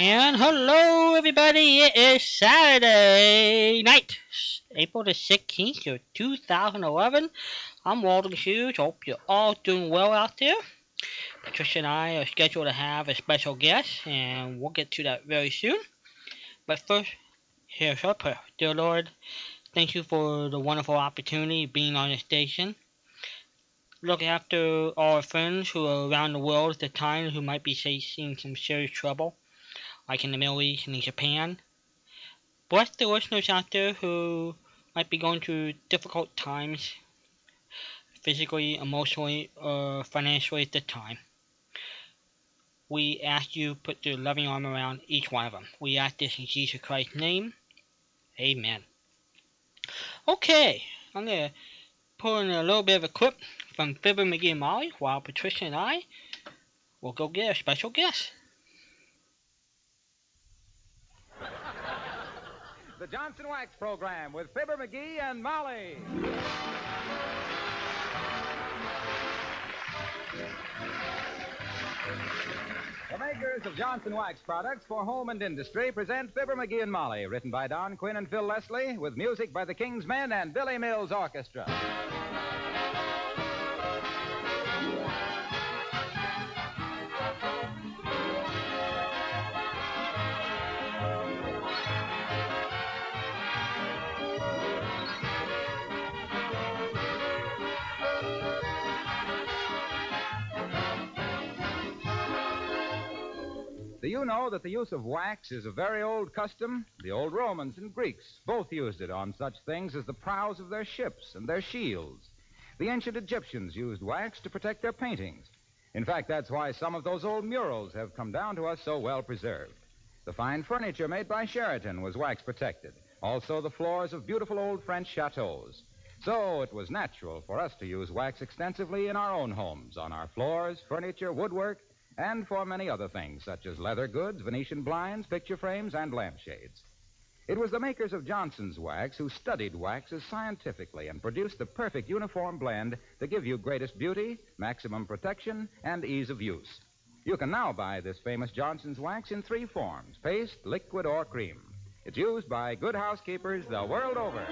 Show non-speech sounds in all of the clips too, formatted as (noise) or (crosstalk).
And hello, everybody. It is Saturday night, April the 16th of 2011. I'm Walden Hughes. Hope you're all doing well out there. Patricia and I are scheduled to have a special guest, and we'll get to that very soon. But first, here's our prayer. Dear Lord, thank you for the wonderful opportunity of being on the station. Look after our friends who are around the world at the time who might be facing some serious trouble like in the Middle East and in Japan. Bless the listeners out there who might be going through difficult times, physically, emotionally, or financially at the time. We ask you put your loving arm around each one of them. We ask this in Jesus Christ's name. Amen. Okay, I'm going to pull in a little bit of a clip from Fibber McGee Molly while Patricia and I will go get a special guest. The Johnson Wax Program with Fibber McGee and Molly. The makers of Johnson Wax products for home and industry present Fibber McGee and Molly, written by Don Quinn and Phil Leslie, with music by the King's Men and Billy Mills Orchestra. You know that the use of wax is a very old custom? The old Romans and Greeks both used it on such things as the prows of their ships and their shields. The ancient Egyptians used wax to protect their paintings. In fact, that's why some of those old murals have come down to us so well preserved. The fine furniture made by Sheraton was wax protected, also the floors of beautiful old French chateaus. So it was natural for us to use wax extensively in our own homes, on our floors, furniture, woodwork, and for many other things, such as leather goods, Venetian blinds, picture frames, and lampshades. It was the makers of Johnson's Wax who studied waxes scientifically and produced the perfect uniform blend to give you greatest beauty, maximum protection, and ease of use. You can now buy this famous Johnson's Wax in three forms paste, liquid, or cream. It's used by good housekeepers the world over.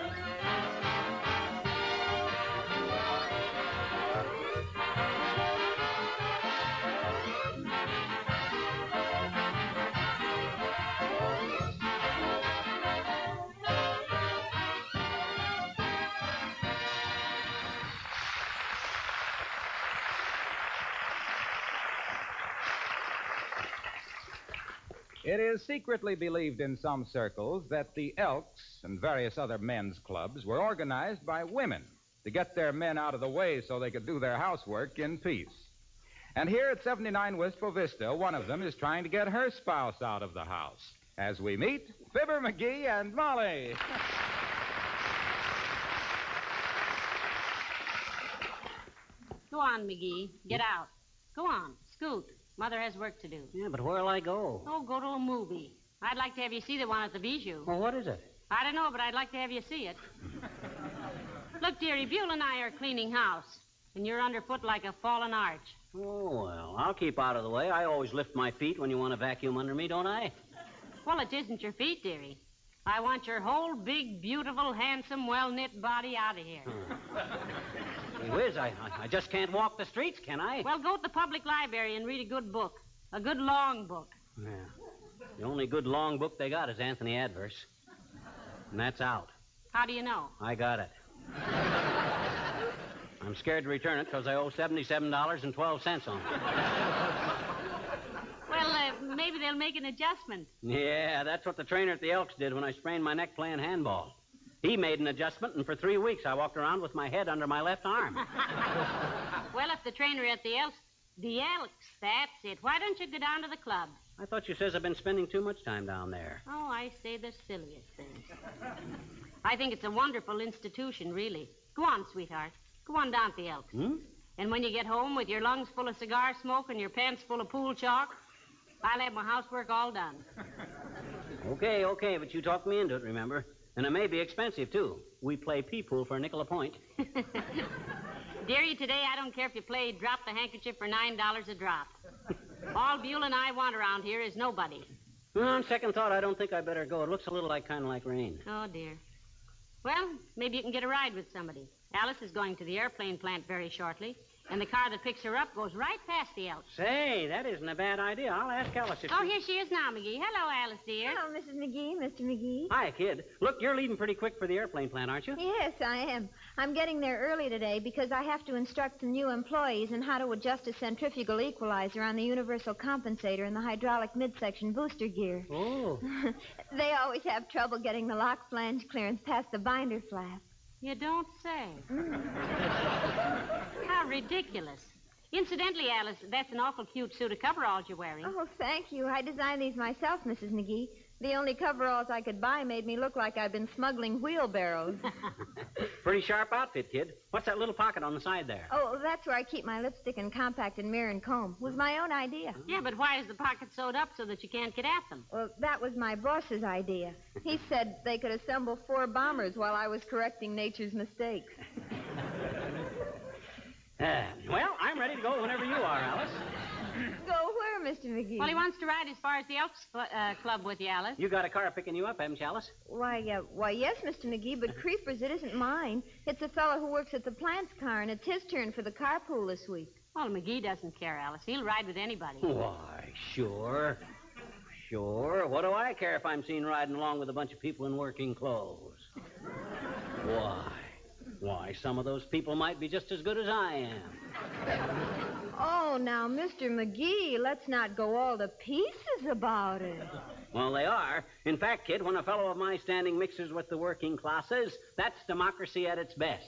It is secretly believed in some circles that the Elks and various other men's clubs were organized by women to get their men out of the way so they could do their housework in peace. And here at 79 Wistful Vista, one of them is trying to get her spouse out of the house. As we meet Fibber McGee and Molly. Go on, McGee. Get out. Go on. Scoot. Mother has work to do. Yeah, but where'll I go? Oh, go to a movie. I'd like to have you see the one at the Bijou. Well, what is it? I don't know, but I'd like to have you see it. Look, dearie, Beulah and I are cleaning house, and you're underfoot like a fallen arch. Oh, well, I'll keep out of the way. I always lift my feet when you want to vacuum under me, don't I? Well, it isn't your feet, dearie. I want your whole big, beautiful, handsome, well knit body out of here. Whiz, I, I, I just can't walk the streets, can I? Well, go to the public library and read a good book. A good long book. Yeah. The only good long book they got is Anthony Adverse. And that's out. How do you know? I got it. I'm scared to return it because I owe $77.12 on it. Well, uh, maybe they'll make an adjustment. Yeah, that's what the trainer at the Elks did when I sprained my neck playing handball. He made an adjustment, and for three weeks I walked around with my head under my left arm. (laughs) Well, if the trainer at the Elks, the Elks, that's it. Why don't you go down to the club? I thought you says I've been spending too much time down there. Oh, I say the silliest things. I think it's a wonderful institution, really. Go on, sweetheart. Go on down to the Elks. Hmm? And when you get home with your lungs full of cigar smoke and your pants full of pool chalk, I'll have my housework all done. Okay, okay, but you talked me into it, remember? And it may be expensive, too. We play pool for a nickel a point. (laughs) (laughs) Dearie, today I don't care if you play drop the handkerchief for nine dollars a drop. All Beulah and I want around here is nobody. Well, on second thought, I don't think I better go. It looks a little like kind of like rain. Oh, dear. Well, maybe you can get a ride with somebody. Alice is going to the airplane plant very shortly, and the car that picks her up goes right past the Elks. Say, that isn't a bad idea. I'll ask Alice if Oh, she... here she is now, McGee. Hello, Alice, dear. Hello, Mrs. McGee, Mr. McGee. Hi, kid. Look, you're leaving pretty quick for the airplane plant, aren't you? Yes, I am. I'm getting there early today because I have to instruct the new employees in how to adjust a centrifugal equalizer on the universal compensator and the hydraulic midsection booster gear. Oh. (laughs) they always have trouble getting the lock flange clearance past the binder flap. You don't say. Mm. How ridiculous. Incidentally, Alice, that's an awful cute suit of coveralls you're wearing. Oh, thank you. I designed these myself, Mrs. McGee. The only coveralls I could buy made me look like I'd been smuggling wheelbarrows. (laughs) Pretty sharp outfit, kid. What's that little pocket on the side there? oh, that's where I keep my lipstick and compact and mirror and comb. It was my own idea. Yeah, but why is the pocket sewed up so that you can't get at them? Well, that was my boss's idea. He (laughs) said they could assemble four bombers while I was correcting nature's mistakes. (laughs) Uh, well, I'm ready to go whenever you are, Alice. (laughs) Go where, Mr. McGee? Well, he wants to ride as far as the Elks uh, Club with you, Alice. You got a car picking you up, haven't you, Alice? Why, uh, why, yes, Mr. McGee, but (laughs) creepers, it isn't mine. It's a fellow who works at the plant's car, and it's his turn for the carpool this week. Well, McGee doesn't care, Alice. He'll ride with anybody. Why, sure. Sure. What do I care if I'm seen riding along with a bunch of people in working clothes? Why? Why, some of those people might be just as good as I am. Oh, now, Mr. McGee, let's not go all to pieces about it. Well, they are. In fact, kid, when a fellow of my standing mixes with the working classes, that's democracy at its best.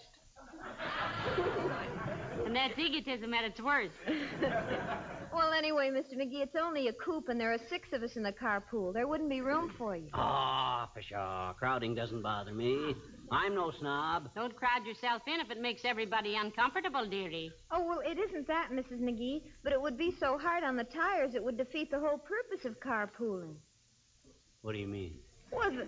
(laughs) And that's egotism at its worst. (laughs) Well, anyway, Mr. McGee, it's only a coupe, and there are six of us in the carpool. There wouldn't be room for you. Ah, pshaw. Crowding doesn't bother me. I'm no snob. Don't crowd yourself in if it makes everybody uncomfortable, dearie. Oh, well, it isn't that, Mrs. McGee, but it would be so hard on the tires it would defeat the whole purpose of carpooling. What do you mean? Well, the,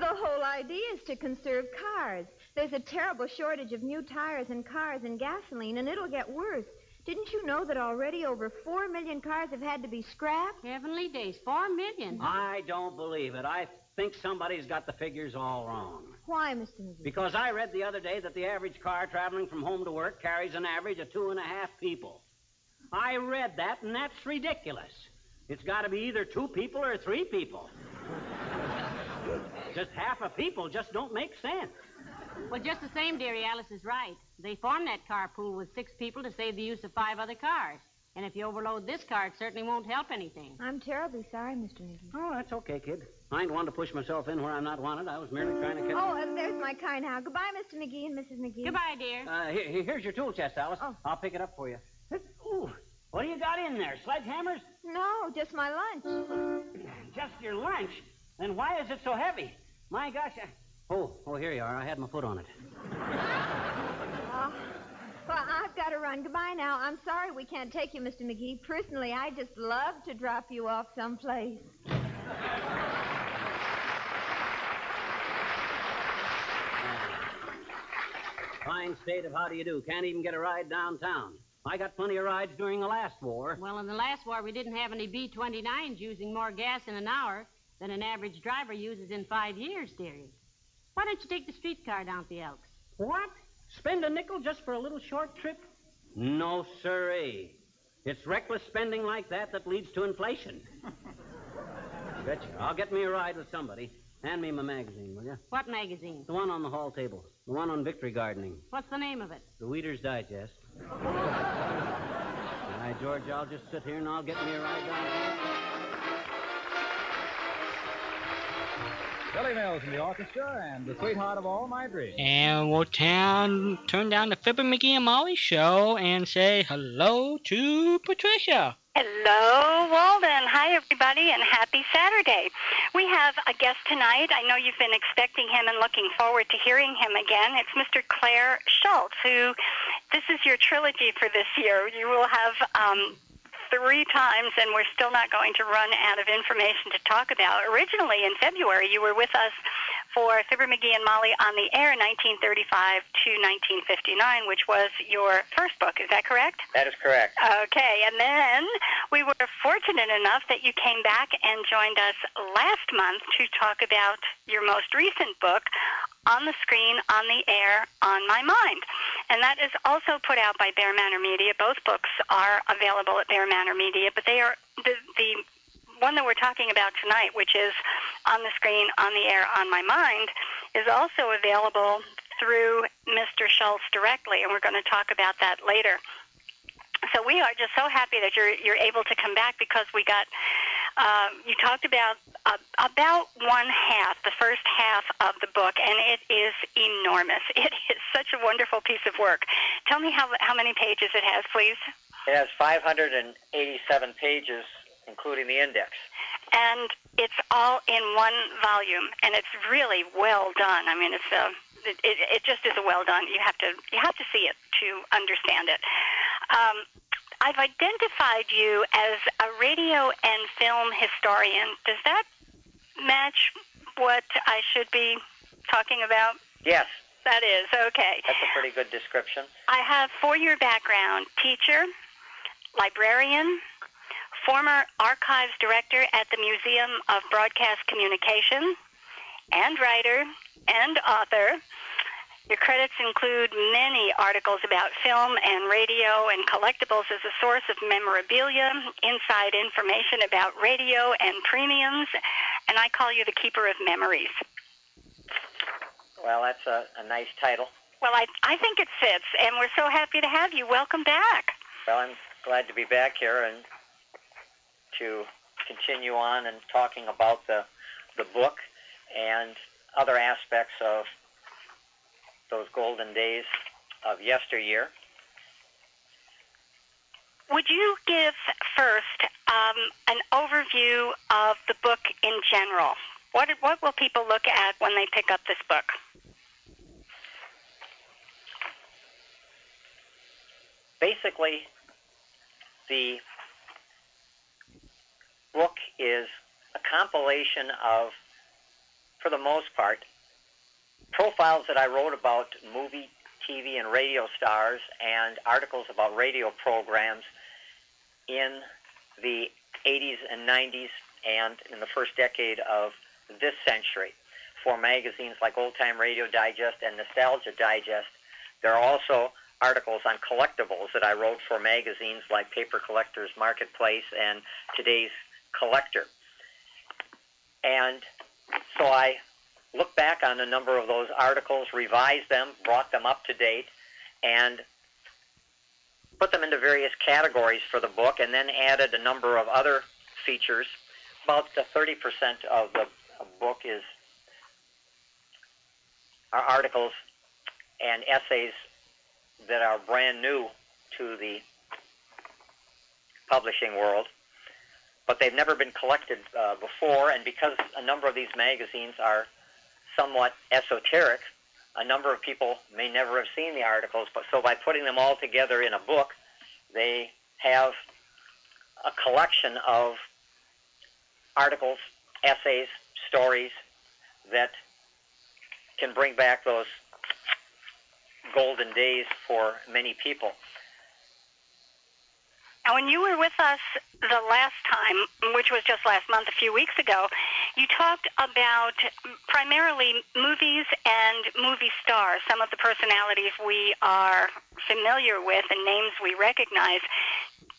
the whole idea is to conserve cars. There's a terrible shortage of new tires and cars and gasoline, and it'll get worse. Didn't you know that already over four million cars have had to be scrapped? Heavenly days, four million. I don't believe it. I think somebody's got the figures all wrong. Why, Mr. McGee? Because I read the other day that the average car traveling from home to work carries an average of two and a half people. I read that, and that's ridiculous. It's got to be either two people or three people. (laughs) just half a people just don't make sense. Well, just the same, dearie, Alice is right. They formed that carpool with six people to save the use of five other cars. And if you overload this car, it certainly won't help anything. I'm terribly sorry, Mr. McGee. Oh, that's okay, kid. I ain't one to push myself in where I'm not wanted. I was merely trying to catch. Oh, and there's my car now. Goodbye, Mr. McGee and Mrs. McGee. Goodbye, dear. Uh, here, here's your tool chest, Alice. Oh. I'll pick it up for you. Ooh, what do you got in there? Sledgehammers? No, just my lunch. Just your lunch? Then why is it so heavy? My gosh. I... Oh, oh, here you are. I had my foot on it. Oh, well, I've got to run. Goodbye now. I'm sorry we can't take you, Mr. McGee. Personally, I just love to drop you off someplace. Ah. Fine state of how do you do. Can't even get a ride downtown. I got plenty of rides during the last war. Well, in the last war, we didn't have any B 29s using more gas in an hour than an average driver uses in five years, dearie. Why don't you take the streetcar down to the Elks? What? Spend a nickel just for a little short trip? No, sirree. It's reckless spending like that that leads to inflation. (laughs) Betcha. I'll get me a ride with somebody. Hand me my magazine, will you? What magazine? The one on the hall table. The one on victory gardening. What's the name of it? The Weeder's Digest. (laughs) All right, George, I'll just sit here and I'll get me a ride down Billy Mills in the orchestra and the sweetheart of all my dreams. And we'll turn, turn down the Fibber McGee and Molly show and say hello to Patricia. Hello, Walden. Hi, everybody, and happy Saturday. We have a guest tonight. I know you've been expecting him and looking forward to hearing him again. It's Mr. Clair Schultz, who this is your trilogy for this year. You will have um, three times, and we're still not going to run out of information to talk about. Originally, in February, you were with us for Fibber McGee and Molly on the air 1935 to 1959, which was your first book. Is that correct? That is correct. Okay, and then we were fortunate enough that you came back and joined us last month to talk about your most recent book, On the Screen, On the Air, On My Mind. And that is also put out by Bear Manor Media. Both books are available at Bear Manor Media, but they are the, the one that we're talking about tonight, which is on the screen, on the air, on my mind, is also available through Mr. Schultz directly, and we're going to talk about that later. So we are just so happy that you're you're able to come back because we got um, you talked about uh, about one half, the first half of the book, and it is enormous. It is such a wonderful piece of work. Tell me how how many pages it has, please. It has 587 pages, including the index. and it's all in one volume, and it's really well done. I mean, it's a it, it, it just is a well done. You have to you have to see it to understand it. Um, I've identified you as a radio and film historian. Does that match what I should be talking about? Yes, That is okay. that's a pretty good description. I have four year background teacher, librarian, former archives director at the Museum of Broadcast Communication, and writer and author. Your credits include many articles about film and radio and collectibles as a source of memorabilia, inside information about radio and premiums, and I call you the keeper of memories. Well, that's a, a nice title. Well, I, I think it fits, and we're so happy to have you. Welcome back. Well, I'm glad to be back here and to continue on and talking about the the book and other aspects of those golden days of yesteryear. Would you give first um, an overview of the book in general? What, what will people look at when they pick up this book? Basically, the book is a compilation of, for the most part, profiles that I wrote about movie, TV, and radio stars and articles about radio programs in the 80s and 90s and in the first decade of this century for magazines like Old Time Radio Digest and Nostalgia Digest. There are also articles on collectibles that I wrote for magazines like Paper Collectors Marketplace and Today's Collector. And so I looked back on a number of those articles, revised them, brought them up to date, and put them into various categories for the book, and then added a number of other features. About 30% of the book is are articles and essays that are brand new to the publishing world, but they've never been collected uh, before, and because a number of these magazines are somewhat esoteric, a number of people may never have seen the articles, but so by putting them all together in a book, they have a collection of articles, essays, stories that can bring back those golden days for many people. Now, when you were with us the last time, which was just last month, a few weeks ago, you talked about primarily movies and movie stars, some of the personalities we are familiar with and names we recognize.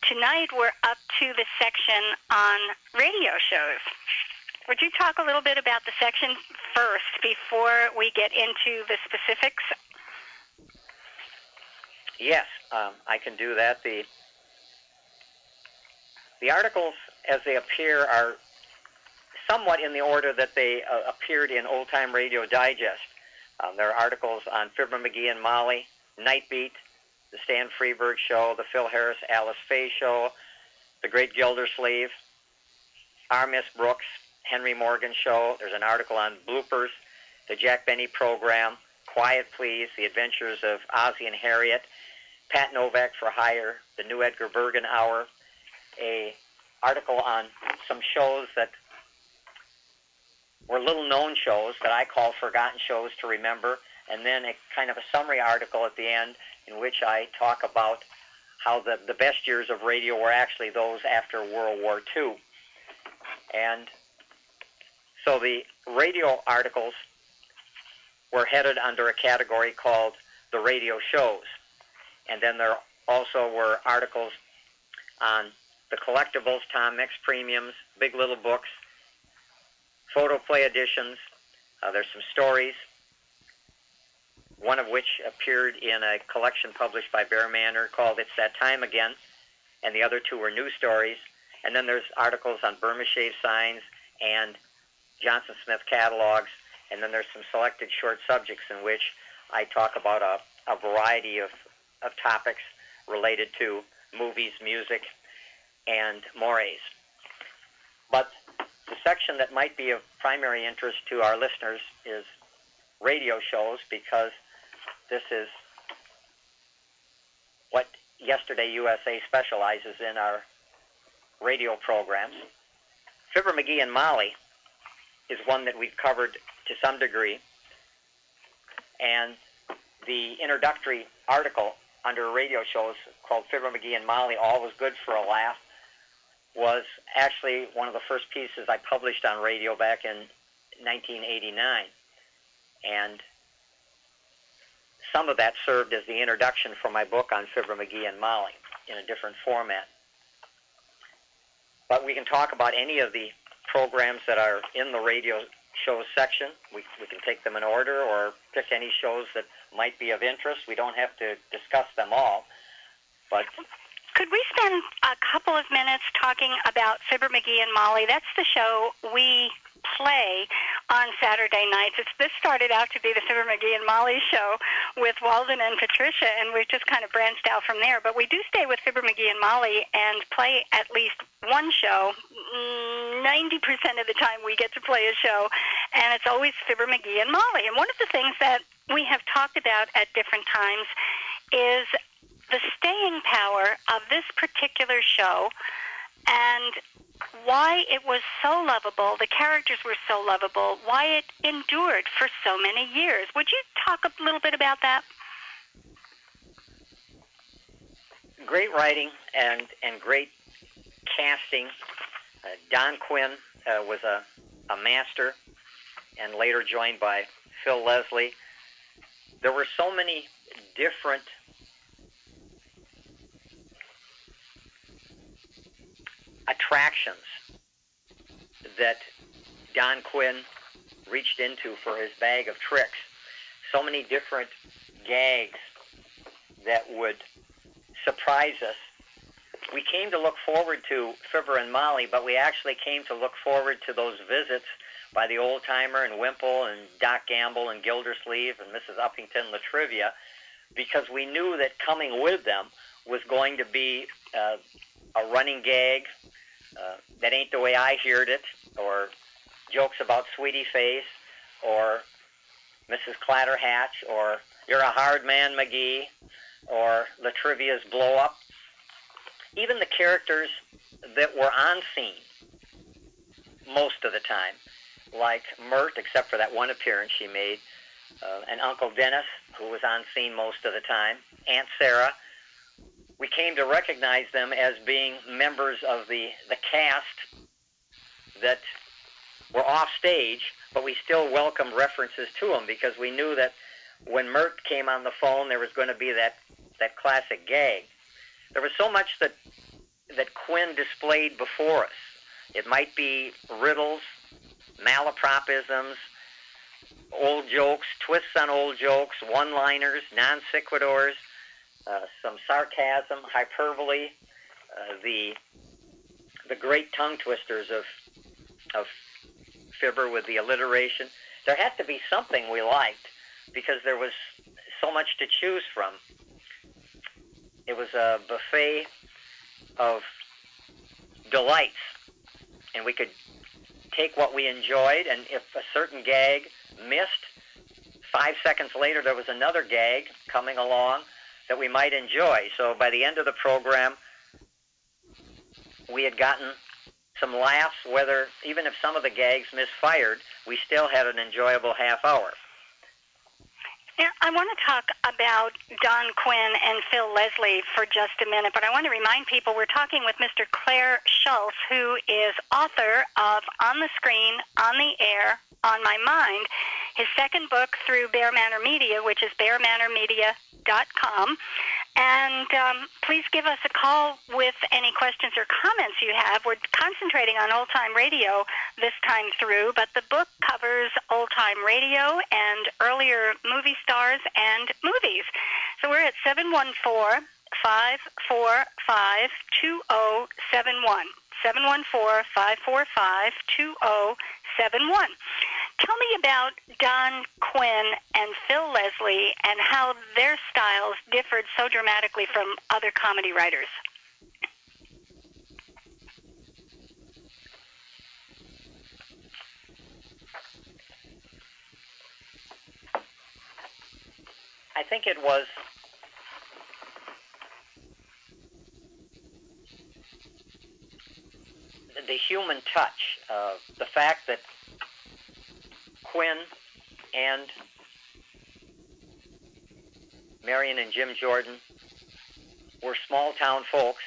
Tonight, we're up to the section on radio shows. Would you talk a little bit about the section first before we get into the specifics? Yes, um, I can do that. The the articles as they appear are somewhat in the order that they uh, appeared in Old Time Radio Digest. Um, there are articles on Fibber McGee and Molly, Nightbeat, The Stan Freberg Show, The Phil Harris Alice Faye Show, The Great Gildersleeve, Our Miss Brooks, Henry Morgan Show. There's an article on bloopers, The Jack Benny Program, Quiet Please, The Adventures of Ozzie and Harriet, Pat Novak for Hire, The New Edgar Bergen Hour, a article on some shows that were little known shows that I call forgotten shows to remember, and then a kind of a summary article at the end in which I talk about how the, the best years of radio were actually those after World War II. And so the radio articles were headed under a category called the radio shows. And then there also were articles on the collectibles, Tom Mix premiums, Big Little books, photo play editions. Uh, there's some stories, one of which appeared in a collection published by Bear Manor called It's That Time Again, and the other two were new stories. And then there's articles on Burma Shave signs and Johnson Smith catalogs, and then there's some selected short subjects in which I talk about a, a variety of, of topics related to movies, music, and mores. But the section that might be of primary interest to our listeners is radio shows because this is what Yesterday USA specializes in our radio programs. Fibber McGee and Molly is one that we've covered to some degree. And the introductory article under radio shows called Fibber McGee and Molly, All Was Good for a Laugh, was actually one of the first pieces I published on radio back in 1989. And some of that served as the introduction for my book on Fibber McGee and Molly in a different format. But we can talk about any of the programs that are in the radio shows section. We, we can take them in order or pick any shows that might be of interest. We don't have to discuss them all. But could we spend a couple of minutes talking about Fibber McGee and Molly? That's the show we play on Saturday nights. It's, this started out to be the Fibber McGee and Molly show with Walden and Patricia, and we've just kind of branched out from there. But we do stay with Fibber McGee and Molly and play at least one show. Mm, 90% of the time we get to play a show, and it's always Fibber McGee and Molly. And one of the things that we have talked about at different times is the staying power of this particular show and why it was so lovable, the characters were so lovable, why it endured for so many years. Would you talk a little bit about that? Great writing and, and great casting. Uh, Don Quinn uh, was a, a master and later joined by Phil Leslie. There were so many different attractions that Don Quinn reached into for his bag of tricks. So many different gags that would surprise us. We came to look forward to Fibber and Molly, but we actually came to look forward to those visits by the old timer and Wimple and Doc Gamble and Gildersleeve and Mrs. Uppington La Trivia because we knew that coming with them was going to be uh, a running gag, uh, that ain't the way I heard it, or jokes about Sweetie Face, or Mrs. Clatterhatch, or You're a Hard Man, McGee, or La Trivia's Blow Up. Even the characters that were on scene most of the time, like Mert, except for that one appearance she made, uh, and Uncle Dennis, who was on scene most of the time, Aunt Sarah, we came to recognize them as being members of the, the cast that were off stage, but we still welcomed references to them because we knew that when Mert came on the phone, there was going to be that, that classic gag. There was so much that, that Quinn displayed before us. It might be riddles, malapropisms, old jokes, twists on old jokes, one liners, non sequiturs, uh, some sarcasm, hyperbole, uh, the the great tongue twisters of of Fibber with the alliteration. There had to be something we liked because there was so much to choose from. It was a buffet of delights, and we could take what we enjoyed, and if a certain gag missed, five seconds later there was another gag coming along that we might enjoy. So by the end of the program, we had gotten some laughs, whether even if some of the gags misfired, we still had an enjoyable half hour. Yeah, I want to talk about Don Quinn and Phil Leslie for just a minute, but I want to remind people we're talking with Mr. Clair Schultz, who is author of On the Screen, On the Air, On My Mind, his second book through Bear Manor Media, which is bearmanormedia.com. And um, please give us a call with any questions or comments you have. We're concentrating on old time radio this time through, but the book covers old time radio and earlier movie stars and movies. So we're at 714 545 2071. 714 545 2071. Tell me about Don Quinn and Phil Leslie and how their styles differed so dramatically from other comedy writers. I think it was the human touch, uh, the fact that Quinn and Marion and Jim Jordan were small town folks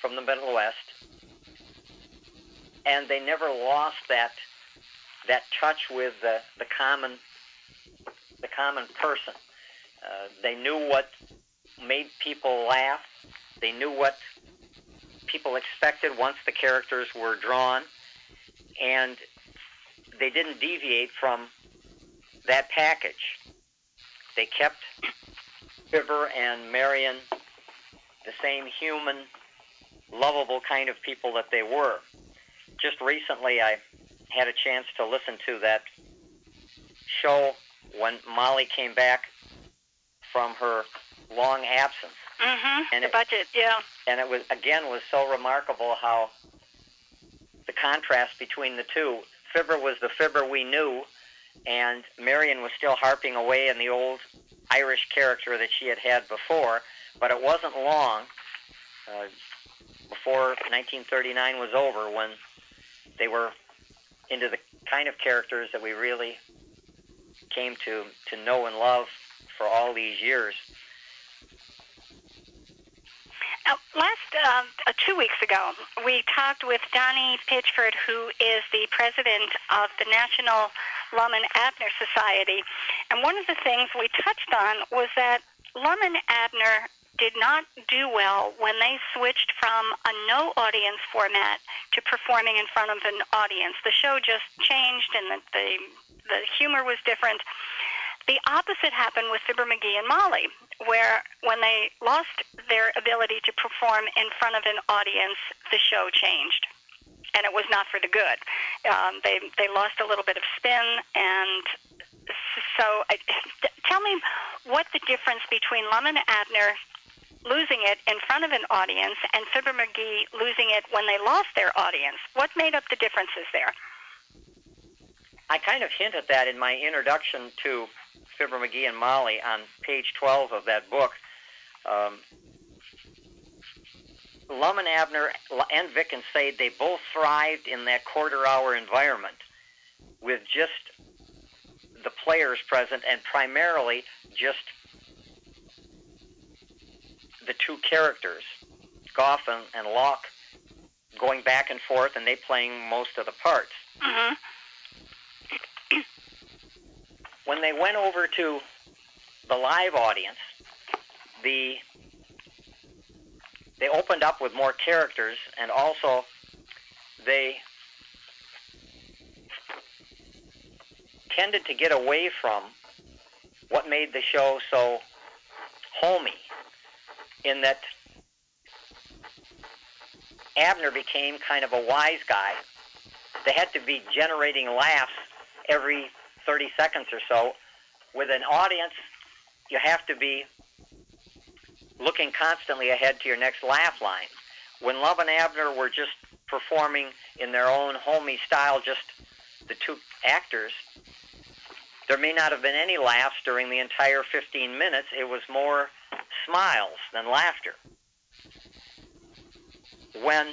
from the Middle West, and they never lost that that touch with the, the common the common person. Uh, they knew what made people laugh. They knew what people expected once the characters were drawn, and they didn't deviate from that package. They kept Fibber and Marion the same human, lovable kind of people that they were. Just recently, I had a chance to listen to that show when Molly came back from her long absence. Mm-hmm. And the it- budget, yeah. And it was again was so remarkable how the contrast between the two. Fibber was the Fibber we knew, and Marion was still harping away in the old Irish character that she had had before. But it wasn't long uh, before 1939 was over when they were into the kind of characters that we really came to to know and love for all these years. Now, last um, uh, two weeks ago, we talked with Donnie Pitchford, who is the president of the National Lum and Abner Society, and one of the things we touched on was that Lum and Abner did not do well when they switched from a no audience format to performing in front of an audience. The show just changed, and the the, the humor was different. The opposite happened with Fibber McGee and Molly, where when they lost their ability to perform in front of an audience, the show changed, and it was not for the good. Um, they they lost a little bit of spin, and so I, tell me what the difference between Lum and Abner losing it in front of an audience and Fibber McGee losing it when they lost their audience. What made up the differences there? I kind of hint at that in my introduction to Fibber McGee and Molly on page 12 of that book. Um, Lum and Abner and Vic and Sade, they both thrived in that quarter hour environment with just the players present and primarily just the two characters, Goff and, and Lauck, going back and forth and they playing most of the parts. Mm-hmm. When they went over to the live audience, the they opened up with more characters and also they tended to get away from what made the show so homey in that Abner became kind of a wise guy. They had to be generating laughs every 30 seconds or so. With an audience, you have to be looking constantly ahead to your next laugh line. When Lum and Abner were just performing in their own homey style, just the two actors, there may not have been any laughs during the entire 15 minutes. It was more smiles than laughter. When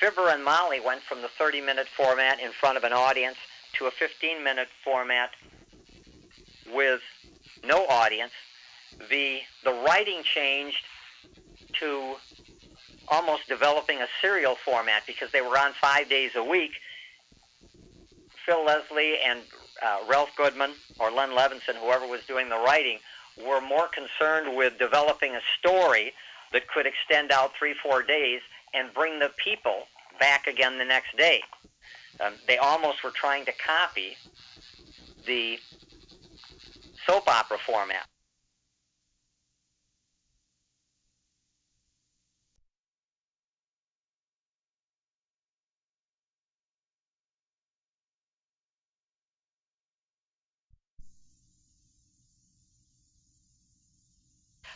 Fibber and Molly went from the 30 minute format in front of an audience to a 15 minute format with no audience, the, the writing changed to almost developing a serial format because they were on five days a week. Phil Leslie and uh, Ralph Goodman or Len Levinson, whoever was doing the writing, were more concerned with developing a story that could extend out three, four days and bring the people back again the next day. Um, they almost were trying to copy the soap opera format.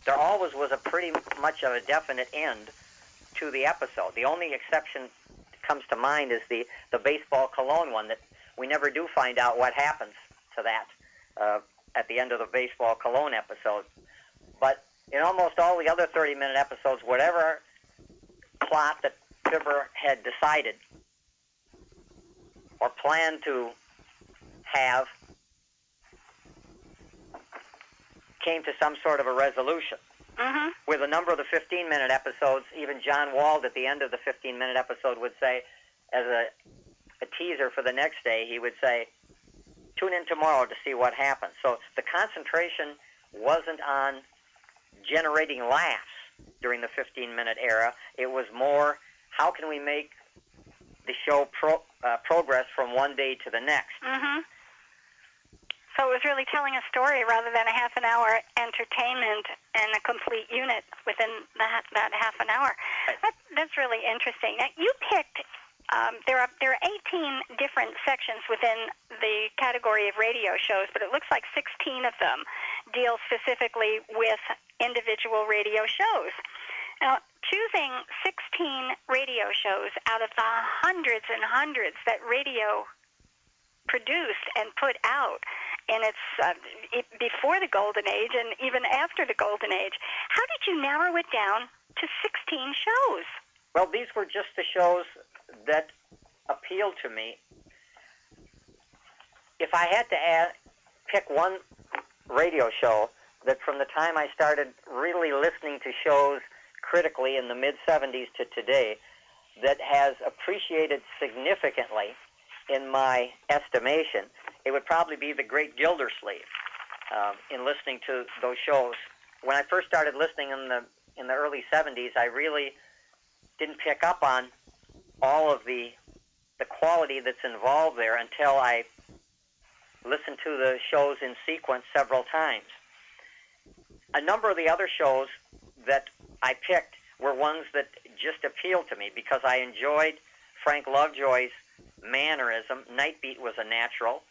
there always was a pretty much of a definite end to the episode. The only exception comes to mind is the, the baseball cologne one that we never do find out what happens to that uh, at the end of the baseball cologne episode. But in almost all the other 30 minute episodes, whatever plot that Fibber had decided or planned to have came to some sort of a resolution. Mm-hmm. With a number of the 15 minute episodes, even John Wald at the end of the 15 minute episode would say, as a, a teaser for the next day, he would say, tune in tomorrow to see what happens. So the concentration wasn't on generating laughs during the 15 minute era. It was more, how can we make the show pro, uh, progress from one day to the next? Mm-hmm. So it was really telling a story rather than a half an hour entertainment and a complete unit within that that half an hour. That, that's really interesting. Now, you picked. Um, there are there are 18 different sections within the category of radio shows, but it looks like 16 of them deal specifically with individual radio shows. Now, choosing 16 radio shows out of the hundreds and hundreds that radio produced and put out in its uh, it, before the golden age and even after the golden age. How did you narrow it down to 16 shows? Well, these were just the shows that appealed to me. If I had to add, pick one radio show that from the time I started really listening to shows critically in the mid 70s to today that has appreciated significantly in my estimation, it would probably be The Great Gildersleeve. Um, in listening to those shows, when I first started listening in the in the early '70s, I really didn't pick up on all of the the quality that's involved there until I listened to the shows in sequence several times. A number of the other shows that I picked were ones that just appealed to me because I enjoyed Frank Lovejoy's mannerism. Nightbeat was a natural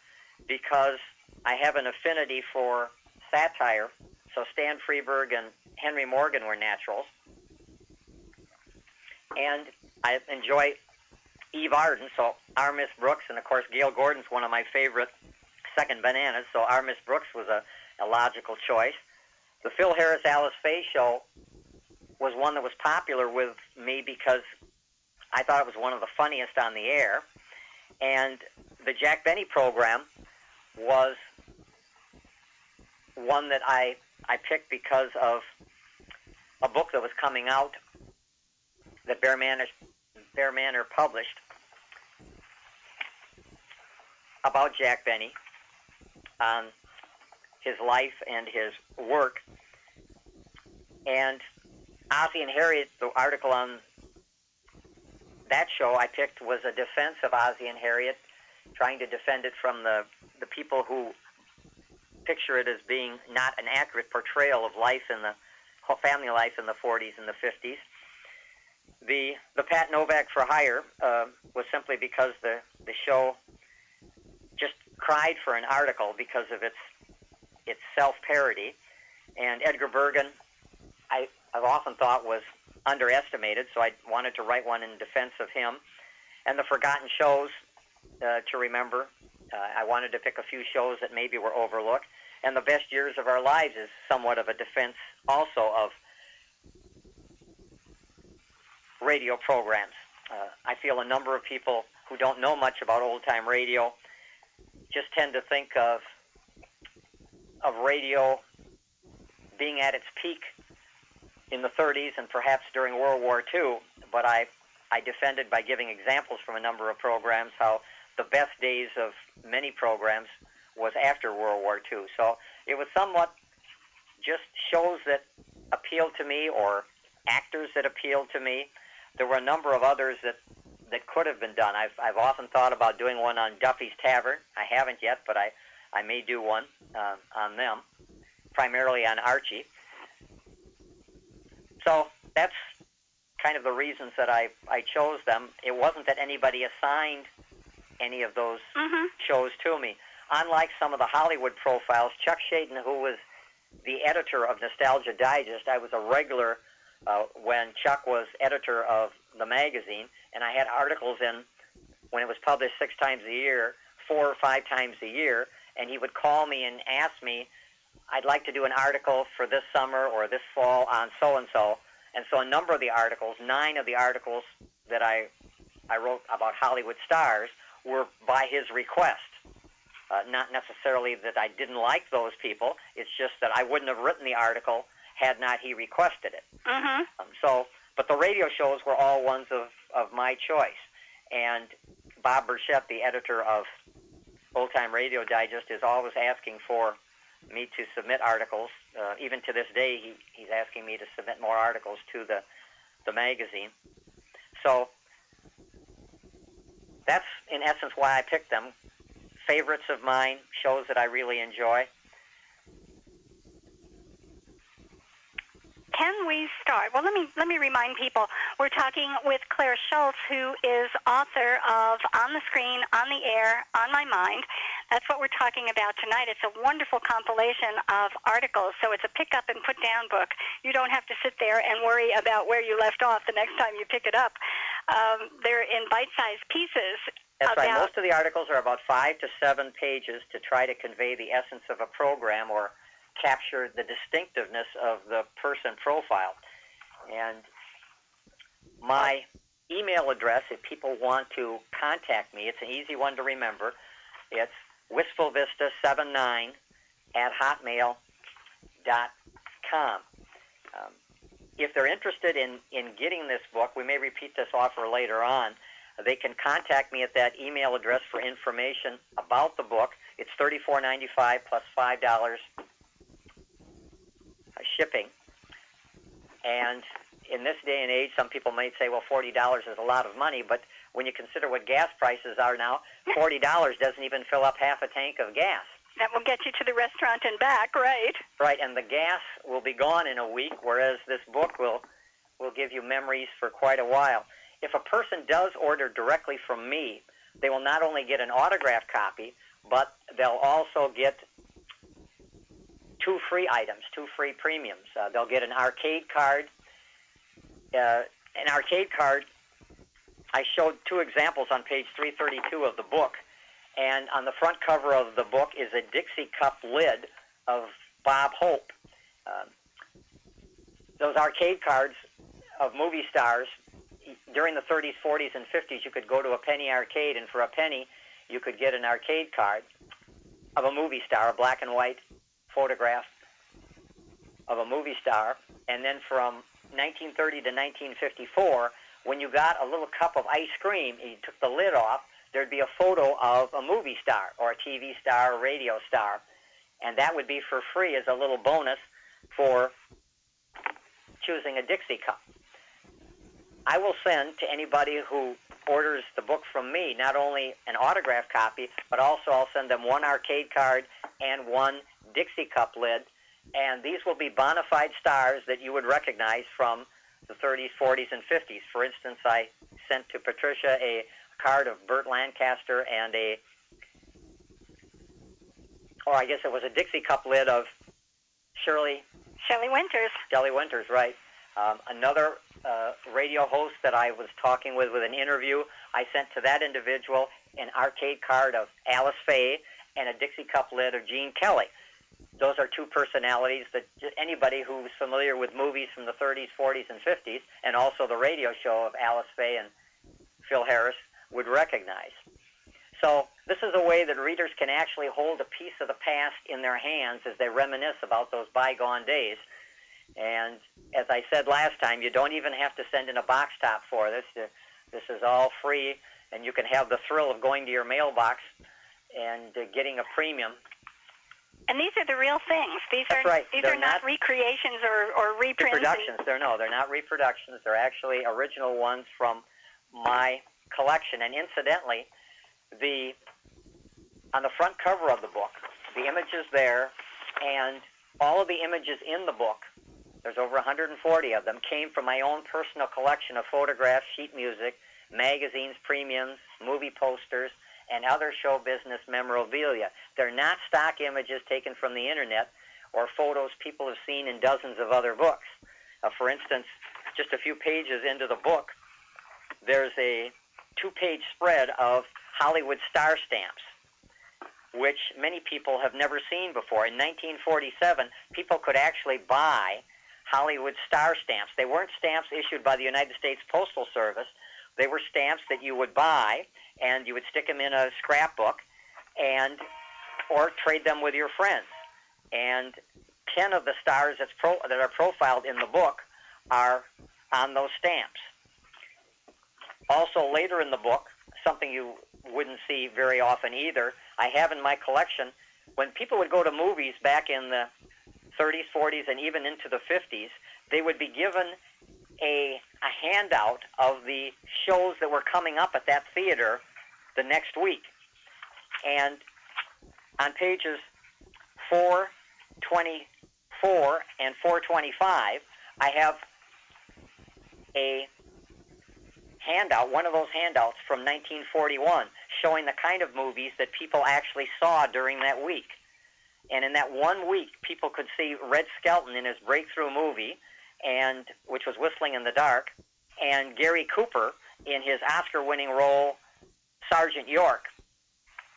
because I have an affinity for satire. So Stan Freberg and Henry Morgan were naturals. And I enjoy Eve Arden, so Our Miss Brooks, and of course Gale Gordon's one of my favorite second bananas, so Our Miss Brooks was a, a logical choice. The Phil Harris Alice Faye show was one that was popular with me because I thought it was one of the funniest on the air. And the Jack Benny program was one that I I picked because of a book that was coming out that Bear Manor, Bear Manor published about Jack Benny, on his life and his work. And Ozzie and Harriet, the article on that show I picked was a defense of Ozzie and Harriet, trying to defend it from the, the people who picture it as being not an accurate portrayal of life in the family life in the 40s and the 50s. the the Pat Novak for Hire uh, was simply because the the show just cried for an article because of its its self parody, and Edgar Bergen, I I've often thought was underestimated, so I wanted to write one in defense of him, and the forgotten shows uh, to remember. Uh, I wanted to pick a few shows that maybe were overlooked, and the best years of our lives is somewhat of a defense also of radio programs. Uh, I feel a number of people who don't know much about old time radio just tend to think of of radio being at its peak in the 30s and perhaps during World War II. But I I defended by giving examples from a number of programs how the best days of many programs was after World War II. So it was somewhat just shows that appealed to me or actors that appealed to me there were a number of others that that could have been done. I've I've often thought about doing one on Duffy's Tavern. I haven't yet, but I I may do one uh, on them, primarily on Archie. So that's kind of the reasons that I I chose them. It wasn't that anybody assigned any of those Mm-hmm. shows to me. Unlike some of the Hollywood profiles, Chuck Shaden, who was the editor of Nostalgia Digest, I was a regular uh, when Chuck was editor of the magazine, and I had articles in when it was published six times a year, four or five times a year, and he would call me and ask me, I'd like to do an article for this summer or this fall on so and so. And so a number of the articles, nine of the articles that I I wrote about Hollywood stars were by his request. Uh, not necessarily that I didn't like those people. It's just that I wouldn't have written the article had not he requested it. Mm-hmm. Um, so, but the radio shows were all ones of, of my choice. And Bob Burchett, the editor of Old Time Radio Digest, is always asking for me to submit articles. Uh, even to this day, he, he's asking me to submit more articles to the, the magazine. So that's in essence why I picked them. Favorites of mine, shows that I really enjoy. Can we start? Well, let me let me remind people we're talking with Clair Schultz, who is author of On the Screen, On the Air, On My Mind. That's what we're talking about tonight. It's a wonderful compilation of articles, so it's a pick up and put down book. You don't have to sit there and worry about where you left off the next time you pick it up. Um, they're in bite-sized pieces. That's right. Most of the articles are about five to seven pages to try to convey the essence of a program or capture the distinctiveness of the person profile. And my email address, if people want to contact me, it's an easy one to remember. It's wistfulvista79 at hotmail.com. Um, if they're interested in, in getting this book, we may repeat this offer later on. They can contact me at that email address for information about the book. It's thirty-four ninety-five plus five dollars shipping. And in this day and age, some people might say, well, $40 is a lot of money, but when you consider what gas prices are now, $40 doesn't even fill up half a tank of gas. That will get you to the restaurant and back, right? Right, and the gas will be gone in a week, whereas this book will will give you memories for quite a while. If a person does order directly from me, they will not only get an autographed copy, but they'll also get two free items, two free premiums. Uh, they'll get an arcade card. Uh, an arcade card. I showed two examples on page 332 of the book, and on the front cover of the book is a Dixie cup lid of Bob Hope. Um, those arcade cards of movie stars during the 30s, 40s, and 50s, you could go to a penny arcade, and for a penny, you could get an arcade card of a movie star, a black and white photograph of a movie star. And then from 1930 to 1954, when you got a little cup of ice cream, you took the lid off, there'd be a photo of a movie star or a TV star or radio star. And that would be for free as a little bonus for choosing a Dixie cup. I will send to anybody who orders the book from me not only an autograph copy, but also I'll send them one arcade card and one Dixie cup lid. And these will be bona fide stars that you would recognize from the 30s, 40s, and 50s. For instance, I sent to Patricia a card of Burt Lancaster and a, oh, I guess it was a Dixie cup lid of Shirley Shelley Winters. Shelley Winters, right. Um, another uh, radio host that I was talking with with an interview, I sent to that individual an arcade card of Alice Faye and a Dixie cup lid of Gene Kelly. Those are two personalities that anybody who's familiar with movies from the 30s, 40s, and 50s, and also the radio show of Alice Faye and Phil Harris, would recognize. So this is a way that readers can actually hold a piece of the past in their hands as they reminisce about those bygone days. And as I said last time, you don't even have to send in a box top for this. This is all free, and you can have the thrill of going to your mailbox and uh, getting a premium. And these are the real things. These That's are right. these They're are not, not recreations or, or reprints. Reproductions. They're no, they're not reproductions. They're actually original ones from my collection. And incidentally, the on the front cover of the book, the images there, and all of the images in the book, there's over 140 of them, came from my own personal collection of photographs, sheet music, magazines, premiums, movie posters, and other show business memorabilia. They're not stock images taken from the internet or photos people have seen in dozens of other books. Uh, for instance, just a few pages into the book, there's a two-page spread of Hollywood star stamps, which many people have never seen before. In 1947, people could actually buy Hollywood star stamps. They weren't stamps issued by the United States Postal Service. They were stamps that you would buy, and you would stick them in a scrapbook, and or trade them with your friends. And ten of the stars that's pro, that are profiled in the book are on those stamps. Also, later in the book, something you wouldn't see very often either, I have in my collection, when people would go to movies back in the 30s, 40s, and even into the 50s, they would be given a, a handout of the shows that were coming up at that theater the next week. And on pages 424 and 425, I have a handout, one of those handouts from 1941, showing the kind of movies that people actually saw during that week. And in that one week, people could see Red Skelton in his breakthrough movie, and which was Whistling in the Dark, and Gary Cooper in his Oscar-winning role, Sergeant York.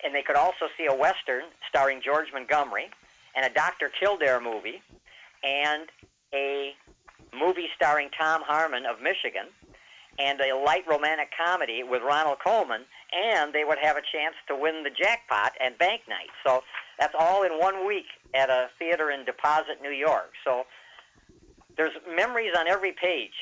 And they could also see a western starring George Montgomery, and a Dr. Kildare movie, and a movie starring Tom Harmon of Michigan, and a light romantic comedy with Ronald Colman, and they would have a chance to win the jackpot at bank night. So that's all in one week at a theater in Deposit, New York. So there's memories on every page.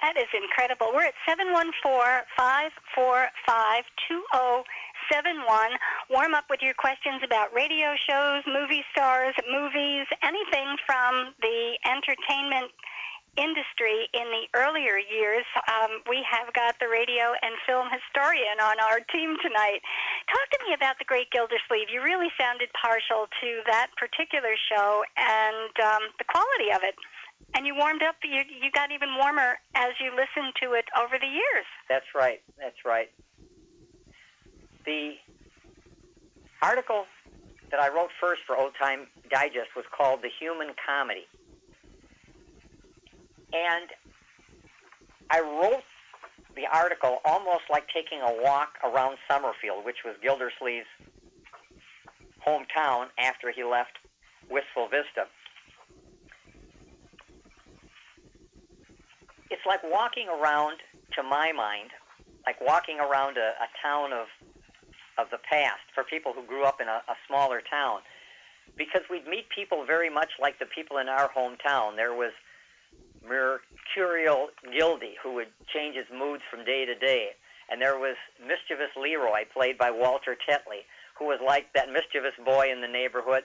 That is incredible. We're at 714-545-2071. Warm up with your questions about radio shows, movie stars, movies, anything from the entertainment industry in the earlier years. Um, we have got the radio and film historian on our team tonight. Talk to me about the Great Gildersleeve. You really sounded partial to that particular show and um, the quality of it. And you warmed up. You you got even warmer as you listened to it over the years. That's right. That's right. The article that I wrote first for Old Time Digest was called The Human Comedy. And I wrote the article almost like taking a walk around Summerfield, which was Gildersleeve's hometown after he left Wistful Vista. It's like walking around, to my mind, like walking around a, a town of of the past for people who grew up in a, a smaller town, because we'd meet people very much like the people in our hometown. There was Mercurial Gildy, who would change his moods from day to day, and there was mischievous Leroy, played by Walter Tetley, who was like that mischievous boy in the neighborhood.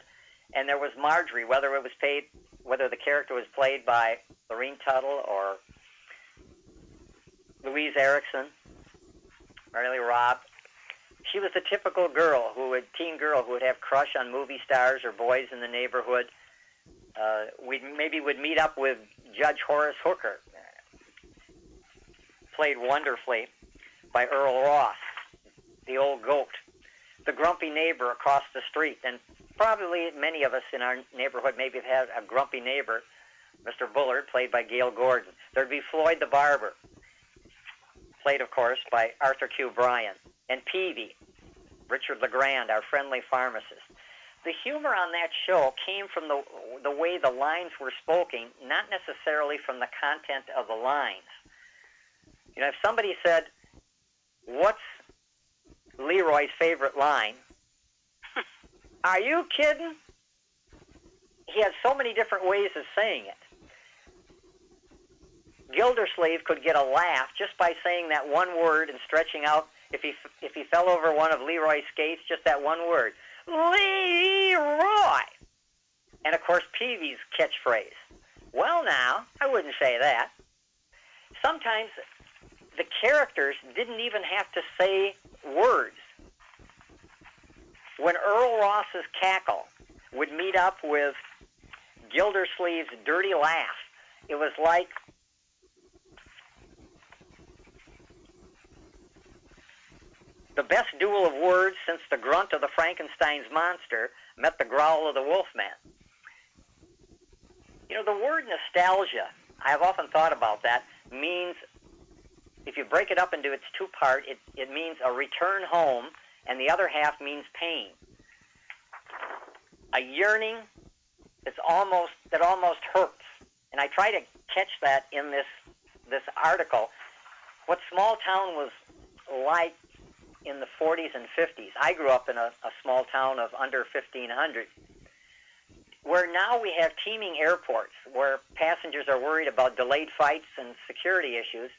And there was Marjorie, whether it was paid, whether the character was played by Lurene Tuttle or Louise Erickson, Marylee Robb. She was the typical girl who would, teen girl who would have crush on movie stars or boys in the neighborhood. Uh, we maybe would meet up with Judge Horace Hooker, played wonderfully by Earle Ross, the old goat, the grumpy neighbor across the street. And probably many of us in our neighborhood maybe have had a grumpy neighbor, Mr. Bullard, played by Gale Gordon. There'd be Floyd the barber, played, of course, by Arthur Q. Bryan, and Peavey, Richard LeGrand, our friendly pharmacist. The humor on that show came from the the way the lines were spoken, not necessarily from the content of the lines. You know, if somebody said, "What's Leroy's favorite line?" (laughs) Are you kidding? He had so many different ways of saying it. Gildersleeve could get a laugh just by saying that one word and stretching out. If he if he fell over one of Leroy's skates, just that one word, Leroy. And of course, Peavey's catchphrase. Well, now I wouldn't say that. Sometimes the characters didn't even have to say words. When Earle Ross's cackle would meet up with Gildersleeve's dirty laugh, it was like the best duel of words since the grunt of the Frankenstein's monster met the growl of the Wolfman. You know, the word nostalgia, I have often thought about that, means, if you break it up into its two part, it, it means a return home, and the other half means pain. A yearning that's almost that almost hurts. And I try to catch that in this this article. What small town was like in the 40s and 50s. I grew up in a, a small town of under 1,500, where now we have teeming airports where passengers are worried about delayed flights and security issues.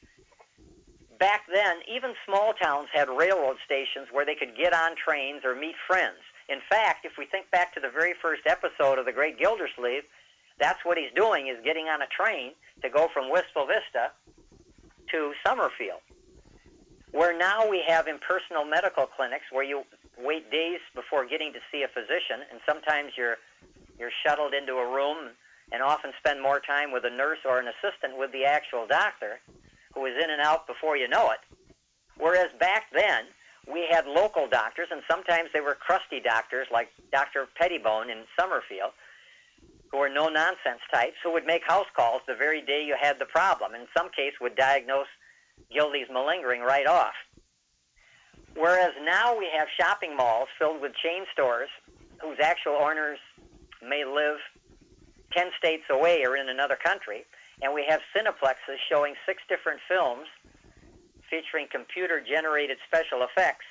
Back then, even small towns had railroad stations where they could get on trains or meet friends. In fact, if we think back to the very first episode of The Great Gildersleeve, that's what he's doing is getting on a train to go from Wistful Vista to Summerfield where now we have impersonal medical clinics where you wait days before getting to see a physician, and sometimes you're you're shuttled into a room and often spend more time with a nurse or an assistant with the actual doctor, who is in and out before you know it. Whereas back then, we had local doctors, and sometimes they were crusty doctors like Dr. Pettibone in Summerfield, who were no nonsense types who would make house calls the very day you had the problem. In some case, would diagnose Gildy's malingering right off. Whereas now we have shopping malls filled with chain stores whose actual owners may live 10 states away or in another country, and we have cineplexes showing six different films featuring computer generated special effects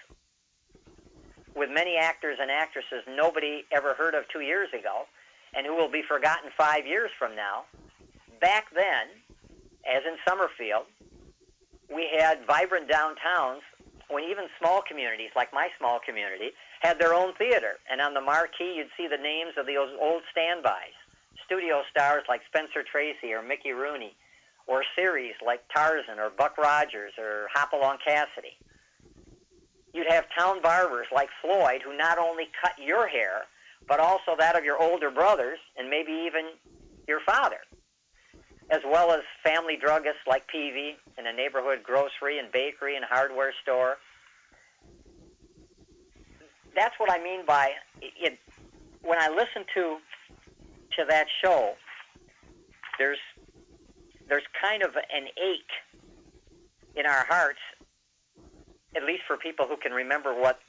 with many actors and actresses nobody ever heard of two years ago and who will be forgotten five years from now. Back then, as in Summerfield, we had vibrant downtowns when even small communities, like my small community, had their own theater. And on the marquee, you'd see the names of those old standbys. Studio stars like Spencer Tracy or Mickey Rooney, or series like Tarzan or Buck Rogers or Hopalong Cassidy. You'd have town barbers like Floyd who not only cut your hair, but also that of your older brothers and maybe even your father as well as family druggists like Peavey in a neighborhood grocery and bakery and hardware store. That's what I mean by it. When I listen to to that show, there's there's kind of an ache in our hearts, at least for people who can remember what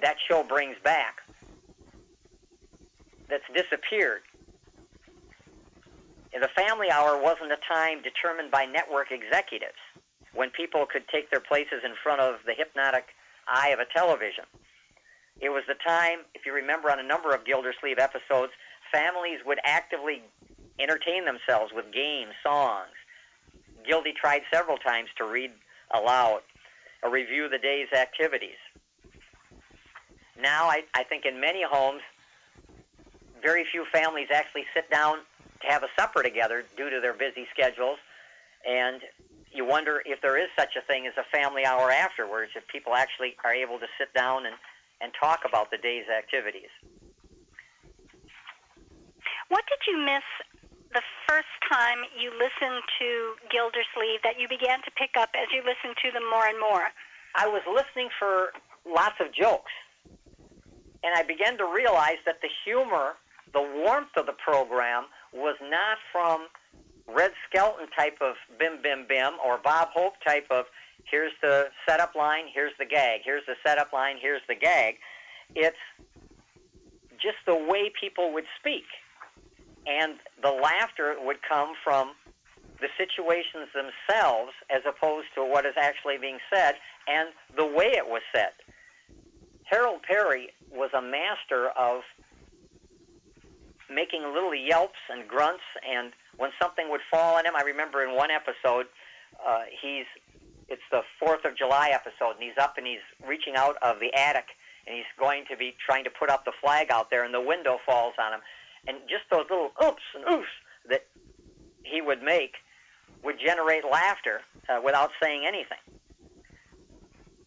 that show brings back, that's disappeared the family hour wasn't a time determined by network executives when people could take their places in front of the hypnotic eye of a television. It was the time, if you remember on a number of Gildersleeve episodes, families would actively entertain themselves with games, songs. Gildy tried several times to read aloud or review the day's activities. Now, I, I think in many homes, very few families actually sit down to have a supper together due to their busy schedules. And you wonder if there is such a thing as a family hour afterwards, if people actually are able to sit down and, and talk about the day's activities. What did you miss the first time you listened to Gildersleeve that you began to pick up as you listened to them more and more? I was listening for lots of jokes, and I began to realize that the humor, the warmth of the program, was not from Red Skelton type of bim bim bim or Bob Hope type of here's the setup line, here's the gag, here's the setup line, here's the gag. It's just the way people would speak. And the laughter would come from the situations themselves as opposed to what is actually being said and the way it was said. Harold Peary was a master of making little yelps and grunts and when something would fall on him i remember in one episode uh, he's it's the fourth of july episode and he's up and he's reaching out of the attic and he's going to be trying to put up the flag out there and the window falls on him. And just those little oops and oofs that he would make would generate laughter uh, without saying anything.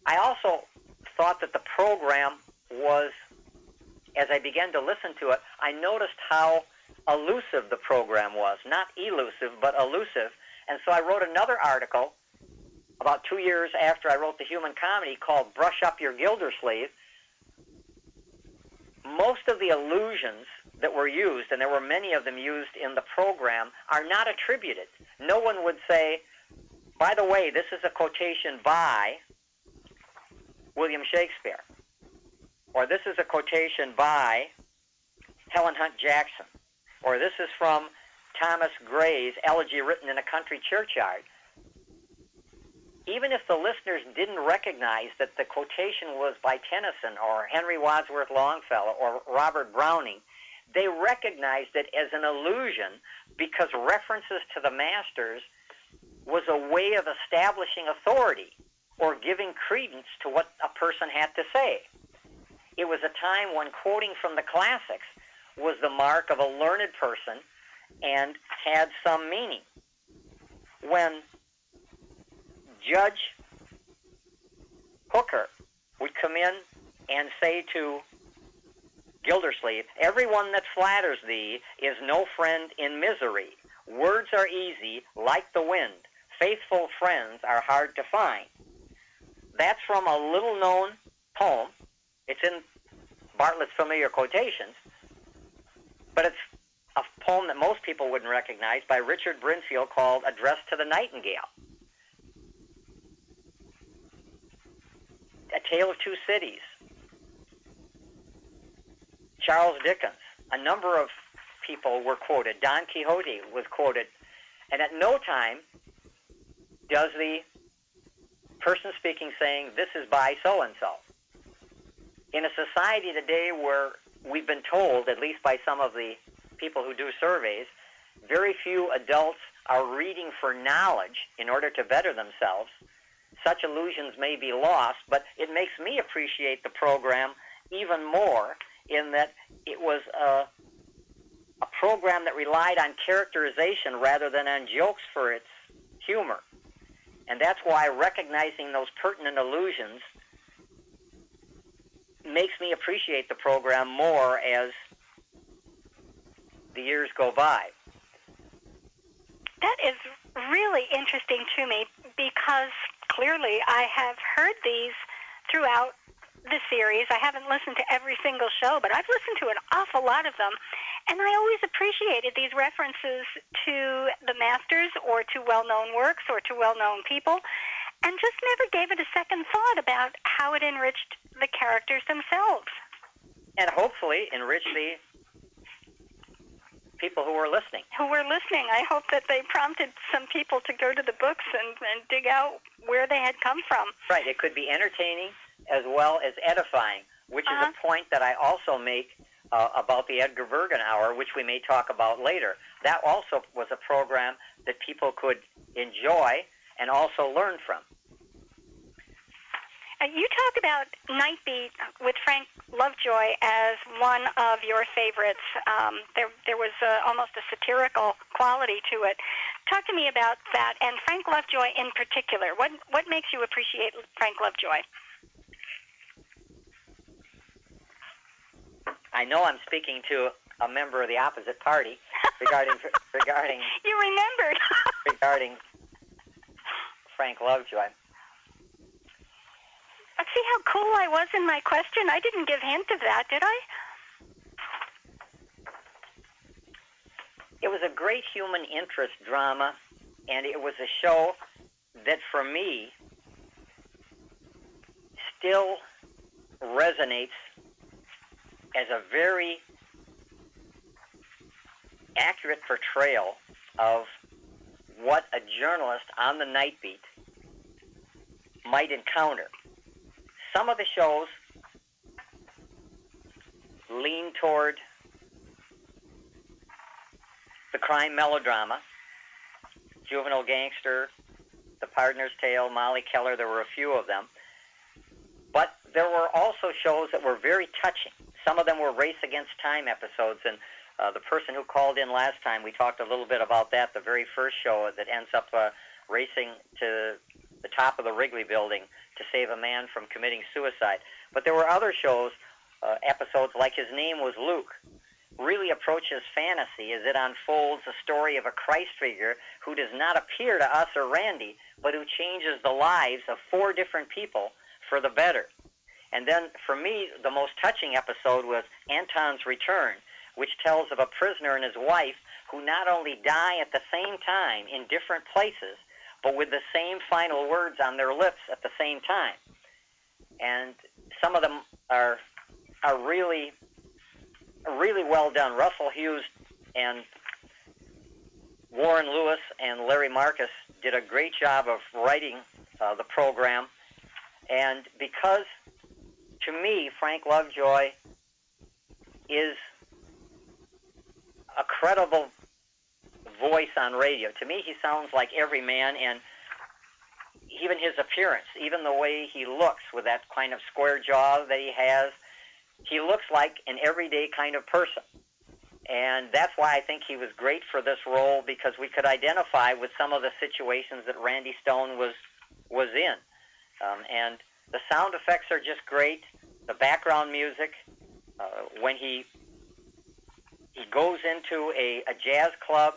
I also thought that the program was as I began to listen to it, I noticed how elusive the program was. Not elusive, but elusive. And so I wrote another article about two years after I wrote the human comedy called Brush Up Your Gildersleeve. Most of the allusions that were used, and there were many of them used in the program, are not attributed. No one would say, by the way, this is a quotation by William Shakespeare or this is a quotation by Helen Hunt Jackson, or this is from Thomas Gray's elegy written in a country churchyard. Even if the listeners didn't recognize that the quotation was by Tennyson or Henry Wadsworth Longfellow or Robert Browning, they recognized it as an allusion because references to the masters was a way of establishing authority or giving credence to what a person had to say. It was a time when quoting from the classics was the mark of a learned person and had some meaning. When Judge Hooker would come in and say to Gildersleeve, Everyone that flatters thee is no friend in misery. Words are easy, like the wind. Faithful friends are hard to find. That's from a little known poem it's in Bartlett's familiar quotations, but it's a poem that most people wouldn't recognize by Richard Barnfield called Address to the Nightingale. A Tale of Two Cities. Charles Dickens. A number of people were quoted. Don Quixote was quoted. And at no time does the person speaking saying, This is by so and so in a society today where we've been told, at least by some of the people who do surveys, very few adults are reading for knowledge in order to better themselves. Such illusions may be lost, but it makes me appreciate the program even more in that it was a, a program that relied on characterization rather than on jokes for its humor. And that's why recognizing those pertinent illusions makes me appreciate the program more as the years go by. That is really interesting to me because clearly I have heard these throughout the series. I haven't listened to every single show, but I've listened to an awful lot of them. And I always appreciated these references to the masters or to well known works or to well known people and just never gave it a second thought about how it enriched the characters themselves. And hopefully enrich the people who were listening. Who were listening. I hope that they prompted some people to go to the books and, and dig out where they had come from. Right. It could be entertaining as well as edifying, which Uh-huh. is a point that I also make uh, about the Edgar Bergen Hour, which we may talk about later. That also was a program that people could enjoy and also learn from. Uh, you talk about Nightbeat with Frank Lovejoy as one of your favorites. Um, there, there was uh, almost a satirical quality to it. Talk to me about that, and Frank Lovejoy in particular. What what makes you appreciate Frank Lovejoy? I know I'm speaking to a member of the opposite party regarding (laughs) regarding You remembered. regarding Frank Lovejoy. Uh, See how cool I was in my question? I didn't give hint of that, did I? It was a great human interest drama, and it was a show that, for me, still resonates as a very accurate portrayal of what a journalist on the night beat might encounter. Some of the shows lean toward the crime melodrama, Juvenile Gangster, The Partner's Tale, Molly Keller, there were a few of them. But there were also shows that were very touching. Some of them were race against time episodes, and uh, the person who called in last time, we talked a little bit about that, the very first show that ends up uh, racing to the top of the Wrigley building to save a man from committing suicide. But there were other shows, uh, episodes like His Name Was Luke, really approaches fantasy as it unfolds the story of a Christ figure who does not appear to us or Randy, but who changes the lives of four different people for the better. And then, for me, the most touching episode was Anton's Return, which tells of a prisoner and his wife who not only die at the same time in different places, but with the same final words on their lips at the same time. And some of them are are really really well done. Russell Hughes and Warren Lewis and Larry Marcus did a great job of writing uh, the program. And because, to me, Frank Lovejoy is a credible voice on radio. To me, he sounds like every man, and even his appearance, even the way he looks with that kind of square jaw that he has, he looks like an everyday kind of person. And that's why I think he was great for this role because we could identify with some of the situations that Randy Stone was was in. Um, and the sound effects are just great. The background music, uh, when he he goes into a, a jazz club,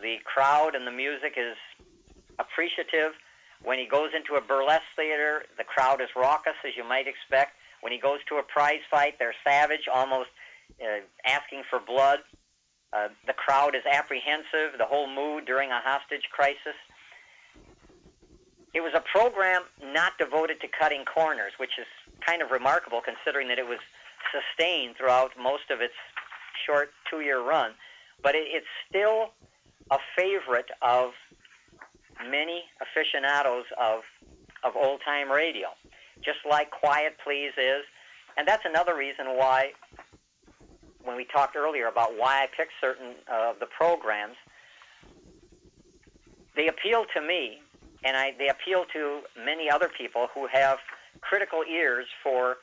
the crowd and the music is appreciative. When he goes into a burlesque theater, the crowd is raucous, as you might expect. When he goes to a prize fight, they're savage, almost uh, asking for blood. Uh, the crowd is apprehensive, the whole mood during a hostage crisis. It was a program not devoted to cutting corners, which is kind of remarkable considering that it was sustained throughout most of its short two year run. But it, it's still a favorite of many aficionados of, of old time radio, just like Quiet Please is. And that's another reason why, when we talked earlier about why I picked certain of the programs, they appeal to me, and I, they appeal to many other people who have critical ears for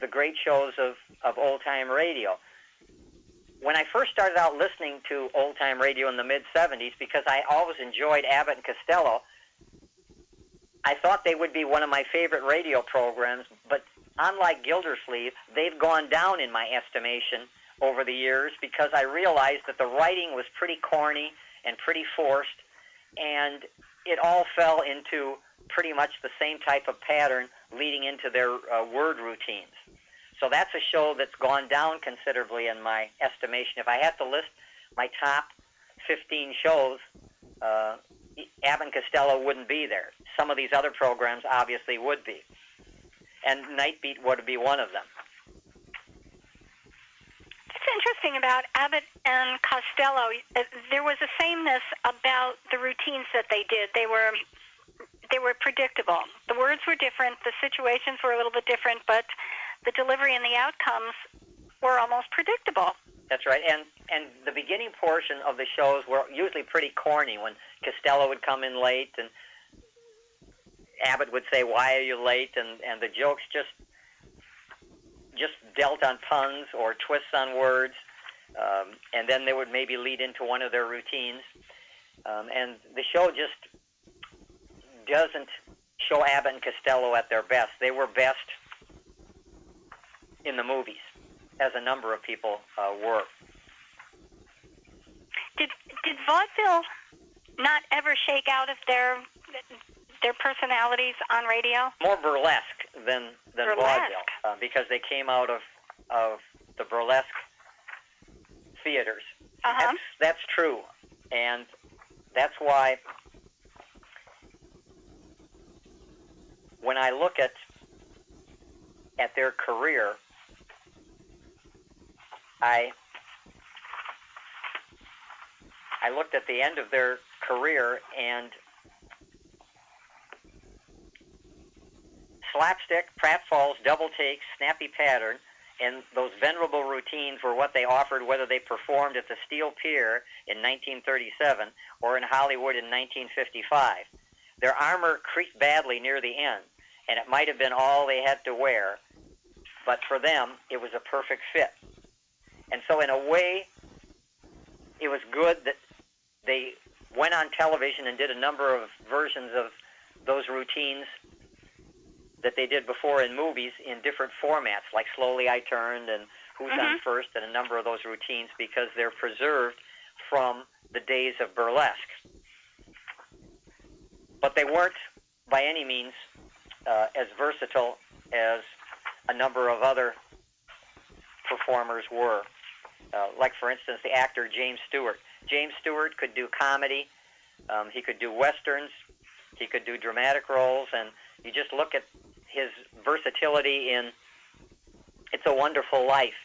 the great shows of, of old time radio. When I first started out listening to old time radio in the mid 70s, because I always enjoyed Abbott and Costello, I thought they would be one of my favorite radio programs, but unlike Gildersleeve, they've gone down in my estimation over the years because I realized that the writing was pretty corny and pretty forced, and it all fell into pretty much the same type of pattern leading into their uh, word routines. So that's a show that's gone down considerably in my estimation. If I had to list my top 15 shows, uh, Abbott and Costello wouldn't be there. Some of these other programs obviously would be. And Nightbeat would be one of them. It's interesting about Abbott and Costello. Uh, There was a sameness about the routines that they did. They were they were predictable. The words were different, the situations were a little bit different, but the delivery and the outcomes were almost predictable. That's right. And and the beginning portion of the shows were usually pretty corny when Costello would come in late and Abbott would say, "Why are you late?" and and the jokes just just dealt on puns or twists on words, um, and then they would maybe lead into one of their routines, um, and the show just doesn't show Abbott and Costello at their best. They were best in the movies, as a number of people uh, were. did vaudeville not ever shake out of their their personalities on radio? More burlesque than than Burlesque. vaudeville uh, because they came out of of the burlesque theaters. Uh huh. That's, that's true, and that's why when I look at at their career, I I looked at the end of their career and slapstick, pratfalls, double takes, snappy pattern, and those venerable routines were what they offered whether they performed at the Steel Pier in 1937 or in Hollywood in 1955. Their armor creaked badly near the end, and it might have been all they had to wear, but for them, it was a perfect fit. And so, in a way, it was good that they went on television and did a number of versions of those routines that they did before in movies in different formats, like Slowly I Turned and Who's on Mhm. First, and a number of those routines because they're preserved from the days of burlesque. But they weren't by any means uh, as versatile as a number of other performers were. Uh, like, for instance, the actor James Stewart. James Stewart could do comedy, um, he could do westerns, he could do dramatic roles, and you just look at his versatility in It's a Wonderful Life,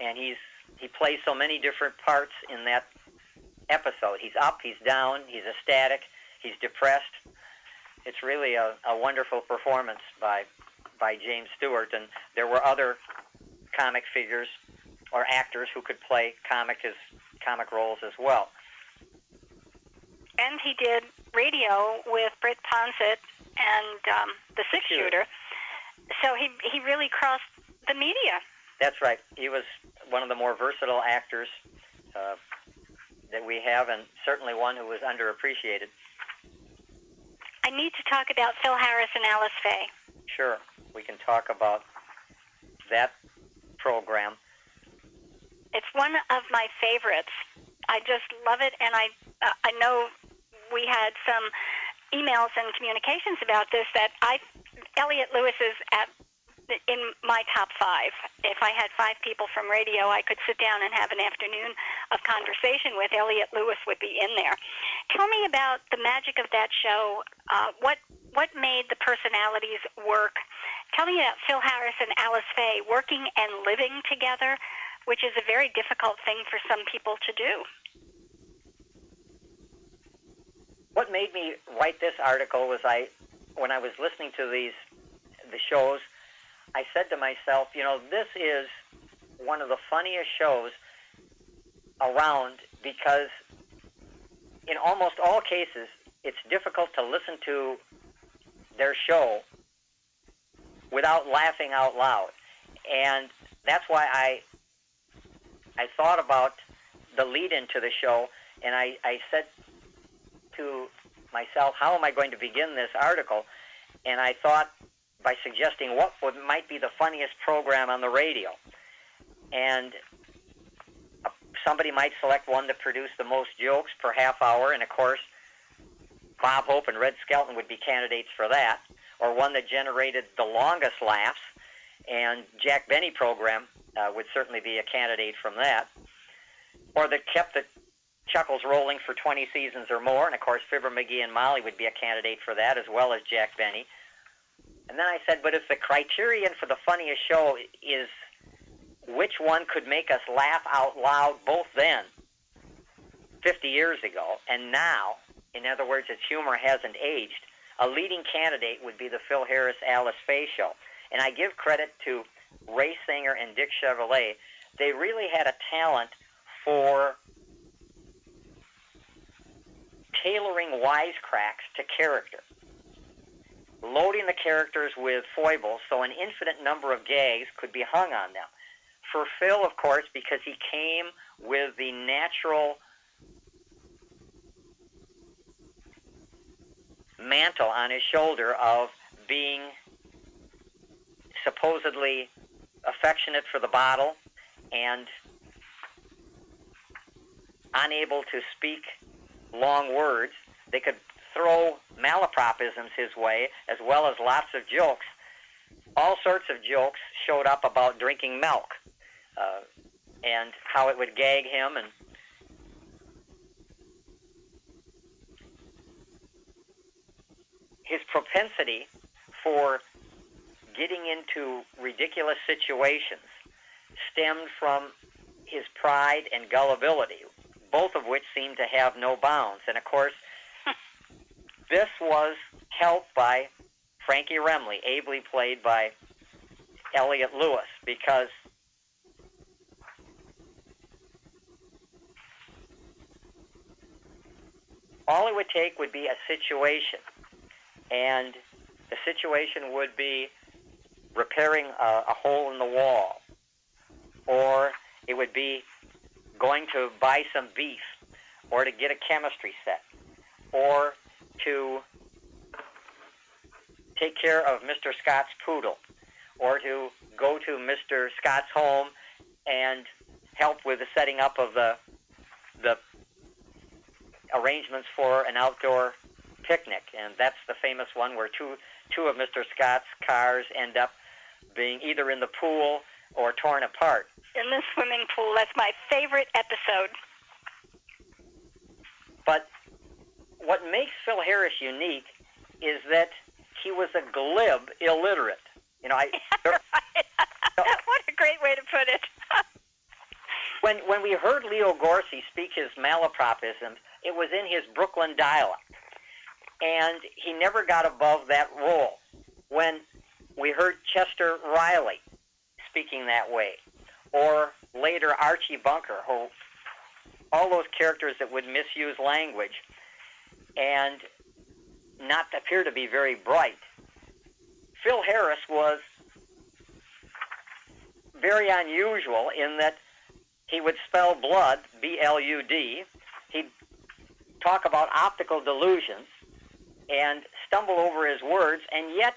and he's he plays so many different parts in that episode. He's up, he's down, he's ecstatic, he's depressed. It's really a, a wonderful performance by by James Stewart, and there were other comic figures or actors who could play comic as comic roles as well. And he did radio with Britt Ponset and um, the Six. Shooter. So he he really crossed the media. That's right. He was one of the more versatile actors uh, that we have, and certainly one who was underappreciated. I need to talk about Phil Harris and Alice Faye. Sure, we can talk about that program. It's one of my favorites. I just love it, and I uh, I know we had some emails and communications about this that I Elliott Lewis is at in my top five. If I had five people from radio, I could sit down and have an afternoon of conversation with Elliott Lewis would be in there. Tell me about the magic of that show. Uh, what what made the personalities work? Tell me about Phil Harris and Alice Faye working and living together, which is a very difficult thing for some people to do. What made me write this article was I, when I was listening to these, the shows, I said to myself, you know, this is one of the funniest shows around because in almost all cases, it's difficult to listen to their show without laughing out loud. And that's why I I thought about the lead into the show and I, I said to myself, how am I going to begin this article? And I thought by suggesting what would, might be the funniest program on the radio. And somebody might select one that produced the most jokes per half hour, and of course, Bob Hope and Red Skelton would be candidates for that, or one that generated the longest laughs, and Jack Benny program uh, would certainly be a candidate from that, or that kept the chuckles rolling for 20 seasons or more, and of course, Fibber McGee and Molly would be a candidate for that, as well as Jack Benny. And then I said, but if the criterion for the funniest show is which one could make us laugh out loud both then, 50 years ago, and now, in other words, its humor hasn't aged, a leading candidate would be the Phil Harris Alice Faye show. And I give credit to Ray Singer and Dick Chevillat. They really had a talent for tailoring wisecracks to character, loading the characters with foibles so an infinite number of gags could be hung on them. For Phil, of course, because he came with the natural mantle on his shoulder of being supposedly affectionate for the bottle and unable to speak long words. They could throw malapropisms his way, as well as lots of jokes. All sorts of jokes showed up about drinking milk uh, and how it would gag him and his propensity for getting into ridiculous situations stemmed from his pride and gullibility, both of which seemed to have no bounds. And of course, (laughs) this was helped by Frankie Remley, ably played by Elliott Lewis, because all it would take would be a situation, and the situation would be repairing a, a hole in the wall, or it would be going to buy some beef, or to get a chemistry set, or to take care of Mr. Scott's poodle, or to go to Mr. Scott's home and help with the setting up of the the arrangements for an outdoor picnic, and that's the famous one where two two of Mr. Scott's cars end up being either in the pool or torn apart. In the swimming pool. That's my favorite episode. But what makes Phil Harris unique is that he was a glib illiterate. You know, I (laughs) (laughs) what a great way to put it. (laughs) when when we heard Leo Gorcey speak his malapropisms, it was in his Brooklyn dialect, and he never got above that role. When we heard Chester Riley speaking that way, or later Archie Bunker, who all those characters that would misuse language and not appear to be very bright. Phil Harris was very unusual in that he would spell blood, B L U D. He'd talk about optical delusions and stumble over his words, and yet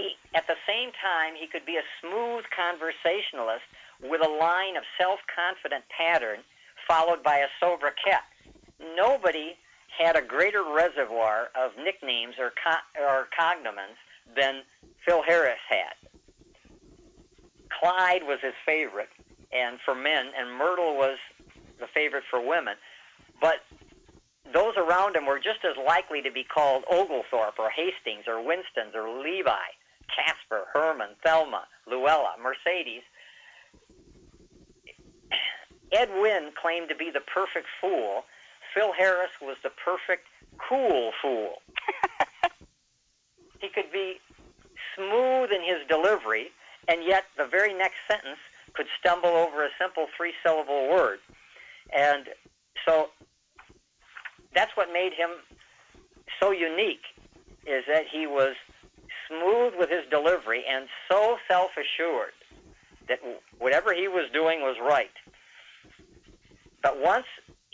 he, at the same time, he could be a smooth conversationalist with a line of self-confident pattern followed by a sobriquet. Nobody had a greater reservoir of nicknames or, co- or cognomens than Phil Harris had. Clyde was his favorite, and for men, and Myrtle was the favorite for women. But those around him were just as likely to be called Oglethorpe or Hastings or Winston's or Levi, Casper, Herman, Thelma, Luella, Mercedes. Ed Wynn claimed to be the perfect fool. Phil Harris was the perfect cool fool. (laughs) he could be smooth in his delivery, and yet the very next sentence could stumble over a simple three syllable word. And so that's what made him so unique is that he was smooth with his delivery and so self-assured that whatever he was doing was right. But once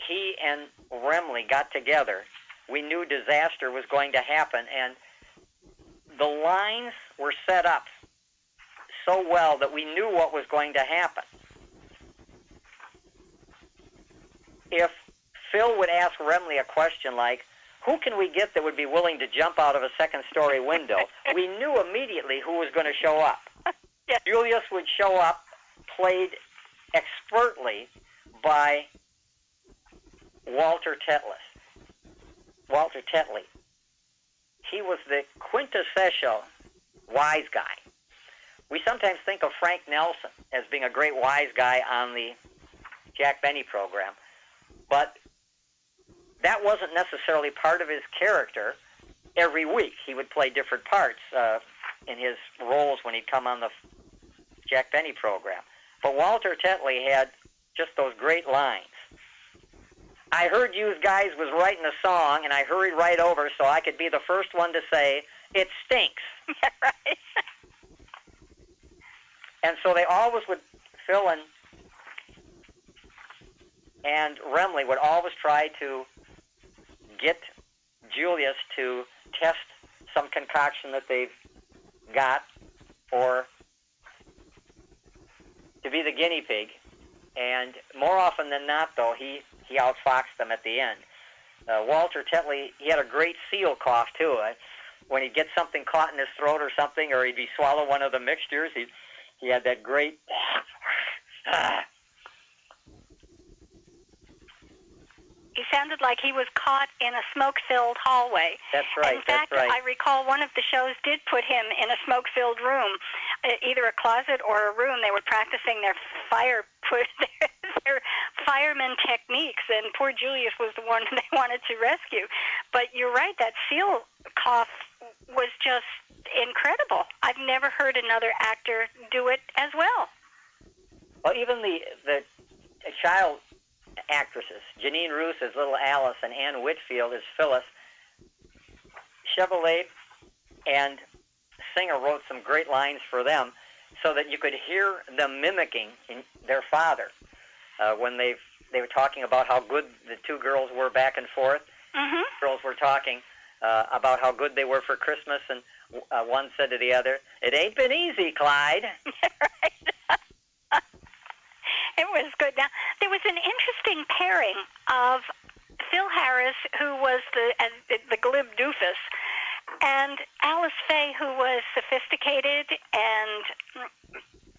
he and Remley got together, we knew disaster was going to happen and the lines were set up so well that we knew what was going to happen. If Phil would ask Remley a question like, who can we get that would be willing to jump out of a second story window? (laughs) we knew immediately who was going to show up. (laughs) Yes. Julius would show up, played expertly by Walter Tetley. Walter Tetley. He was the quintessential wise guy. We sometimes think of Frank Nelson as being a great wise guy on the Jack Benny program, but that wasn't necessarily part of his character every week. He would play different parts uh, in his roles when he'd come on the Jack Benny program. But Walter Tetley had just those great lines. I heard you guys was writing a song, and I hurried right over so I could be the first one to say, it stinks. (laughs) right. And so they always would fill in, and Remley would always try to get Julius to test some concoction that they've got or to be the guinea pig and more often than not, though, he he outfoxed them at the end. Uh, Walter Tetley, he had a great seal cough too. Uh, when he'd get something caught in his throat or something, or he'd be swallow one of the mixtures, he he had that great. Sounded like he was caught in a smoke-filled hallway. That's right. In fact, that's right. I recall one of the shows did put him in a smoke-filled room, either a closet or a room. They were practicing their fire (laughs) put their, their fireman techniques, and poor Julius was the one (laughs) they wanted to rescue. But you're right, that seal cough was just incredible. I've never heard another actor do it as well. Well, even the the child actresses, Jeanine Roose as Little Alice and Anne Whitfield as Phyllis. Chevillat and Singer wrote some great lines for them so that you could hear them mimicking their father uh, when they they were talking about how good the two girls were back and forth. Mm-hmm. Girls were talking uh, about how good they were for Christmas, and uh, one said to the other, "It ain't been easy, Clyde." (laughs) right. (laughs) it was good. Now an interesting pairing of Phil Harris, who was the uh, the glib doofus, and Alice Faye, who was sophisticated and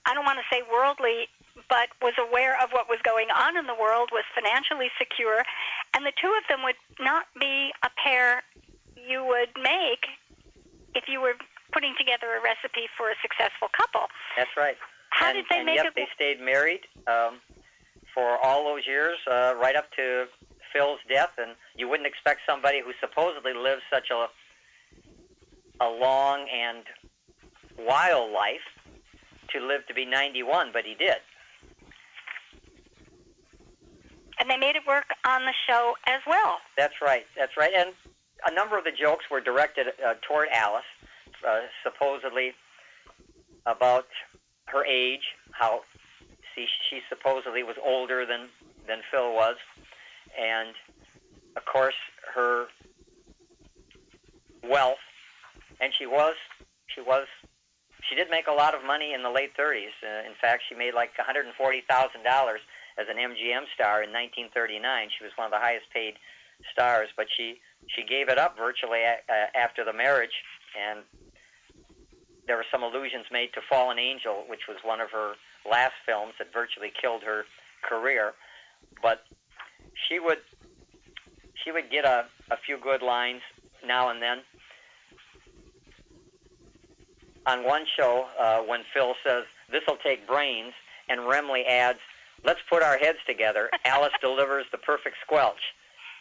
I don't want to say worldly, but was aware of what was going on in the world, was financially secure, and the two of them would not be a pair you would make if you were putting together a recipe for a successful couple. That's right. How and, did they and make yet it? they stayed married um, for all those years, uh, right up to Phil's death. And you wouldn't expect somebody who supposedly lived such a a long and wild life to live to be 91, but he did. and they made it work on the show as well. That's right. That's right. And a number of the jokes were directed uh, toward Alice, uh, supposedly about her age, how see she supposedly was older than than Phil was, and of course her wealth, and she was she was she did make a lot of money in the late 30s. Uh, in fact, she made like 140 thousand dollars as an MGM star in 1939. She was one of the highest paid stars, but she she gave it up virtually a, uh, after the marriage, and there were some allusions made to Fallen Angel, which was one of her last films that virtually killed her career. But she would she would get a, a few good lines now and then. On one show, uh, when Phil says, This'll take brains, and Remley adds, Let's put our heads together, (laughs) Alice delivers the perfect squelch.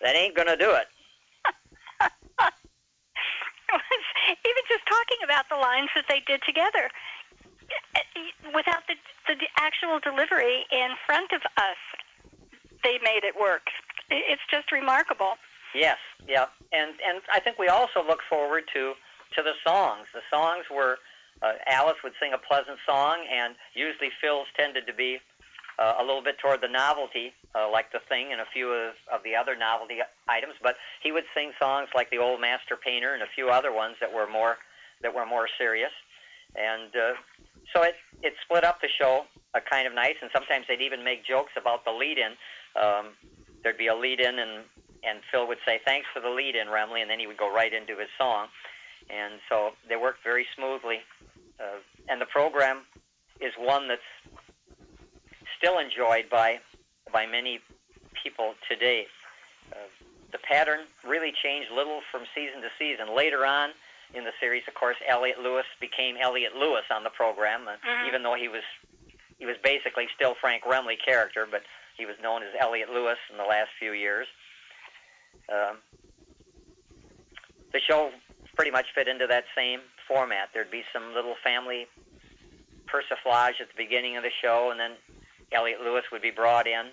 That ain't going to do it. (laughs) It was even just talking about the lines that they did together without the, the actual delivery in front of us. They made it work. It's just remarkable. Yes, yeah, and and I think we also look forward to to the songs. The songs were uh, Alice would sing a pleasant song, and usually Phil's tended to be uh, a little bit toward the novelty, uh, like the thing and a few of, of the other novelty items. But he would sing songs like the Old Master Painter and a few other ones that were more that were more serious. And uh, so it it split up the show uh, kind of nice. And sometimes they'd even make jokes about the lead-in. Um, there'd be a lead-in, and and Phil would say, "Thanks for the lead-in, Remley," and then he would go right into his song. And so they worked very smoothly. Uh, and the program is one that's still enjoyed by by many people today. Uh, the pattern really changed little from season to season. Later on in the series, of course, Elliott Lewis became Elliott Lewis on the program, uh, Mhm. even though he was he was basically still Frank Remley character, but he was known as Elliott Lewis in the last few years. Um, the show pretty much fit into that same format. There'd be some little family persiflage at the beginning of the show, and then Elliott Lewis would be brought in,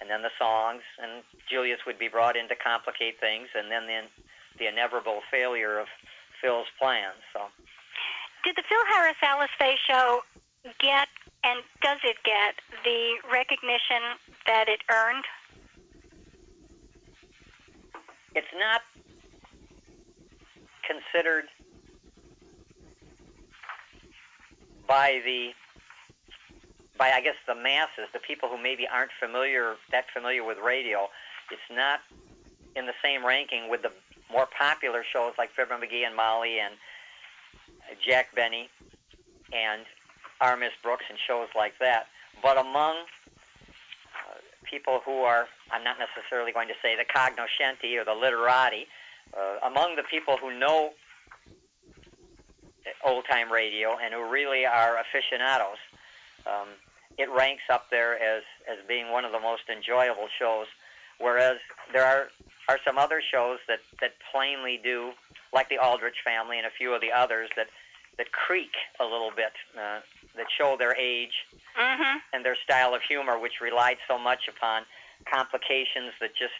and then the songs, and Julius would be brought in to complicate things, and then the, the inevitable failure of Phil's plans. So Did the Phil Harris Alice Faye show get and does it get the recognition that it earned? it's not considered by the by I guess the masses, the people who maybe aren't familiar that familiar with radio, it's not in the same ranking with the more popular shows like Fibber McGee and Molly and Jack Benny and Our Miss Brooks and shows like that. But among uh, people who are, I'm not necessarily going to say the cognoscenti or the literati, uh, among the people who know old time radio and who really are aficionados, um, it ranks up there as, as being one of the most enjoyable shows. Whereas there are, are some other shows that, that plainly do, like the Aldrich family and a few of the others, that, that creak a little bit, uh, that show their age Mm-hmm. and their style of humor, which relied so much upon complications that just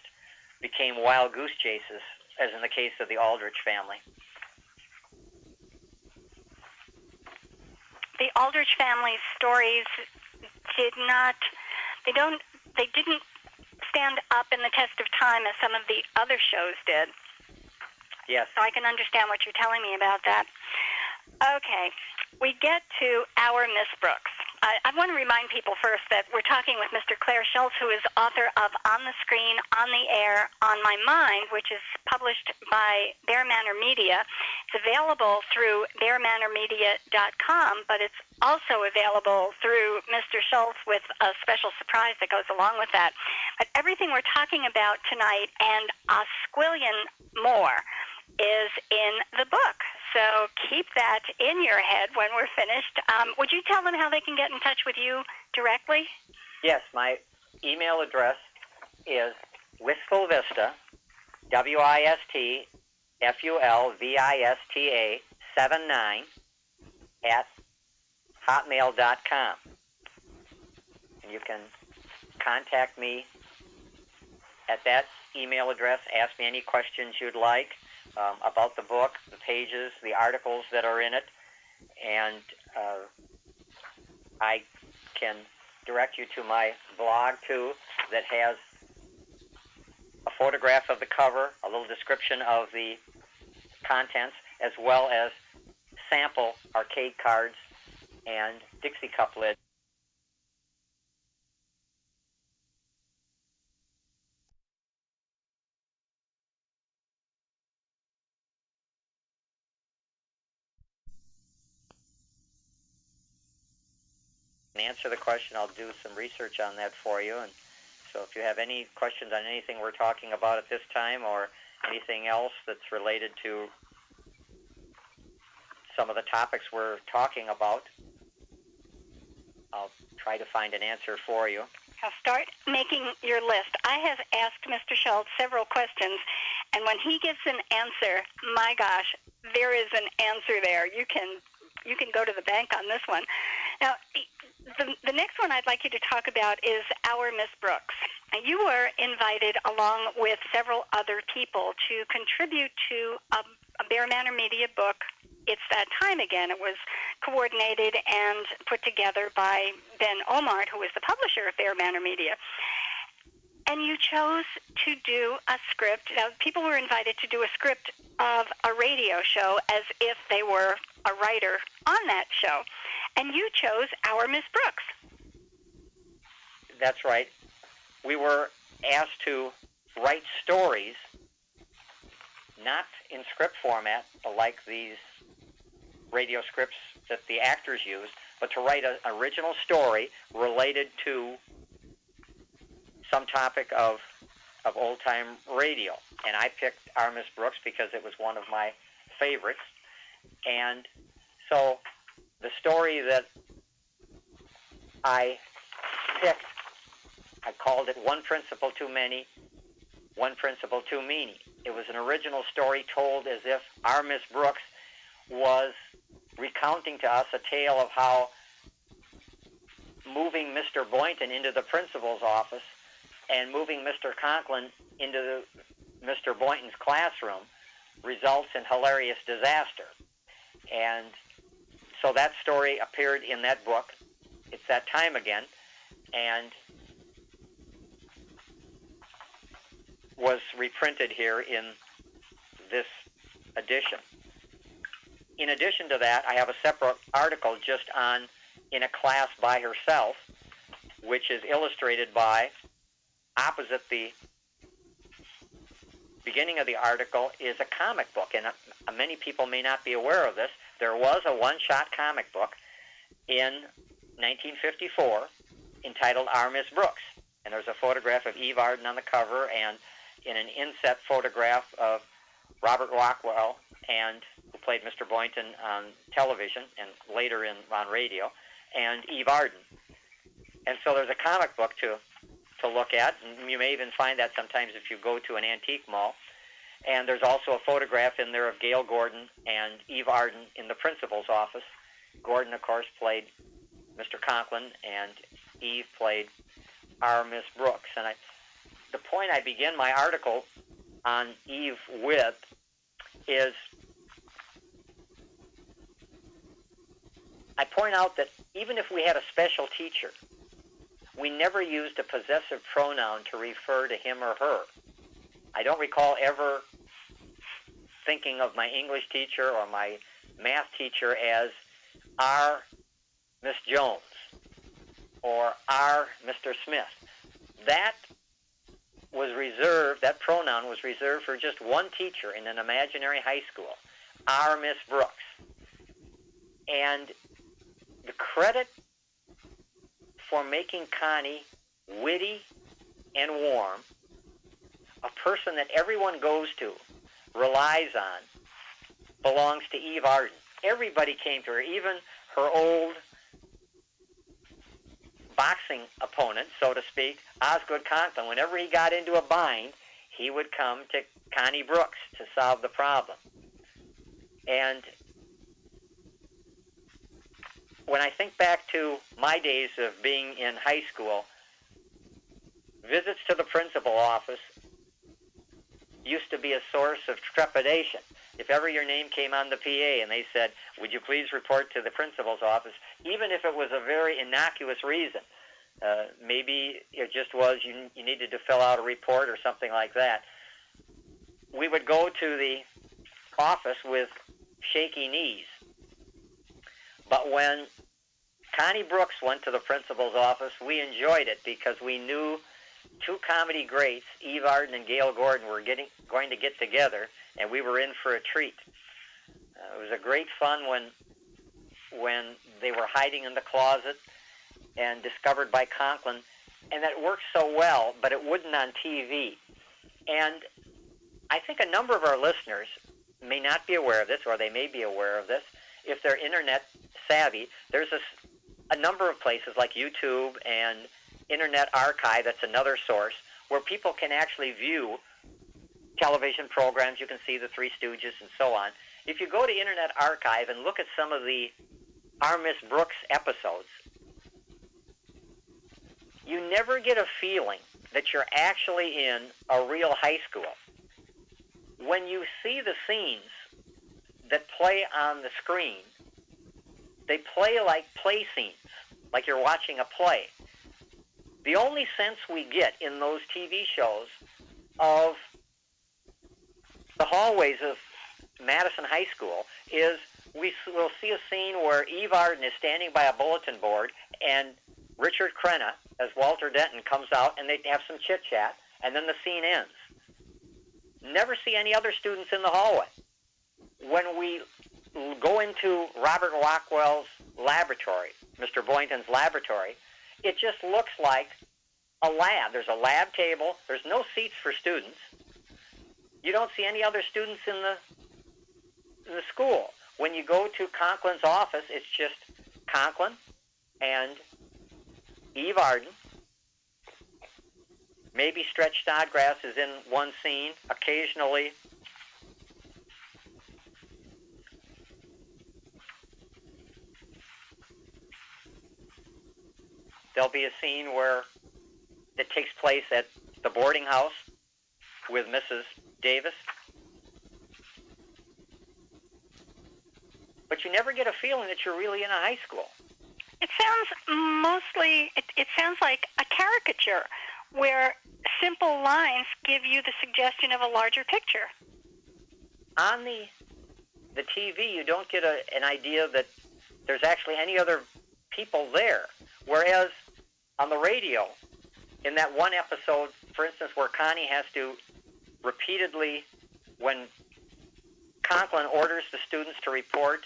became wild goose chases, as in the case of the Aldrich family. The Aldrich family's stories did not, they don't, they didn't stand up in the test of time as some of the other shows did. Yes. So I can understand what you're telling me about that. Okay, we get to our Miss Brooks. I, I want to remind people first that we're talking with Mr. Clair Schultz, who is author of On the Screen, On the Air, On My Mind, which is published by Bear Manor Media. It's available through bearmanormedia.com, but it's also available through Mr. Schultz with a special surprise that goes along with that. But everything we're talking about tonight and a squillion more is in the book. So keep that in your head when we're finished. Um, would you tell them how they can get in touch with you directly? Yes, my email address is Wistful Vista, W I S T F U L V I S T A 79 at hotmail.com. And you can contact me at that email address, ask me any questions you'd like um, about the book, the pages, the articles that are in it, and uh, I can direct you to my blog too that has a photograph of the cover, a little description of the contents, as well as sample arcade cards and Dixie cup lids. Answer the question, I'll do some research on that for you. And so if you have any questions on anything we're talking about at this time or anything else that's related to some of the topics we're talking about, I'll try to find an answer for you. Now start making your list. I have asked Mr. Schultz several questions, and when he gives an answer, my gosh, there is an answer there. You can you can go to the bank on this one. Now, the, the next one I'd like you to talk about is Our Miss Brooks. You were invited along with several other people to contribute to a, a Bear Manor Media book. It's that time again. It was coordinated and put together by Ben Ohmart, who is the publisher of Bear Manor Media. And you chose to do a script. Now, people were invited to do a script of a radio show as if they were a writer on that show. And you chose Our Miss Brooks. That's right. We were asked to write stories, not in script format, like these radio scripts that the actors use, but to write an original story related to some topic of of old time radio. And I picked Our Miss Brooks because it was one of my favorites. And so the story that I picked, I called it One Principle Too Many, One Principle Too Many. It was an original story told as if our Miss Brooks was recounting to us a tale of how moving Mr. Boynton into the principal's office and moving Mr. Conklin into the, Mr. Boynton's classroom results in hilarious disaster. And so that story appeared in that book. It's that time again, and was reprinted here in this edition. In addition to that, I have a separate article just on in a class by herself, which is illustrated by opposite the beginning of the article is a comic book, and uh, many people may not be aware of this. There was a one-shot comic book in 1954 entitled Our Miss Brooks, and there's a photograph of Eve Arden on the cover, and in an inset photograph of Robert Rockwell and who played Mr. Boynton on television and later in on radio, and Eve Arden. And so there's a comic book to to look at, and you may even find that sometimes if you go to an antique mall. And there's also a photograph in there of Gale Gordon and Eve Arden in the principal's office. Gordon, of course, played Mr. Conklin, and Eve played our Miss Brooks. And I, the point I begin my article on Eve with is I point out that even if we had a special teacher, we never used a possessive pronoun to refer to him or her. I don't recall ever thinking of my English teacher or my math teacher as our Miss Jones or our Mr. Smith. That was reserved, that pronoun was reserved for just one teacher in an imaginary high school, our Miss Brooks. And the credit for making Connie witty and warm, a person that everyone goes to, relies on, belongs to Eve Arden. Everybody came to her, even her old boxing opponent, so to speak, Osgood Conklin. Whenever he got into a bind, he would come to Connie Brooks to solve the problem. And when I think back to my days of being in high school, visits to the principal office used to be a source of trepidation. If ever your name came on the PA and they said, Would you please report to the principal's office, even if it was a very innocuous reason, uh, maybe it just was you, you needed to fill out a report or something like that, we would go to the office with shaky knees. But when Connie Brooks went to the principal's office, we enjoyed it because we knew two comedy greats, Eve Arden and Gale Gordon, were getting going to get together, and we were in for a treat. Uh, it was a great fun when when they were hiding in the closet and discovered by Conklin, and that worked so well, but it wouldn't on TV. And I think a number of our listeners may not be aware of this, or they may be aware of this. If they're internet savvy, there's a, a number of places like YouTube and Internet Archive, that's another source, where people can actually view television programs. You can see the Three Stooges and so on. If you go to Internet Archive and look at some of the Our Miss Brooks episodes, you never get a feeling that you're actually in a real high school. When you see the scenes that play on the screen, they play like play scenes, like you're watching a play. The only sense we get in those TV shows of the hallways of Madison High School is we will see a scene where Eve Arden is standing by a bulletin board and Richard Crenna as Walter Denton comes out and they have some chit chat and then the scene ends. Never see any other students in the hallway. When we go into Robert Rockwell's laboratory, Mr. Boynton's laboratory, it just looks like a lab. There's a lab table. There's no seats for students. You don't see any other students in the in the school. When you go to Conklin's office, it's just Conklin and Eve Arden. Maybe Stretch Snodgrass is in one scene. Occasionally, there'll be a scene where it takes place at the boarding house with Mrs. Davis. But you never get a feeling that you're really in a high school. It sounds mostly, it, it sounds like a caricature where simple lines give you the suggestion of a larger picture. On the the TV, you don't get a, an idea that there's actually any other people there. Whereas on the radio, in that one episode, for instance, where Connie has to repeatedly, when Conklin orders the students to report,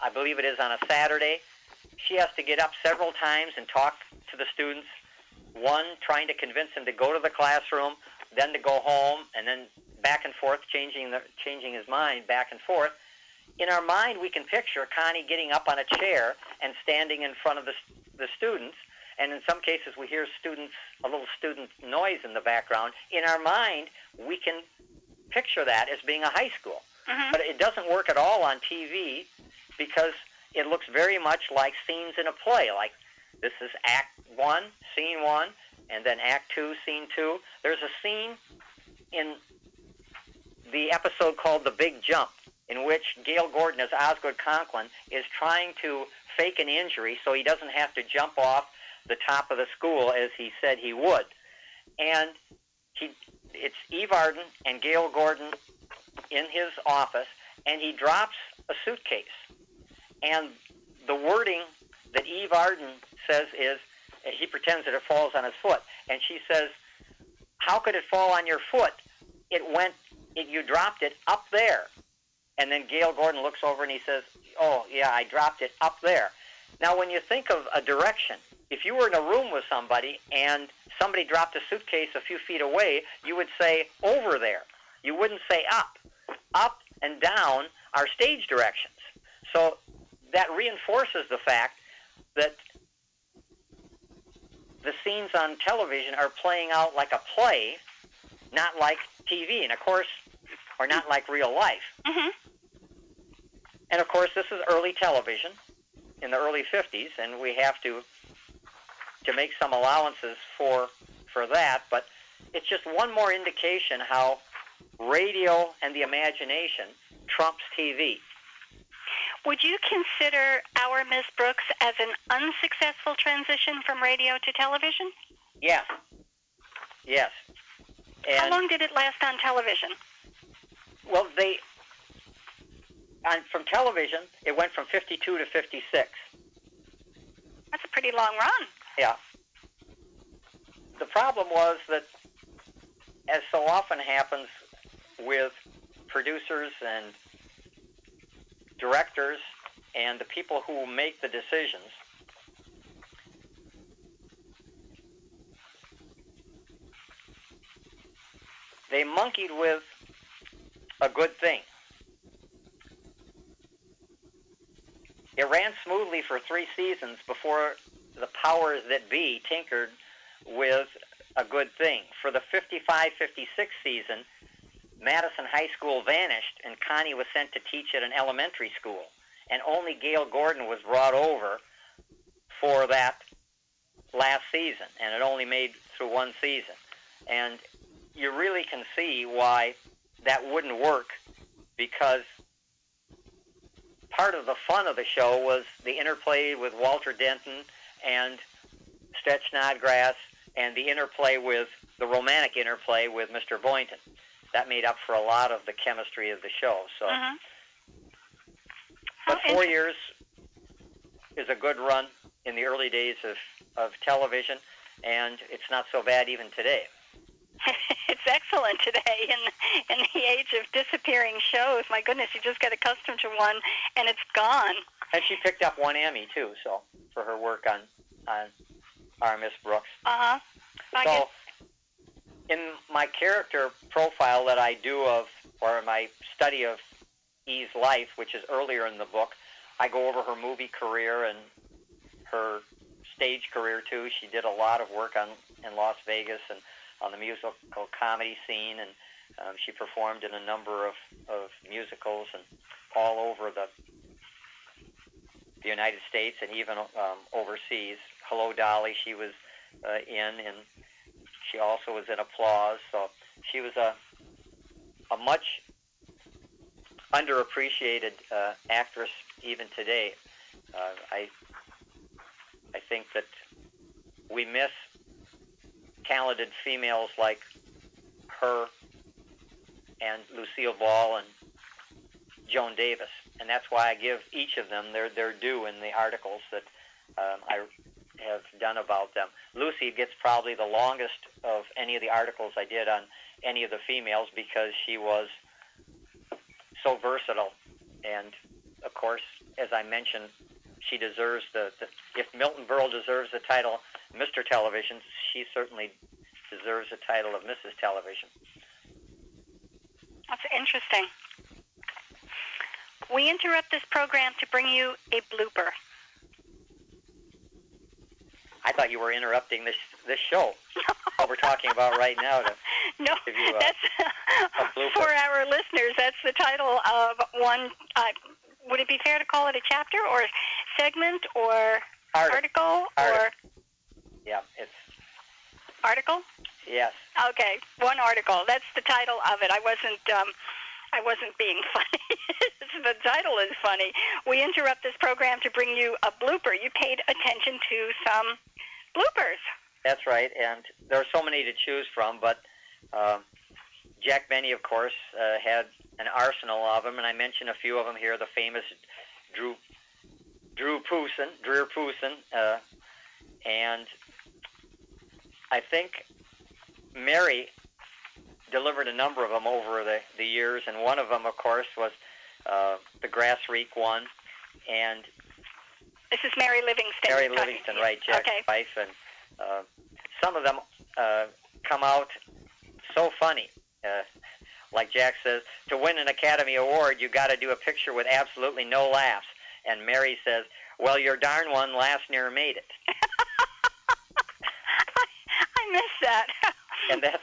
I believe it is on a Saturday, she has to get up several times and talk to the students. One, trying to convince them to go to the classroom, then to go home, and then back and forth, changing the, changing his mind back and forth. In our mind, we can picture Connie getting up on a chair and standing in front of the, the students, and in some cases, we hear students a little student noise in the background. In our mind, we can picture that as being a high school, Mhm. but it doesn't work at all on TV because it looks very much like scenes in a play. Like this is Act One, Scene One, and then Act Two, Scene Two. There's a scene in the episode called The Big Jump, in which Gale Gordon as Osgood Conklin is trying to fake an injury so he doesn't have to jump off the top of the school as he said he would. And he, it's Eve Arden and Gale Gordon in his office, and he drops a suitcase. And the wording that Eve Arden says is, he pretends that it falls on his foot, and she says, "How could it fall on your foot? It went, it, you dropped it up there." And then Gale Gordon looks over and he says, "Oh yeah, I dropped it up there." Now, when you think of a direction, if you were in a room with somebody and somebody dropped a suitcase a few feet away, you would say over there. You wouldn't say up. Up and down are stage directions. So that reinforces the fact that the scenes on television are playing out like a play, not like TV, and of course, or not like real life. Mhm. And of course, this is early television in the early 50s, and we have to to make some allowances for for that. But it's just one more indication how radio and the imagination trumps TV. Would you consider Our Miss Brooks as an unsuccessful transition from radio to television? Yes. Yes. And How long did it last on television? well, they on from television it went from 52 to 56. That's a pretty long run. Yeah. The problem was that, as so often happens with producers and directors and the people who make the decisions, they monkeyed with a good thing. It ran smoothly for three seasons before the powers that be tinkered with a good thing. For the 55 56 season, Madison High School vanished and Connie was sent to teach at an elementary school. And only Gale Gordon was brought over for that last season. And it only made through one season. And you really can see why that wouldn't work because part of the fun of the show was the interplay with Walter Denton and Stretch Snodgrass and the interplay with the romantic interplay with Mr. Boynton. That made up for a lot of the chemistry of the show. So, Mhm. but four years is a good run in the early days of, of television, and it's not so bad even today. (laughs) it's excellent today in in the age of disappearing shows. My goodness, you just get accustomed to one and it's gone. And she picked up one Emmy too, so for her work on on our Miss Brooks. Uh huh. So, guess in my character profile that I do of, or my study of E's life, which is earlier in the book, I go over her movie career and her stage career too. She did a lot of work on in Las Vegas and on the musical comedy scene, and um, she performed in a number of, of musicals and all over the the United States and even um, overseas. Hello, Dolly. She was uh, in, and she also was in Applause. So she was a a much underappreciated uh, actress even today. Uh, I I think that we miss talented females like her and Lucille Ball and Joan Davis, and that's why I give each of them their their due in the articles that um, I have done about them. Lucy gets probably the longest of any of the articles I did on any of the females because she was so versatile. And of course, as I mentioned, she deserves the, the if Milton Berle deserves the title Mr. Television, she certainly deserves the title of Mrs. Television. That's interesting. We interrupt this program to bring you a blooper. I thought you were interrupting this this show. (laughs) what we're talking about right now. To, (laughs) No, Give you a- that's a blooper. (laughs) for our listeners. That's the title of one. Uh, would it be fair to call it a chapter or segment or Art- article or yeah, it's article? yes. Okay, one article. That's the title of it. I wasn't. Um, I wasn't being (laughs) funny. the title is funny. We interrupt this program to bring you a blooper. You paid attention to some bloopers. That's right, and there are so many to choose from, but um, Jack Benny, of course, uh, had an arsenal of them, and I mentioned a few of them here. The famous Drew Drew Poosin, Drew uh, and I think Mary delivered a number of them over the, the years, and one of them, of course, was uh, the Grass Reek one, and This is Mary Livingstone. Mary Livingstone, right, Jack's Okay. wife, and uh, some of them uh, come out so funny. Uh, like Jack says, to win an Academy Award, you got to do a picture with absolutely no laughs. And Mary says, "Well, your darn one last near made it." I missed that. And that's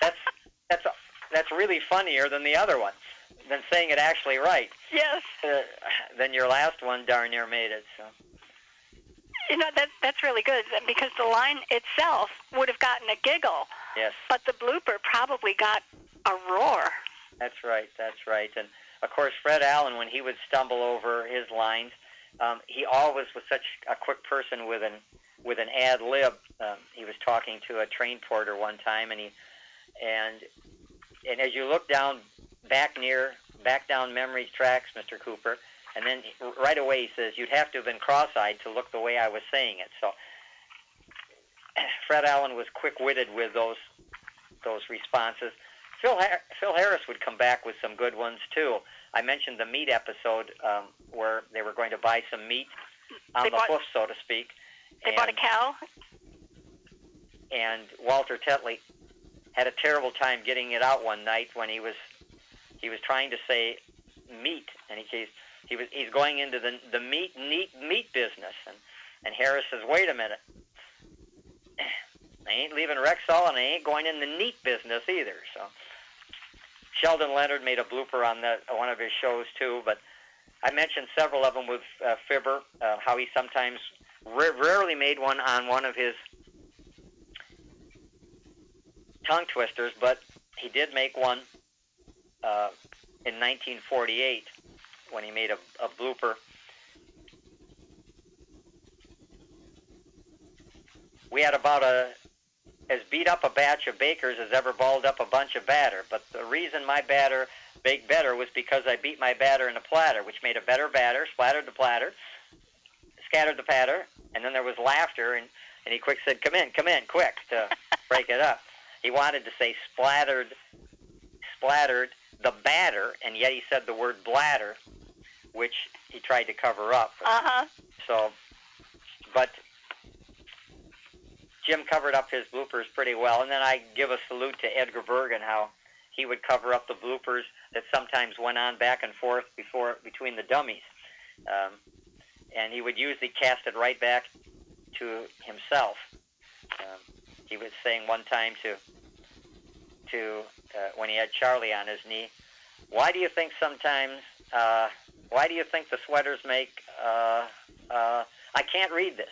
that's that's that's really funnier than the other ones, than saying it actually right. yes. Uh, then your last one darn near made it. So You know that that's really good because the line itself would have gotten a giggle, yes. but the blooper probably got a roar. That's right. That's right. And of course, Fred Allen, when he would stumble over his lines, um, he always was such a quick person with an with an ad lib. Um, he was talking to a train porter one time, and he and and as you look down back near back down memory tracks, Mr. Cooper, and then right away he says you'd have to have been cross-eyed to look the way I was saying it. So (clears throat) Fred Allen was quick-witted with those those responses. Phil Har- Phil Harris would come back with some good ones too. I mentioned the meat episode um, where they were going to buy some meat on They the bought- hoof, so to speak. They and, bought a cow. and Walter Tetley had a terrible time getting it out one night when he was he was trying to say meat, and he he's, he was he's going into the the meat meat meat business, and and Harris says, wait a minute. (clears throat) I ain't leaving Rexall, and I ain't going in the neat business either. So Sheldon Leonard made a blooper on that one of his shows too, but I mentioned several of them with uh, Fibber, uh, how he sometimes ra- rarely made one on one of his tongue twisters, but he did make one uh, in 1948 when he made a, a blooper. We had about a as beat up a batch of bakers as ever balled up a bunch of batter. But the reason my batter baked better was because I beat my batter in a platter, which made a better batter, splattered the platter, scattered the patter, and then there was laughter, and, and he quick said, come in, come in, quick, to (laughs) break it up. He wanted to say splattered, splattered the batter, and yet he said the word bladder, which he tried to cover up. Uh huh. So, but Jim covered up his bloopers pretty well, and then I give a salute to Edgar Bergen how he would cover up the bloopers that sometimes went on back and forth before between the dummies, um, and he would usually cast it right back to himself. Um, he was saying one time to to uh, when he had Charlie on his knee, why do you think sometimes? Uh, why do you think the sweaters make? Uh, uh, I can't read this.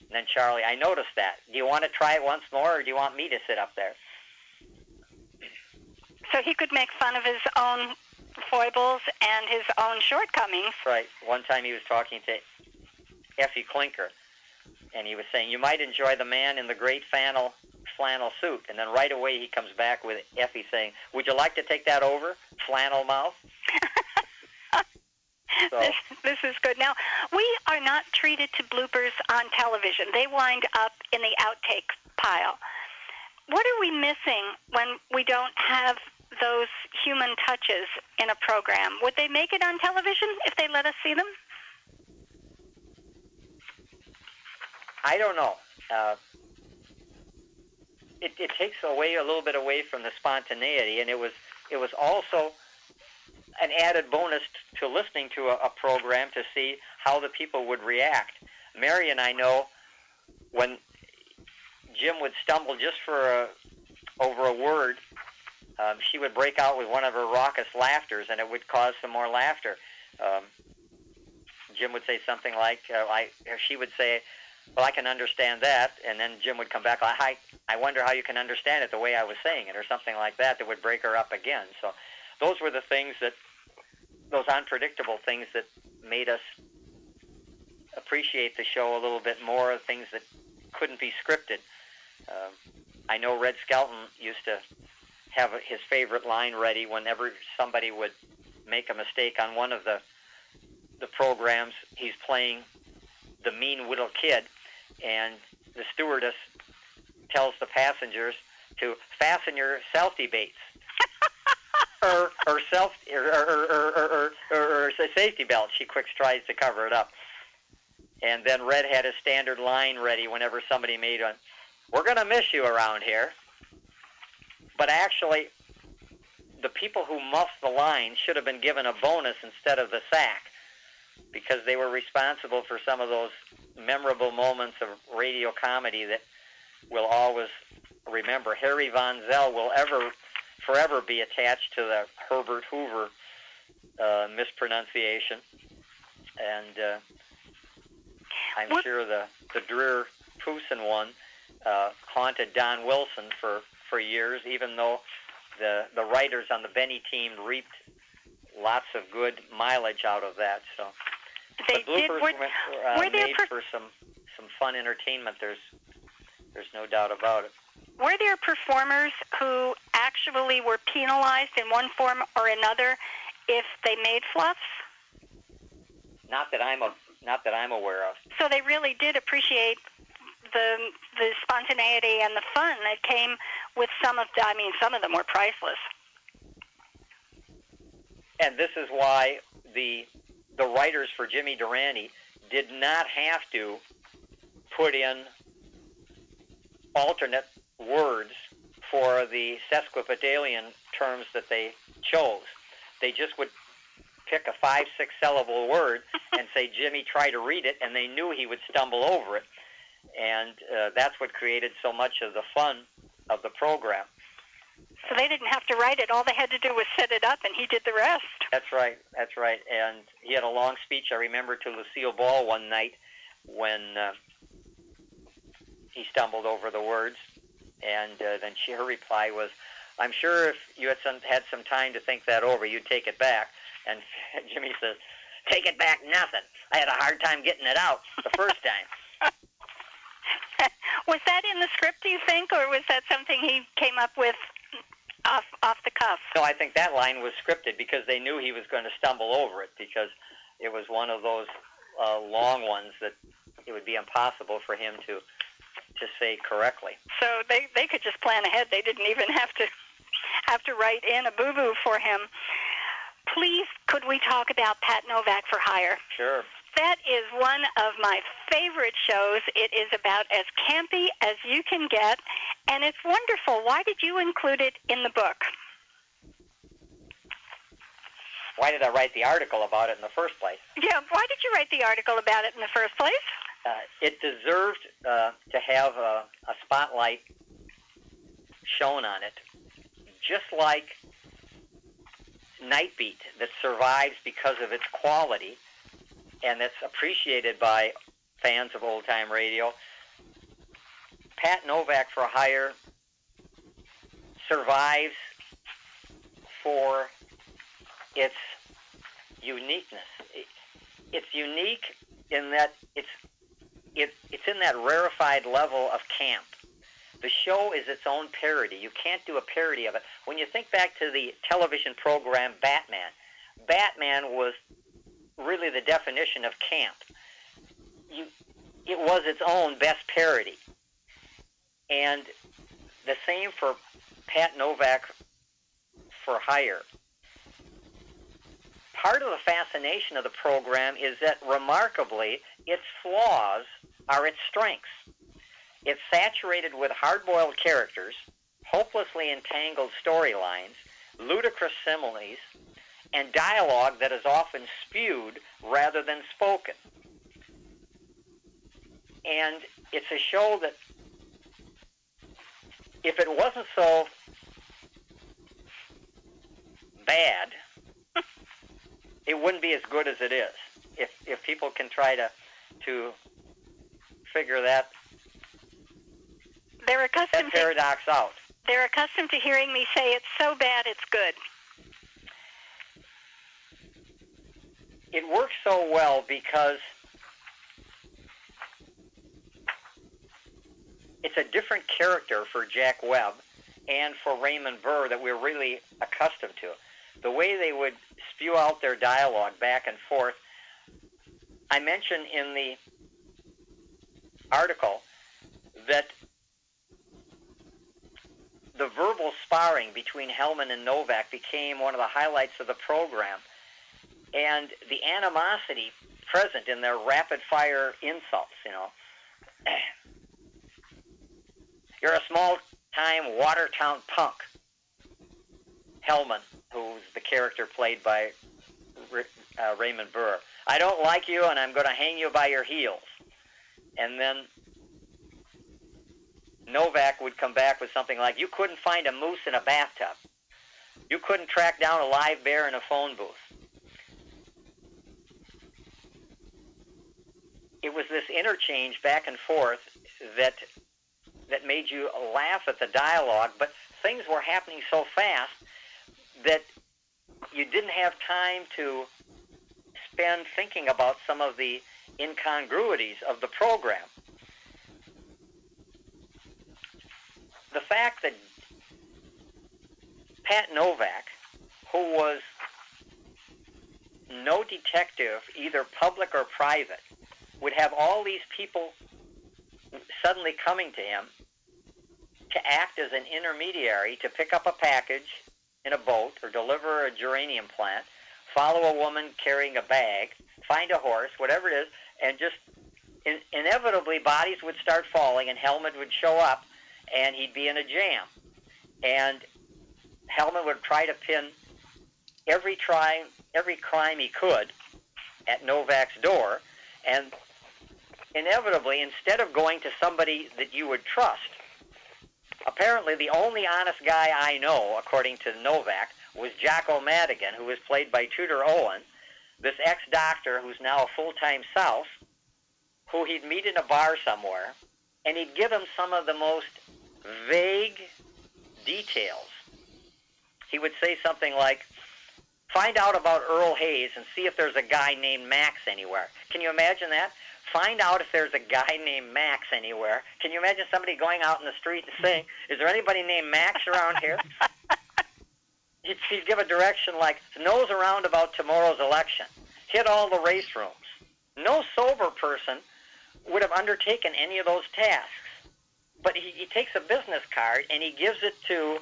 And then Charlie, I noticed that. Do you want to try it once more, or do you want me to sit up there? So he could make fun of his own foibles and his own shortcomings. Right. One time he was talking to Effie Klinker, and he was saying, "You might enjoy the man in the great flannel flannel suit." And then right away he comes back with Effie saying, "Would you like to take that over, flannel mouth?" (laughs) So This, this is good. Now, we are not treated to bloopers on television. They wind up in the outtake pile. What are we missing when we don't have those human touches in a program? Would they make it on television if they let us see them? I don't know. Uh, it, it takes away a little bit away from the spontaneity, and it was it was also an added bonus t- to listening to a, a program to see how the people would react. Mary and I know when Jim would stumble just for a, over a word, um, she would break out with one of her raucous laughters, and it would cause some more laughter. Um, Jim would say something like, uh, "I," or she would say, "Well, I can understand that," and then Jim would come back, "I, I wonder how you can understand it the way I was saying it," or something like that. That would break her up again. So, those were the things that, those unpredictable things that made us appreciate the show a little bit more. Things that couldn't be scripted. Um, I know Red Skelton used to have his favorite line ready whenever somebody would make a mistake on one of the the programs. He's playing the mean little kid, and the stewardess tells the passengers to fasten your safety belts. or, or self or, or, or, or, or, or, or safety belt. She quick tries to cover it up. And then Red had his standard line ready whenever somebody made one. We're going to miss you around here. But actually, the people who muffed the line should have been given a bonus instead of the sack because they were responsible for some of those memorable moments of radio comedy that we'll always remember. Harry Von Zell will ever, forever be attached to the Herbert Hoover uh, mispronunciation. And uh, I'm What- sure the, the Dreer Poosin one uh, haunted Don Wilson for, for years, even though the, the writers on the Benny team reaped lots of good mileage out of that. So They the bloopers did. Were, were, uh, were there made per- for some some fun entertainment. There's there's no doubt about it. were there performers who actually were penalized in one form or another if they made fluffs? Not that I'm a not that I'm aware of. So they really did appreciate the the spontaneity and the fun that came with some of the. I mean, some of them were priceless. And this is why the the writers for Jimmy Durante did not have to put in alternate words for the sesquipedalian terms that they chose. They just would pick a five, six syllable word and say, Jimmy, try to read it, and they knew he would stumble over it. And uh, that's what created so much of the fun of the program. So they didn't have to write it. All they had to do was set it up, and he did the rest. That's right. That's right. And he had a long speech. I remember to Lucille Ball one night when uh, he stumbled over the words, and uh, then she, her reply was, "I'm sure if you had some had some time to think that over, you'd take it back." And (laughs) Jimmy says, "Take it back, nothing. I had a hard time getting it out the first time." (laughs) was that in the script, do you think, or was that something he came up with off off the cuff? No, I think that line was scripted because they knew he was going to stumble over it because it was one of those uh, long ones that it would be impossible for him to to say correctly. So they they could just plan ahead. They didn't even have to have to write in a boo boo for him. Please, could we talk about Pat Novak for Hire? Sure. That is one of my favorite shows. It is about as campy as you can get, and it's wonderful. Why did you include it in the book? Why did I write the article about it in the first place? Yeah, why did you write the article about it in the first place? Uh, it deserved uh, to have a, a spotlight shown on it, just like Nightbeat, that survives because of its quality and that's appreciated by fans of old time radio. Pat Novak for Hire survives for its uniqueness. It's unique in that it's it, it's in that rarefied level of camp. The show is its own parody. You can't do a parody of it. When you think back to the television program Batman, Batman was really the definition of camp. You, it was its own best parody. And the same for Pat Novak for hire. Part of the fascination of the program is that remarkably, its flaws are its strengths. It's saturated with hard boiled characters, hopelessly entangled storylines, ludicrous similes, and dialogue that is often spewed rather than spoken. And it's a show that, if it wasn't so bad, (laughs) it wouldn't be as good as it is. If if people can try to to figure that They're that accustomed to paradox out. they're accustomed to hearing me say it's so bad it's good. It works so well because it's a different character for Jack Webb and for Raymond Burr that we're really accustomed to. The way they would spew out their dialogue back and forth. I mentioned in the article that the verbal sparring between Hellman and Novak became one of the highlights of the program. And the animosity present in their rapid fire insults, you know. (clears throat) You're a small time Watertown punk. Hellman, who's the character played by uh, Raymond Burr. I don't like you, and I'm going to hang you by your heels. And then Novak would come back with something like, You couldn't find a moose in a bathtub. You couldn't track down a live bear in a phone booth. It was this interchange back and forth that that made you laugh at the dialogue, but things were happening so fast that you didn't have time to spend thinking about some of the incongruities of the program. The fact that Pat Novak, who was no detective, either public or private, would have all these people suddenly coming to him to act as an intermediary to pick up a package in a boat or deliver a geranium plant, follow a woman carrying a bag, find a horse, whatever it is, and just in, inevitably bodies would start falling and Hellman would show up and he'd be in a jam. And Hellman would try to pin every try, every crime he could at Novak's door, and inevitably, instead of going to somebody that you would trust, apparently the only honest guy I know, according to Novak, was Jocko Madigan, who was played by Tudor Owen, this ex-doctor who's now a full-time South, who he'd meet in a bar somewhere, and he'd give him some of the most vague details. He would say something like, find out about Earl Hayes and see if there's a guy named Max anywhere. Can you imagine that? Find out if there's a guy named Max anywhere. Can you imagine somebody going out in the street and saying, is there anybody named Max around here? (laughs) he'd, he'd give a direction like, nose around about tomorrow's election. Hit all the race rooms. No sober person would have undertaken any of those tasks. But he, he takes a business card and he gives it to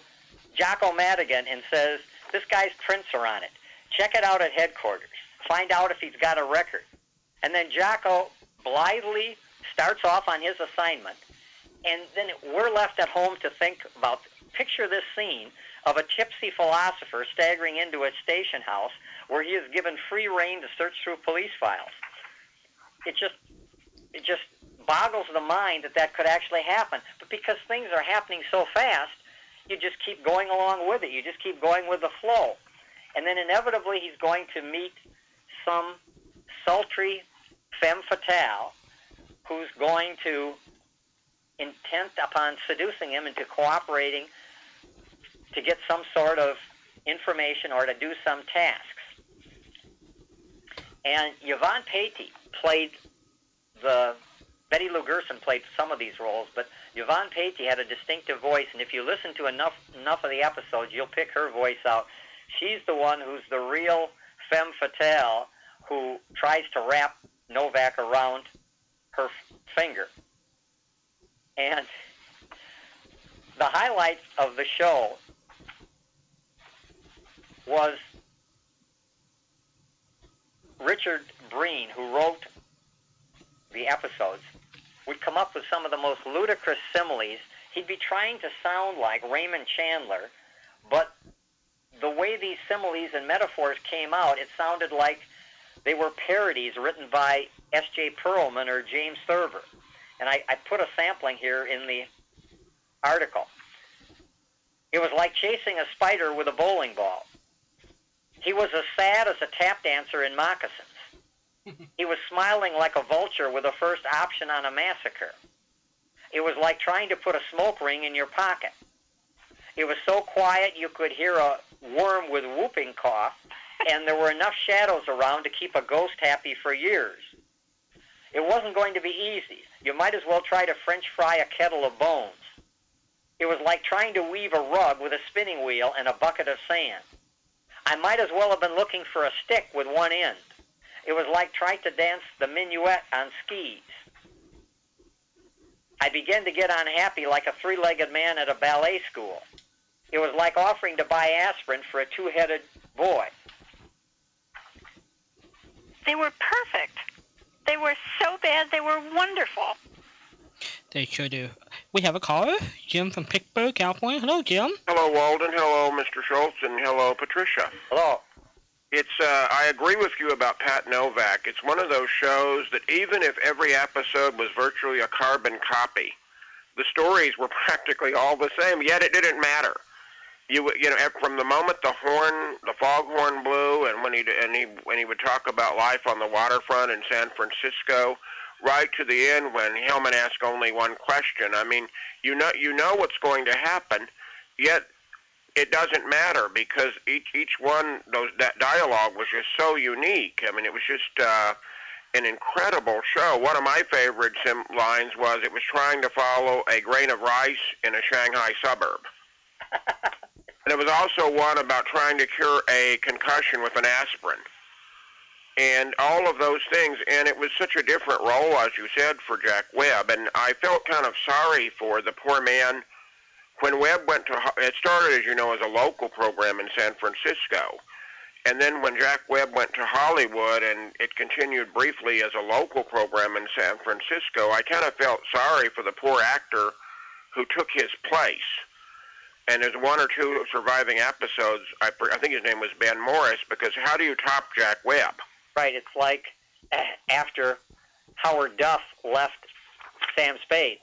Jocko Madigan and says, this guy's prints are on it. Check it out at headquarters. Find out if he's got a record. And then Jocko blithely starts off on his assignment. And then we're left at home to think about, picture this scene of a tipsy philosopher staggering into a station house where he is given free rein to search through police files. It just, it just boggles the mind that that could actually happen. But because things are happening so fast, you just keep going along with it. You just keep going with the flow. And then inevitably he's going to meet some sultry femme fatale who's going to intent upon seducing him into cooperating to get some sort of information or to do some tasks. And Yvonne Patey played the Betty Lou Gerson played some of these roles, but Yvonne Patey had a distinctive voice, and if you listen to enough enough of the episodes, you'll pick her voice out. She's the one who's the real femme fatale who tries to wrap Novak around her finger. And the highlight of the show was Richard Breen, who wrote the episodes, would come up with some of the most ludicrous similes. He'd be trying to sound like Raymond Chandler, but the way these similes and metaphors came out, it sounded like they were parodies written by S.J. Perelman or James Thurber. And I, I put a sampling here in the article. It was like chasing a spider with a bowling ball. He was as sad as a tap dancer in moccasins. (laughs) he was smiling like a vulture with a first option on a massacre. It was like trying to put a smoke ring in your pocket. It was so quiet you could hear a worm with whooping cough, and there were enough shadows around to keep a ghost happy for years. It wasn't going to be easy. You might as well try to French fry a kettle of bones. It was like trying to weave a rug with a spinning wheel and a bucket of sand. I might as well have been looking for a stick with one end. It was like trying to dance the minuet on skis. I began to get unhappy like a three-legged man at a ballet school. It was like offering to buy aspirin for a two-headed boy. They were perfect. They were so bad, they were wonderful. They sure do. We have a caller, Jim from Pittsburgh, California. Hello, Jim. Hello, Walden. Hello, Mr. Schultz, and hello, Patricia. Hello. It's uh, I agree with you about Pat Novak. It's one of those shows that even if every episode was virtually a carbon copy, the stories were (laughs) practically all the same. Yet it didn't matter. You you know from the moment the horn, the foghorn blew, and when he and he when he would talk about life on the waterfront in San Francisco, right to the end when Hellman asked only one question. I mean, you know you know what's going to happen, yet it doesn't matter because each each one those that dialogue was just so unique. I mean, it was just uh, an incredible show. One of my favorite sim- lines was it was trying to follow a grain of rice in a Shanghai suburb. (laughs) and it was also one about trying to cure a concussion with an aspirin. And all of those things, and it was such a different role, as you said, for Jack Webb. And I felt kind of sorry for the poor man when Webb went to, it started, as you know, as a local program in San Francisco. And then when Jack Webb went to Hollywood and it continued briefly as a local program in San Francisco, I kind of felt sorry for the poor actor who took his place. And there's one or two surviving episodes. I, I think his name was Ben Morris, because how do you top Jack Webb? Right. It's like after Howard Duff left Sam Spade.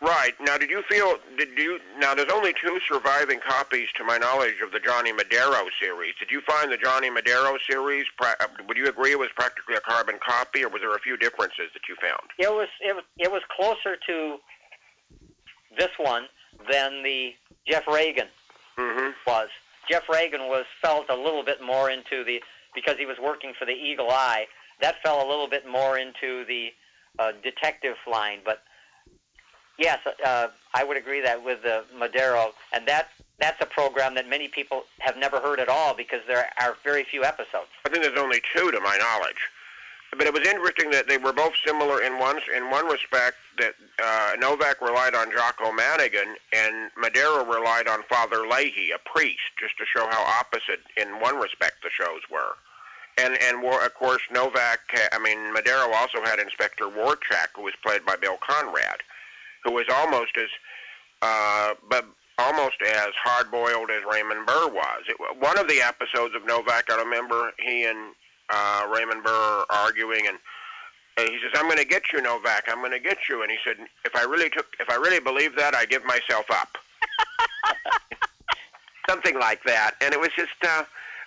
Right. Now, did you feel, did you, now there's only two surviving copies to my knowledge of the Johnny Madero series. Did you find the Johnny Madero series, uh, would you agree it was practically a carbon copy, or was there a few differences that you found? It was it was it was closer to this one than the Jeff Regan Mm-hmm. was. Jeff Regan was felt a little bit more into the because he was working for the Eagle Eye. That fell a little bit more into the uh, detective line, but yes, uh, I would agree that with the Madero, and that that's a program that many people have never heard at all because there are very few episodes. I think there's only two to my knowledge. But it was interesting that they were both similar in one in one respect that uh, Novak relied on Jocko Madigan and Madero relied on Father Leahy, a priest, just to show how opposite in one respect the shows were. And and war, of course Novak, I mean Madero also had Inspector Warchak, who was played by Bill Conrad, who was almost as uh, but almost as hard-boiled as Raymond Burr was. It, one of the episodes of Novak, I remember he and uh, Raymond Burr arguing, and uh, he says, "I'm going to get you, Novak. I'm going to get you." And he said, "If I really took, if I really believe that, I give myself up." (laughs) Something like that, and it was just uh,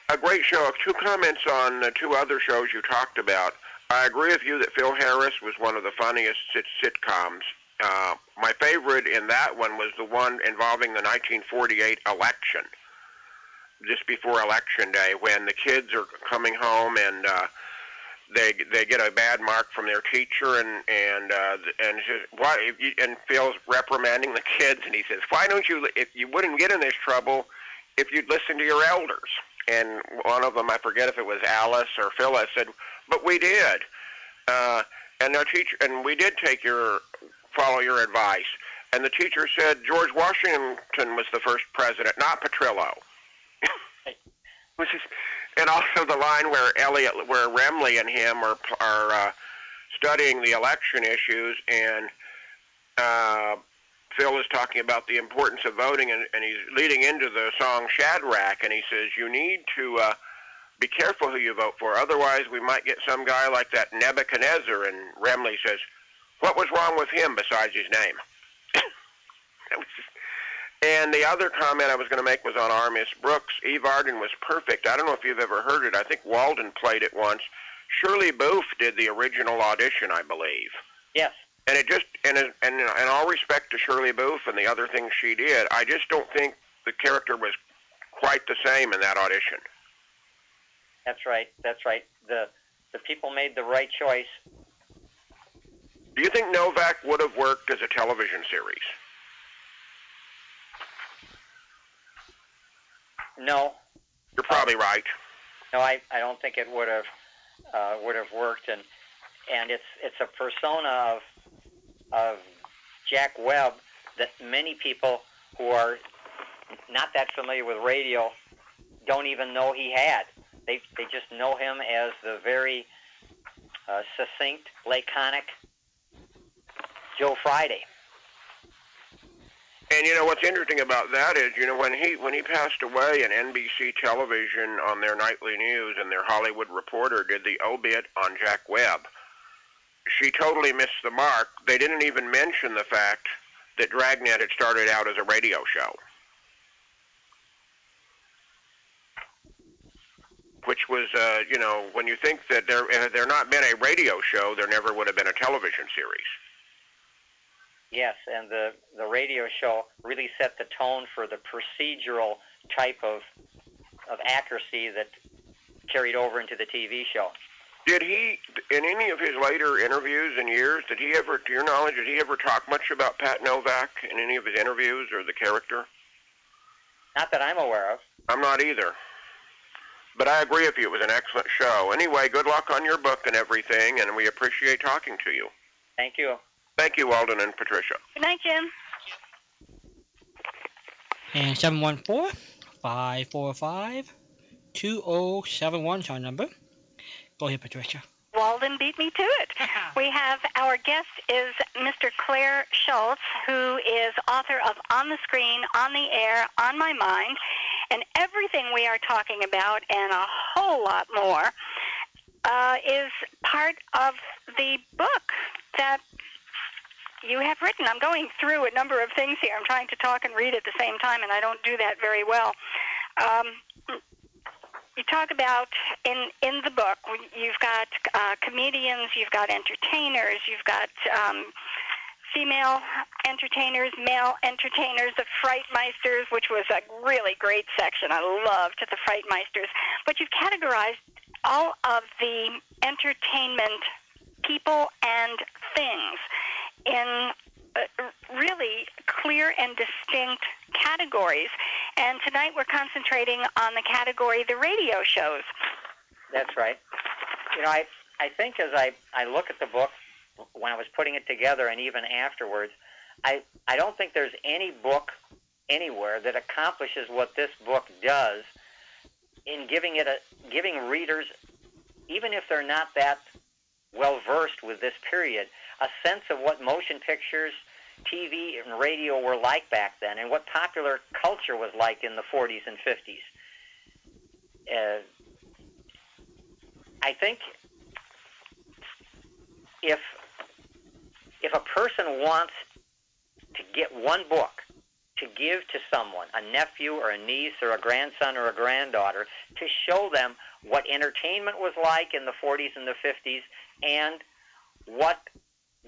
a great show. Two comments on uh, two other shows you talked about. I agree with you that Phil Harris was one of the funniest sit- sitcoms. Uh, my favorite in that one was the one involving the 1948 election, just before election day, when the kids are coming home and uh, they they get a bad mark from their teacher, and and uh, and says, why? And Phil's reprimanding the kids, and he says, why don't you? If you wouldn't get in this trouble if you'd listen to your elders. And one of them, I forget if it was Alice or Phyllis, said, but we did. Uh, and our teacher, and we did take your follow your advice. And the teacher said George Washington was the first president, not Petrillo. Which is, and also the line where Elliott, where Remley and him are are uh, studying the election issues, and uh, Phil is talking about the importance of voting, and, and he's leading into the song Shadrach, and he says you need to. Uh, be careful who you vote for. Otherwise, we might get some guy like that Nebuchadnezzar. And Remley says, what was wrong with him besides his name? That was just, and the other comment I was going to make was on Our Miss Brooks. Eve Arden was perfect. I don't know if you've ever heard it. I think Walden played it once. Shirley Booth did the original audition, I believe. Yes. And it just, and and in all respect to Shirley Booth and the other things she did, I just don't think the character was quite the same in that audition. That's right. That's right. The the people made the right choice. Do you think Novak would have worked as a television series? No. You're probably uh, right. No, I, I don't think it would have uh, would have worked, and and it's it's a persona of of Jack Webb that many people who are not that familiar with radio don't even know he had. They they just know him as the very uh, succinct, laconic Joe Friday. And you know what's interesting about that is, you know, when he when he passed away, and NBC Television on their nightly news and their Hollywood Reporter did the obit on Jack Webb. She totally missed the mark. They didn't even mention the fact that Dragnet had started out as a radio show. which was, uh, you know, when you think that there had there not been a radio show, there never would have been a television series. Yes, and the the radio show really set the tone for the procedural type of of accuracy that carried over into the TV show. Did he, in any of his later interviews and years, did he ever, to your knowledge, did he ever talk much about Pat Novak in any of his interviews or the character? Not that I'm aware of. I'm not either. But I agree with you. It was an excellent show. Anyway, good luck on your book and everything, and we appreciate talking to you. Thank you. Thank you, Walden and Patricia. Good night, Jim. And 714 545 2071 is our number. Go ahead, Patricia. Walden beat me to it. (laughs) we have our guest is Mr. Clair Schultz, who is author of On the Screen, On the Air, On My Mind, and everything we are talking about and a whole lot more uh, is part of the book that you have written. I'm going through a number of things here. I'm trying to talk and read at the same time, and I don't do that very well. Um, you talk about in in the book. You've got uh, comedians, you've got entertainers, you've got um, female entertainers, male entertainers, the Frightmeisters, which was a really great section. I loved the Frightmeisters. But you've categorized all of the entertainment people and things in uh, really clear and distinct categories. And tonight we're concentrating on the category the radio shows. That's right. You know, I I think as I I look at the book when I was putting it together and even afterwards, I I don't think there's any book anywhere that accomplishes what this book does in giving it a giving readers even if they're not that well versed with this period, a sense of what motion pictures, TV, and radio were like back then, and what popular culture was like in the 40s and 50s. Uh, I think if if a person wants to get one book to give to someone, a nephew or a niece or a grandson or a granddaughter, to show them what entertainment was like in the 40s and the 50s and what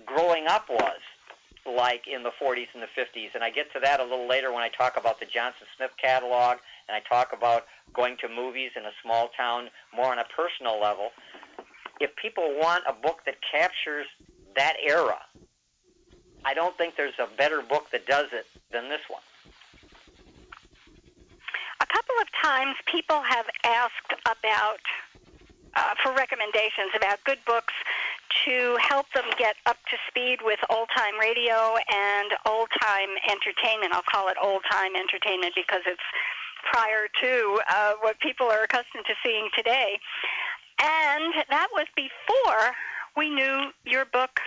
growing up was like in the 40s and the 50s. And I get to that a little later when I talk about the Johnson Smith catalog and I talk about going to movies in a small town more on a personal level. If people want a book that captures that era, I don't think there's a better book that does it than this one. A couple of times people have asked about uh, for recommendations about good books to help them get up to speed with old time radio and old time entertainment. I'll call it old time entertainment because it's prior to uh, what people are accustomed to seeing today. And that was before we knew your book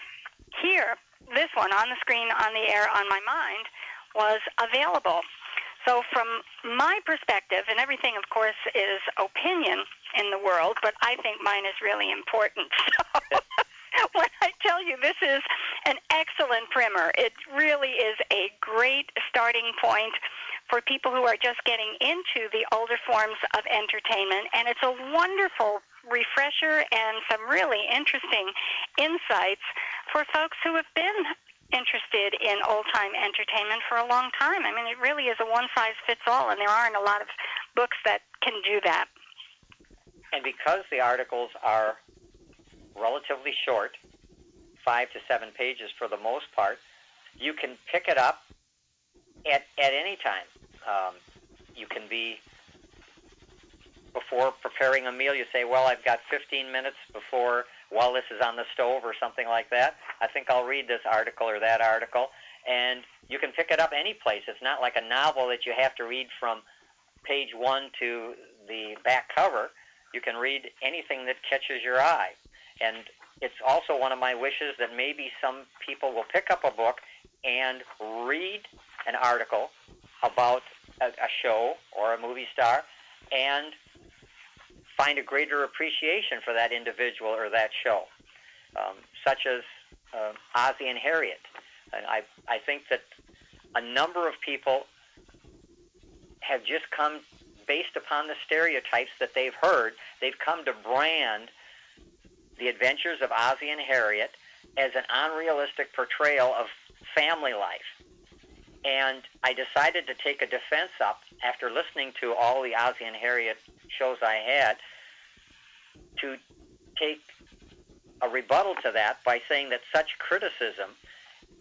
here, this one on the screen, on the air, on my mind, was available. So, from my perspective, and everything, of course, is opinion in the world, but I think mine is really important. (laughs) So, (laughs) when I tell you this is an excellent primer, it really is a great starting point for people who are just getting into the older forms of entertainment, and it's a wonderful refresher and some really interesting insights for folks who have been interested in old time entertainment for a long time. I mean, it really is a one size fits all, and there aren't a lot of books that can do that. And because the articles are relatively short, five to seven pages for the most part, you can pick it up at, at any time. Um, you can be before preparing a meal, you say, Well, I've got 15 minutes before, while this is on the stove or something like that. I think I'll read this article or that article. And you can pick it up any place. It's not like a novel that you have to read from page one to the back cover. You can read anything that catches your eye. And it's also one of my wishes that maybe some people will pick up a book and read an article about a, a show or a movie star and find a greater appreciation for that individual or that show, um, such as uh, Ozzie and Harriet. And I, I think that a number of people have just come, based upon the stereotypes that they've heard, they've come to brand the adventures of Ozzie and Harriet as an unrealistic portrayal of family life. And I decided to take a defense up after listening to all the Ozzie and Harriet shows I had to take a rebuttal to that by saying that such criticism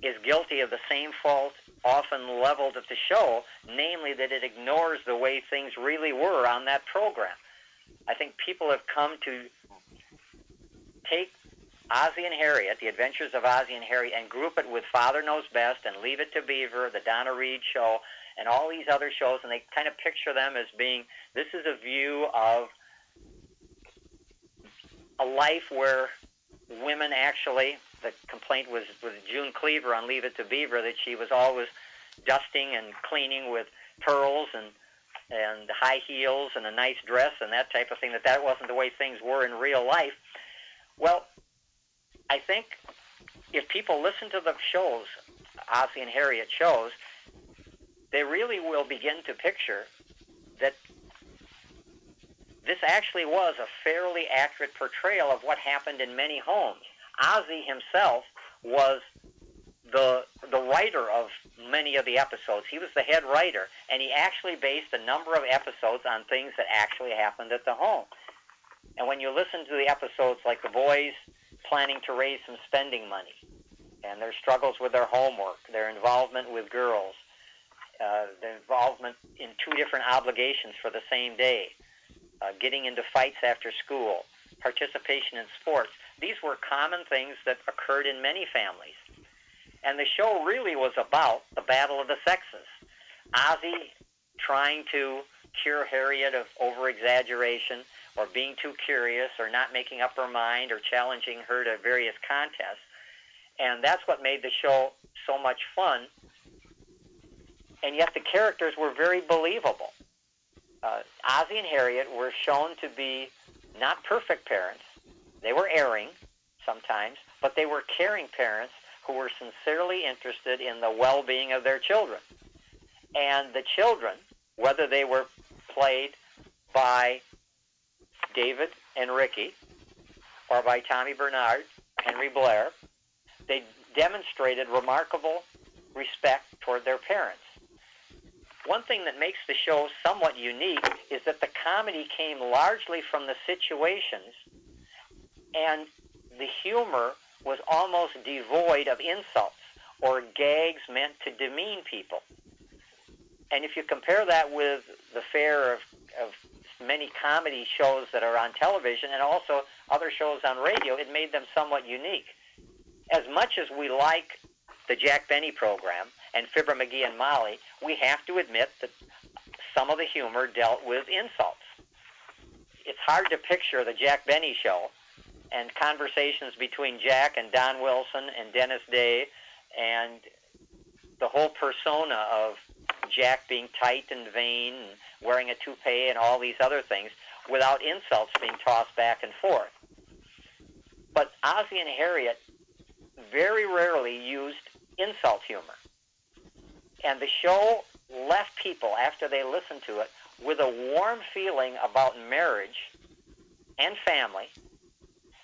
is guilty of the same fault often leveled at the show, namely that it ignores the way things really were on that program. I think people have come to take Ozzie and Harriet, The Adventures of Ozzie and Harriet, and group it with Father Knows Best and Leave It to Beaver, The Donna Reed Show, and all these other shows, and they kind of picture them as being this is a view of a life where women actually, the complaint was with June Cleaver on Leave It to Beaver that she was always dusting and cleaning with pearls and and high heels and a nice dress and that type of thing that that wasn't the way things were in real life well i think if people listen to the shows ozzie and harriet shows they really will begin to picture that this actually was a fairly accurate portrayal of what happened in many homes. Ozzie himself was the the writer of many of the episodes. He was the head writer, and he actually based a number of episodes on things that actually happened at the home. And when you listen to the episodes like the boys planning to raise some spending money, and their struggles with their homework, their involvement with girls, uh, the involvement in two different obligations for the same day, uh, getting into fights after school, participation in sports. These were common things that occurred in many families. And the show really was about the battle of the sexes. Ozzie trying to cure Harriet of over exaggeration or being too curious or not making up her mind or challenging her to various contests. And that's what made the show so much fun. And yet the characters were very believable uh, Ozzie and Harriet were shown to be not perfect parents. They were erring sometimes, but they were caring parents who were sincerely interested in the well-being of their children. And the children, whether they were played by David and Ricky or by Tommy Bernard, Henry Blair, they demonstrated remarkable respect toward their parents. One thing that makes the show somewhat unique is that the comedy came largely from the situations, and the humor was almost devoid of insults or gags meant to demean people. And if you compare that with the fare of, of many comedy shows that are on television and also other shows on radio, it made them somewhat unique. As much as we like the Jack Benny program and Fibber McGee and Molly, we have to admit that some of the humor dealt with insults. It's hard to picture the Jack Benny show and conversations between Jack and Don Wilson and Dennis Day and the whole persona of Jack being tight and vain and wearing a toupee and all these other things without insults being tossed back and forth. But Ozzie and Harriet very rarely used insult humor. And the show left people, after they listened to it, with a warm feeling about marriage and family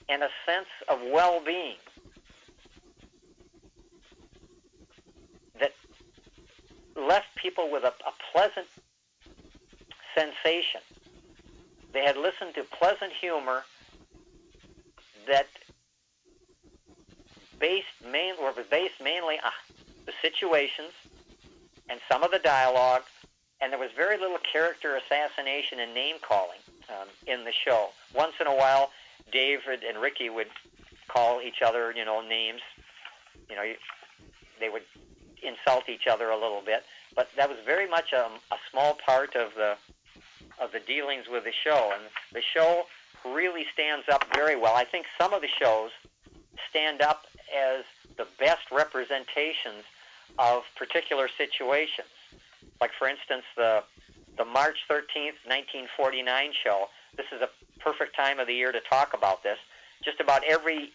and a sense of well being that left people with a, a pleasant sensation. They had listened to pleasant humor that based main or was based mainly on the situations and some of the dialogue, and there was very little character assassination and name calling um, in the show. Once in a while, David and Ricky would call each other, you know, names. You know, they would insult each other a little bit, but that was very much a, a small part of the of the dealings with the show, and the show really stands up very well. I think some of the shows stand up as the best representations of particular situations. Like, for instance, the the March 13th, 1949 show. This is a perfect time of the year to talk about this. Just about every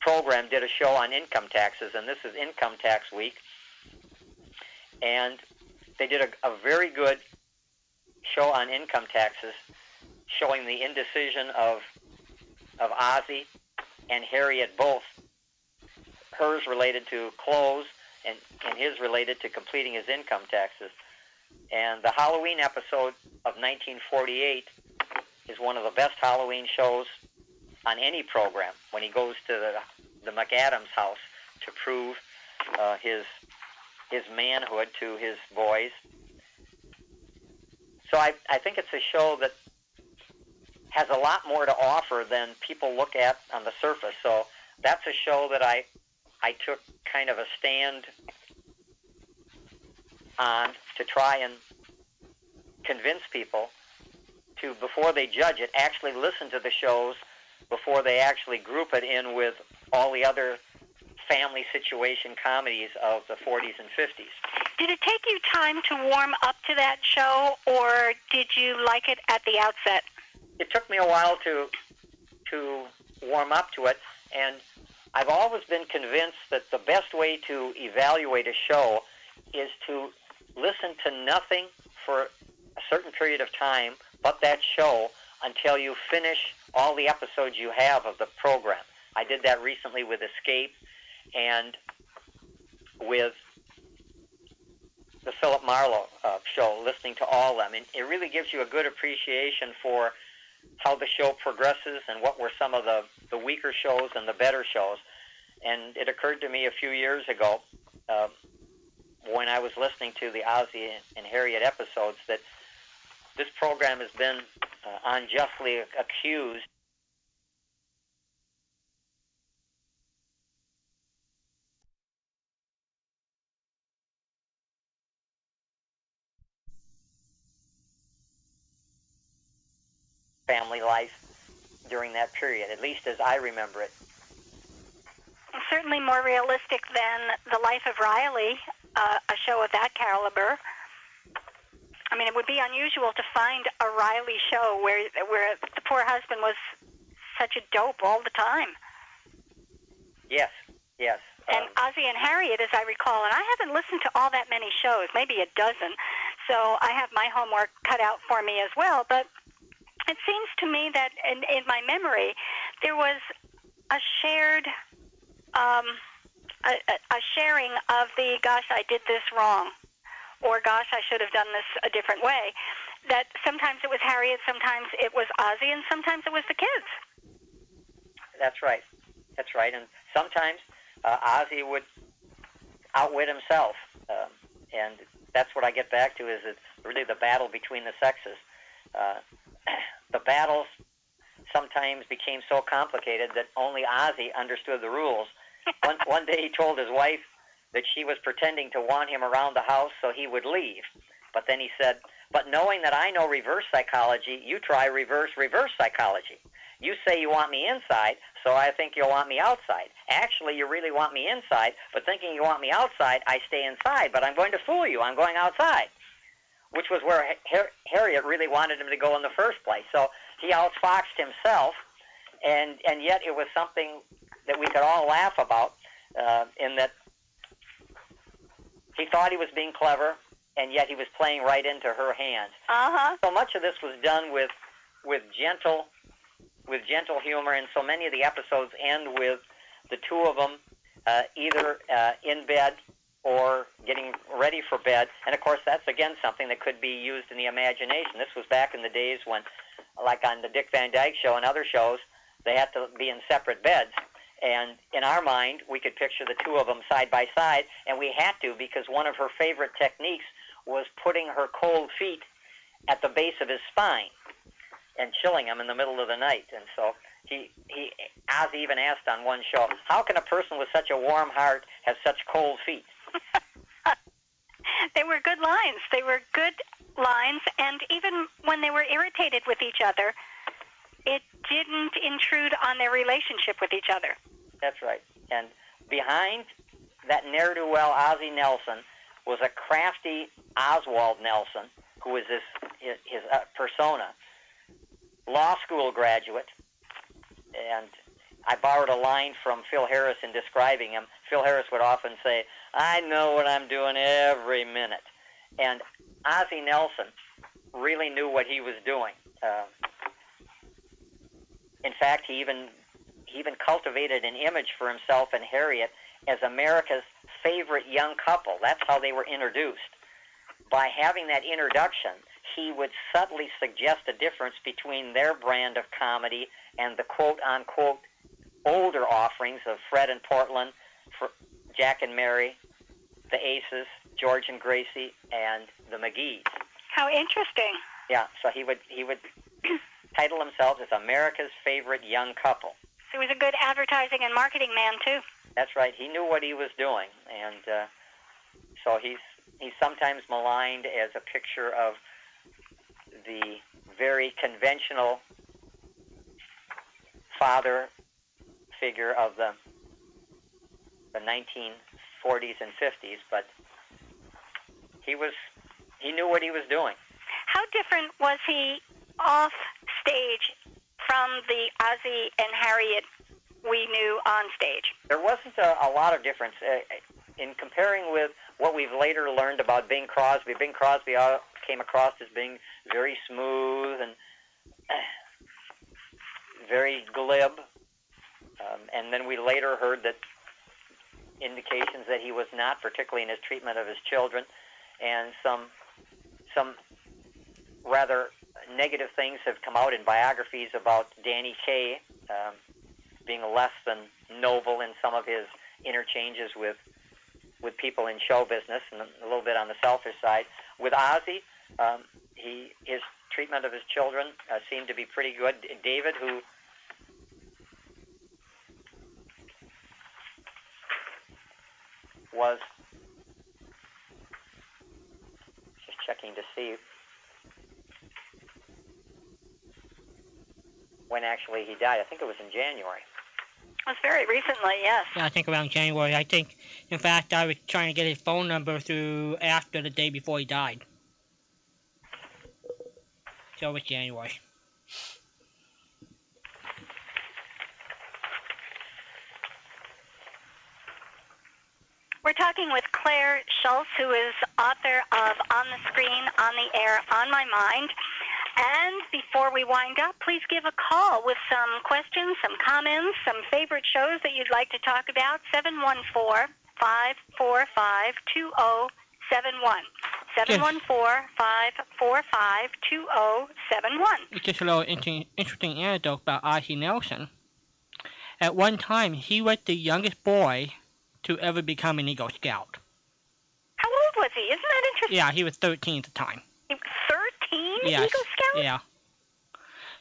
program did a show on income taxes, and this is income tax week. And they did a, a very good show on income taxes, showing the indecision of of Ozzie and Harriet both. Hers related to clothes, and, and his related to completing his income taxes. And the Halloween episode of 1948 is one of the best Halloween shows on any program when he goes to the, the McAdams house to prove uh, his his manhood to his boys. So I, I think it's a show that has a lot more to offer than people look at on the surface. So that's a show that I I took kind of a stand on to try and convince people to, before they judge it, actually listen to the shows before they actually group it in with all the other family situation comedies of the 40s and 50s. Did it take you time to warm up to that show, or did you like it at the outset? It took me a while to to warm up to it, and I've always been convinced that the best way to evaluate a show is to listen to nothing for a certain period of time but that show until you finish all the episodes you have of the program. I did that recently with Escape and with the Philip Marlowe uh, show, listening to all of them. And it really gives you a good appreciation for how the show progresses and what were some of the, the weaker shows and the better shows. And it occurred to me a few years ago uh, when I was listening to the Ozzie and Harriet episodes that this program has been uh, unjustly accused family life during that period, at least as I remember it. Certainly more realistic than The Life of Riley, uh, a show of that caliber. I mean, it would be unusual to find a Riley show where where the poor husband was such a dope all the time. Yes, yes. And Um, Ozzie and Harriet, as I recall, and I haven't listened to all that many shows, maybe a dozen, so I have my homework cut out for me as well. But it seems to me that in, in my memory, there was a shared, um, a, a sharing of the "gosh, I did this wrong," or "gosh, I should have done this a different way." That sometimes it was Harriet, sometimes it was Ozzie, and sometimes it was the kids. That's right. That's right. And sometimes uh, Ozzie would outwit himself, um, and that's what I get back to is it's really the battle between the sexes. uh, the battles sometimes became so complicated that only Ozzie understood the rules. One, one day he told his wife that she was pretending to want him around the house so he would leave. But then he said, But knowing that I know reverse psychology, you try reverse reverse psychology. You say you want me inside, so I think you'll want me outside. Actually, you really want me inside, but thinking you want me outside, I stay inside, but I'm going to fool you. I'm going outside. Which was where Har- Harriet really wanted him to go in the first place. So he outfoxed himself, and, and yet it was something that we could all laugh about uh, in that he thought he was being clever, and yet he was playing right into her hands. Uh huh. So much of this was done with with gentle with gentle humor, and so many of the episodes end with the two of them uh, either uh, in bed or getting ready for bed. And of course, that's again something that could be used in the imagination. This was back in the days when, like on the Dick Van Dyke Show and other shows, they had to be in separate beds. And in our mind, we could picture the two of them side by side, and we had to because one of her favorite techniques was putting her cold feet at the base of his spine and chilling him in the middle of the night. And so he, he, Ozzie even asked on one show, how can a person with such a warm heart have such cold feet? They were good lines. They were good lines, and even when they were irritated with each other, it didn't intrude on their relationship with each other. That's right. And behind that ne'er-do-well Ozzie Nelson was a crafty Oswald Nelson, who was his his, his uh, persona, law school graduate, and I borrowed a line from Phil Harris in describing him. Phil Harris would often say, "I know what I'm doing every minute," and Ozzie Nelson really knew what he was doing. Uh, in fact, he even he even cultivated an image for himself and Harriet as America's favorite young couple. That's how they were introduced. By having that introduction, he would subtly suggest a difference between their brand of comedy and the quote unquote older offerings of Fred and Portland, Jack and Mary, the Aces, George and Gracie, and the McGees. How interesting. Yeah, so he would he would (clears throat) title himself as America's favorite young couple. He was a good advertising and marketing man too. That's right. He knew what he was doing, and uh, so he's he's sometimes maligned as a picture of the very conventional father figure of the the 1940s and 50s, but he was he knew what he was doing. How different was he off stage from the Ozzie and Harriet we knew on stage? There wasn't a, a lot of difference uh, in comparing with what we've later learned about Bing Crosby. Bing Crosby uh, came across as being very smooth and very glib, um, and then we later heard that indications that he was not, particularly in his treatment of his children, and some some rather negative things have come out in biographies about Danny Kaye um, being less than noble in some of his interchanges with with people in show business and a little bit on the selfish side. With Ozzie, um, he his treatment of his children uh, seemed to be pretty good. David, who was just checking to see when actually he died. I think it was in January. It was very recently, yes. Yeah, I think around January. I think, in fact, I was trying to get his phone number through after the day before he died. So it was January. We're talking with Clair Schultz, who is author of On the Screen, On the Air, On My Mind. And before we wind up, please give a call with some questions, some comments, some favorite shows that you'd like to talk about. 714 545 2071. 714 545 2071. Just a little inter- interesting anecdote about Ozzie Nelson. At one time, he was the youngest boy to ever become an Eagle Scout. How old was he? Isn't that interesting? Yeah, he was 13 at the time. He was 13 Yes. Eagle Scout? Yeah.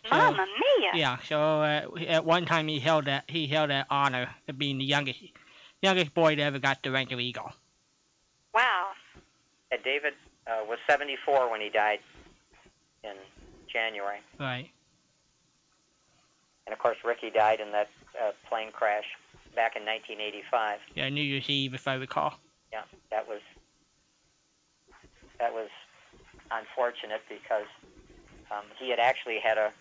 So, Mamma mia. yeah. So uh, at one time he held that he held that honor of being the youngest youngest boy that ever got the rank of eagle. Wow. Uh, David uh, was 74 when he died in January. Right. And of course, Ricky died in that uh, plane crash back in 1985. Yeah, New Year's Eve, if I recall. Yeah, that was that was unfortunate because um, he had actually had a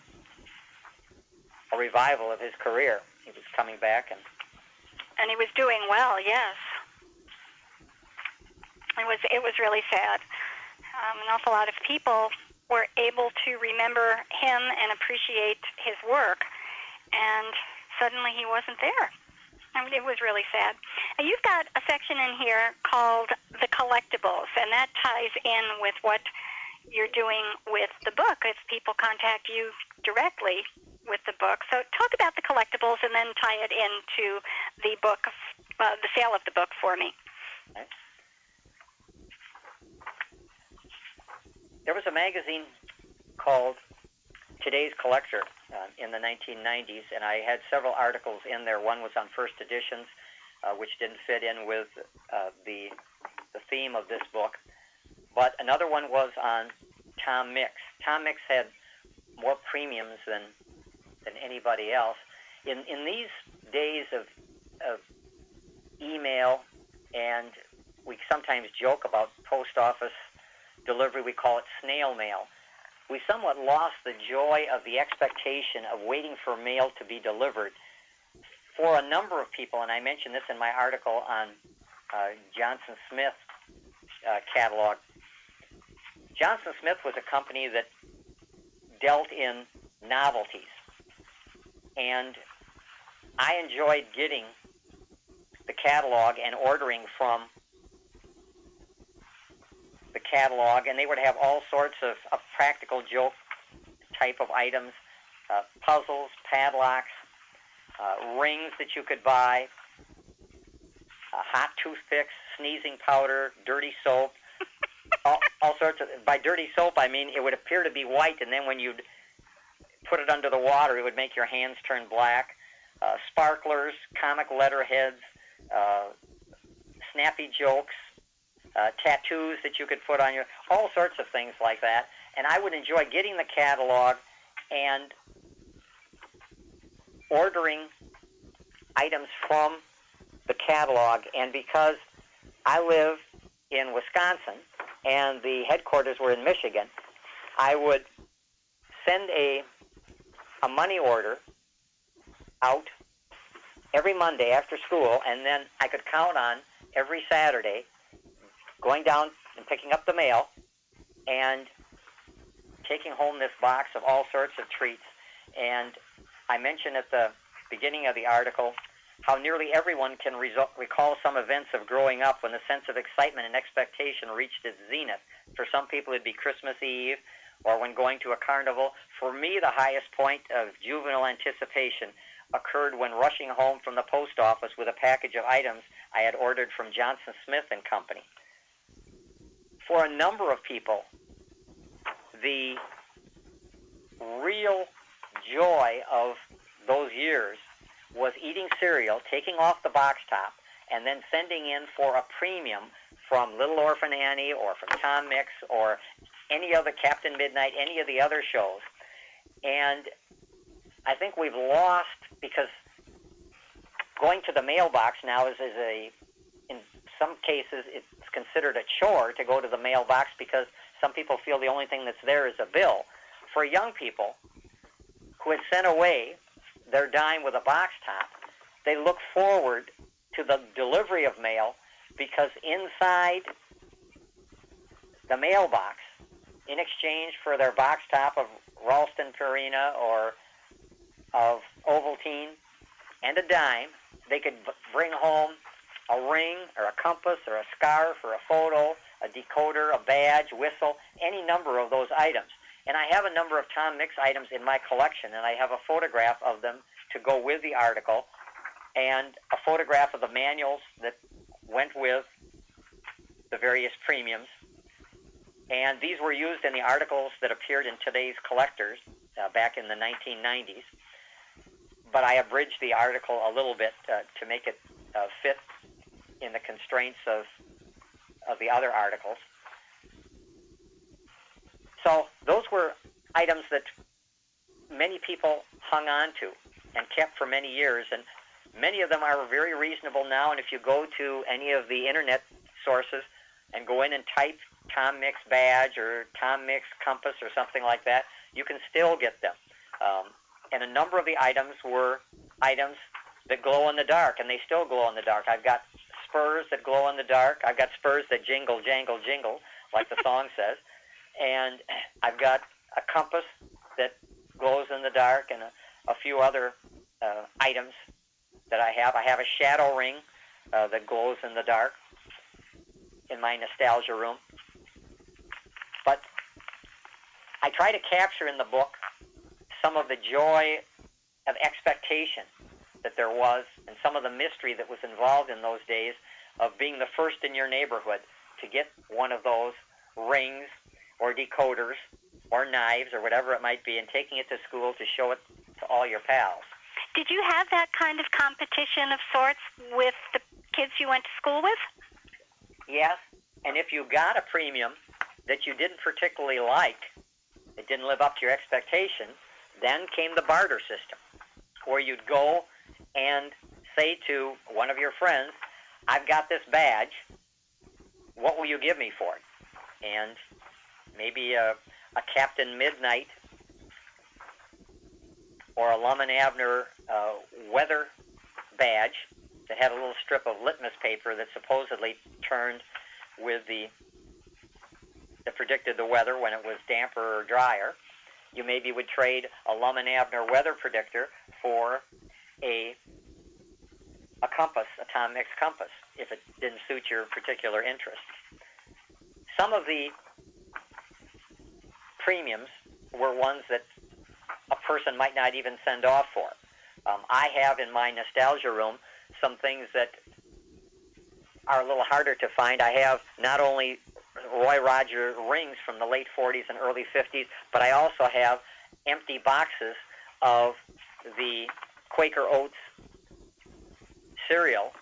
a revival of his career. He was coming back, and And he was doing well, yes. It was it was really sad. Um, an awful lot of people were able to remember him and appreciate his work, and suddenly he wasn't there. I mean, it was really sad. You've got a section in here called the collectibles, and that ties in with what you're doing with the book. If people contact you directly with the book, so talk about the collectibles and then tie it into the book, uh, the sale of the book for me. there was a magazine called Today's Collector uh, in the 1990s, and I had several articles in there. One was on first editions, uh, which didn't fit in with uh, the the theme of this book, but another one was on Tom Mix. Tom Mix had more premiums than than anybody else. In in these days of of email, and we sometimes joke about post office delivery. We call it snail mail. We somewhat lost the joy of the expectation of waiting for mail to be delivered. For a number of people, and I mentioned this in my article on uh, Johnson Smith uh, catalog. Johnson Smith was a company that dealt in novelties, and I enjoyed getting the catalog and ordering from the catalog, and they would have all sorts of, of practical joke type of items, uh, puzzles, padlocks, uh, rings that you could buy, uh, hot toothpicks, sneezing powder, dirty soap, (laughs) all, all sorts of. By dirty soap, I mean it would appear to be white, and then when you'd put it under the water, it would make your hands turn black. Uh, sparklers, comic letterheads, uh, snappy jokes, uh, tattoos that you could put on your, all sorts of things like that. And I would enjoy getting the catalog and ordering items from the catalog. And because I live in Wisconsin and the headquarters were in Michigan, I would send a a money order out every Monday after school, and then I could count on every Saturday going down and picking up the mail and taking home this box of all sorts of treats. And I mentioned at the beginning of the article how nearly everyone can resol- recall some events of growing up when the sense of excitement and expectation reached its zenith. For some people, it'd be Christmas Eve or when going to a carnival. For me, the highest point of juvenile anticipation occurred when rushing home from the post office with a package of items I had ordered from Johnson Smith and Company. For a number of people, the real joy of those years was eating cereal, taking off the box top, and then sending in for a premium from Little Orphan Annie or from Tom Mix or any other Captain Midnight, any of the other shows. And I think we've lost because going to the mailbox now is, is a, in some cases, it's considered a chore to go to the mailbox because some people feel the only thing that's there is a bill. For young people who had sent away their dime with a box top, they look forward to the delivery of mail because inside the mailbox, in exchange for their box top of Ralston Purina or of Ovaltine and a dime, they could bring home a ring or a compass or a scarf or a photo, a decoder, a badge, whistle, any number of those items. And I have a number of Tom Mix items in my collection, and I have a photograph of them to go with the article, and a photograph of the manuals that went with the various premiums. And these were used in the articles that appeared in today's collectors uh, back in the 1990s. But I abridged the article a little bit uh, to make it uh, fit in the constraints of of the other articles. So those were items that many people hung on to and kept for many years, and many of them are very reasonable now. And if you go to any of the internet sources and go in and type Tom Mix badge or Tom Mix compass or something like that, you can still get them. Um, and a number of the items were items that glow in the dark, and they still glow in the dark. I've got spurs that glow in the dark. I've got spurs that jingle, jangle, jingle, like the song (laughs) says. And I've got a compass that glows in the dark and a, a few other uh, items that I have. I have a shadow ring uh, that glows in the dark in my nostalgia room. But I try to capture in the book some of the joy of expectation that there was and some of the mystery that was involved in those days of being the first in your neighborhood to get one of those rings or decoders or knives or whatever it might be and taking it to school to show it to all your pals. Did you have that kind of competition of sorts with the kids you went to school with? Yes, and if you got a premium that you didn't particularly like, it didn't live up to your expectation, then came the barter system, where you'd go and say to one of your friends, I've got this badge. What will you give me for it? And maybe a, a Captain Midnight or a Lum and Abner uh, weather badge that had a little strip of litmus paper that supposedly turned with the that predicted the weather when it was damper or drier. You maybe would trade a Lum and Abner weather predictor for a a compass, a Tom Mix compass, if it didn't suit your particular interest. Some of the premiums were ones that a person might not even send off for. Um, I have in my nostalgia room some things that are a little harder to find. I have not only Roy Roger rings from the late 40s and early 50s, but I also have empty boxes of the Quaker Oats cereal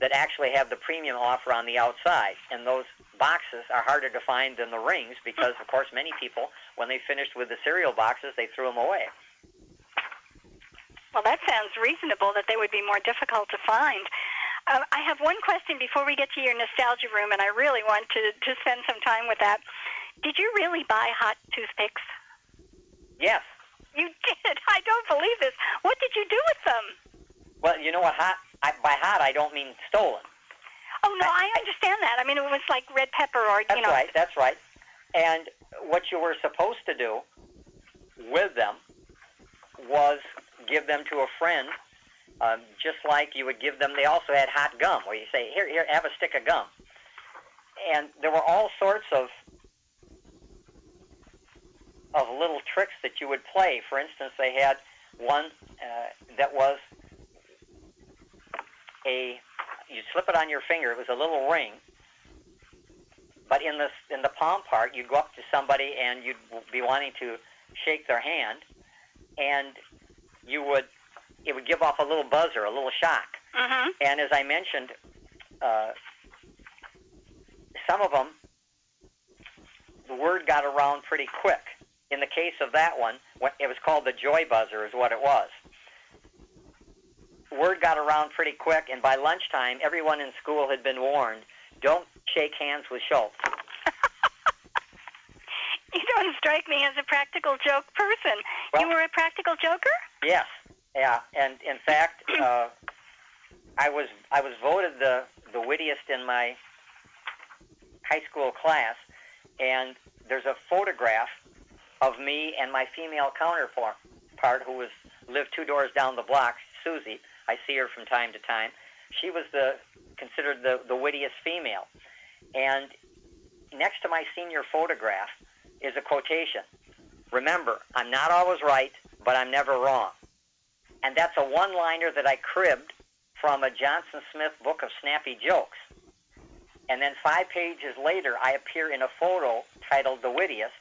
that actually have the premium offer on the outside. And those boxes are harder to find than the rings because, of course, many people, when they finished with the cereal boxes, they threw them away. Well, that sounds reasonable that they would be more difficult to find. Uh, I have one question before we get to your nostalgia room, and I really want to, to spend some time with that. Did you really buy hot toothpicks? Yes. You did? (laughs) I don't believe this. What did you do with them? Well, you know what? Hot. I, by hot, I don't mean stolen. Oh no, I, I understand that. I mean, it was like red pepper or That's you know. That's right. That's right. And what you were supposed to do with them was give them to a friend, um, just like you would give them. They also had hot gum, where you say, "Here, here, have a stick of gum." And there were all sorts of of little tricks that you would play. For instance, they had one uh, that was a you slip it on your finger. It was a little ring, but in the in the palm part, you'd go up to somebody and you'd be wanting to shake their hand, and you would it would give off a little buzzer, a little shock. Mm-hmm. And as I mentioned, uh, some of them, the word got around pretty quick. In the case of that one, what- it was called the joy buzzer, is what it was. Word got around pretty quick, and by lunchtime, everyone in school had been warned: don't shake hands with Schultz. (laughs) You don't strike me as a practical joke person. you were a practical joker? Yes, yeah, and in fact, (clears throat) uh, I was I was voted the the wittiest in my high school class, and there's a photograph of me and my female counterpart, who was lived two doors down the block, Susie. I see her from time to time. She was the considered the the wittiest female, and next to my senior photograph is a quotation. Remember, I'm not always right, but I'm never wrong. And that's a one liner that I cribbed from a Johnson Smith book of snappy jokes. And then five pages later, I appear in a photo titled The Wittiest,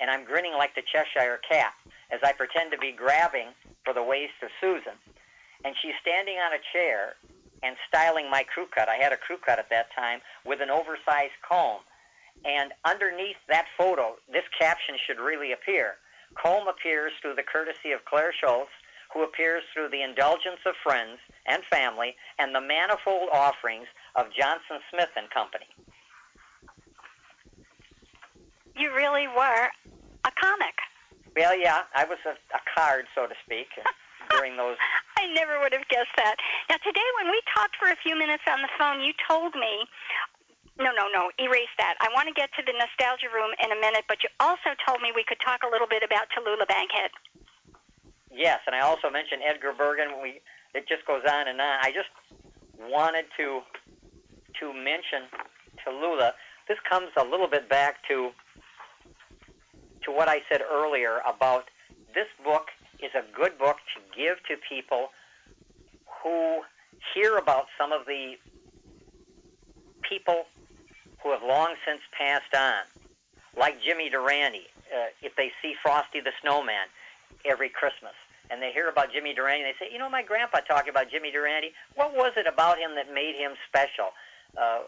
and I'm grinning like the Cheshire Cat as I pretend to be grabbing for the waist of Susan. And she's standing on a chair and styling my crew cut. I had a crew cut at that time with an oversized comb. And underneath that photo, this caption should really appear. Comb appears through the courtesy of Clair Schultz, who appears through the indulgence of friends and family and the manifold offerings of Johnson Smith and Company. You really were a comic. Well, yeah, I was a, a card, so to speak, (laughs) during those. I never would have guessed that. Now, today, when we talked for a few minutes on the phone, you told me. No, no, no. Erase that. I want to get to the nostalgia room in a minute, but you also told me we could talk a little bit about Tallulah Bankhead. Yes, and I also mentioned Edgar Bergen. We it just goes on and on. I just wanted to to mention Tallulah. This comes a little bit back to to what I said earlier about this book is a good book to give to people who hear about some of the people who have long since passed on, like Jimmy Durante. Uh, if they see Frosty the Snowman every Christmas, and they hear about Jimmy Durante, they say, you know, my grandpa talked about Jimmy Durante. What was it about him that made him special? Uh,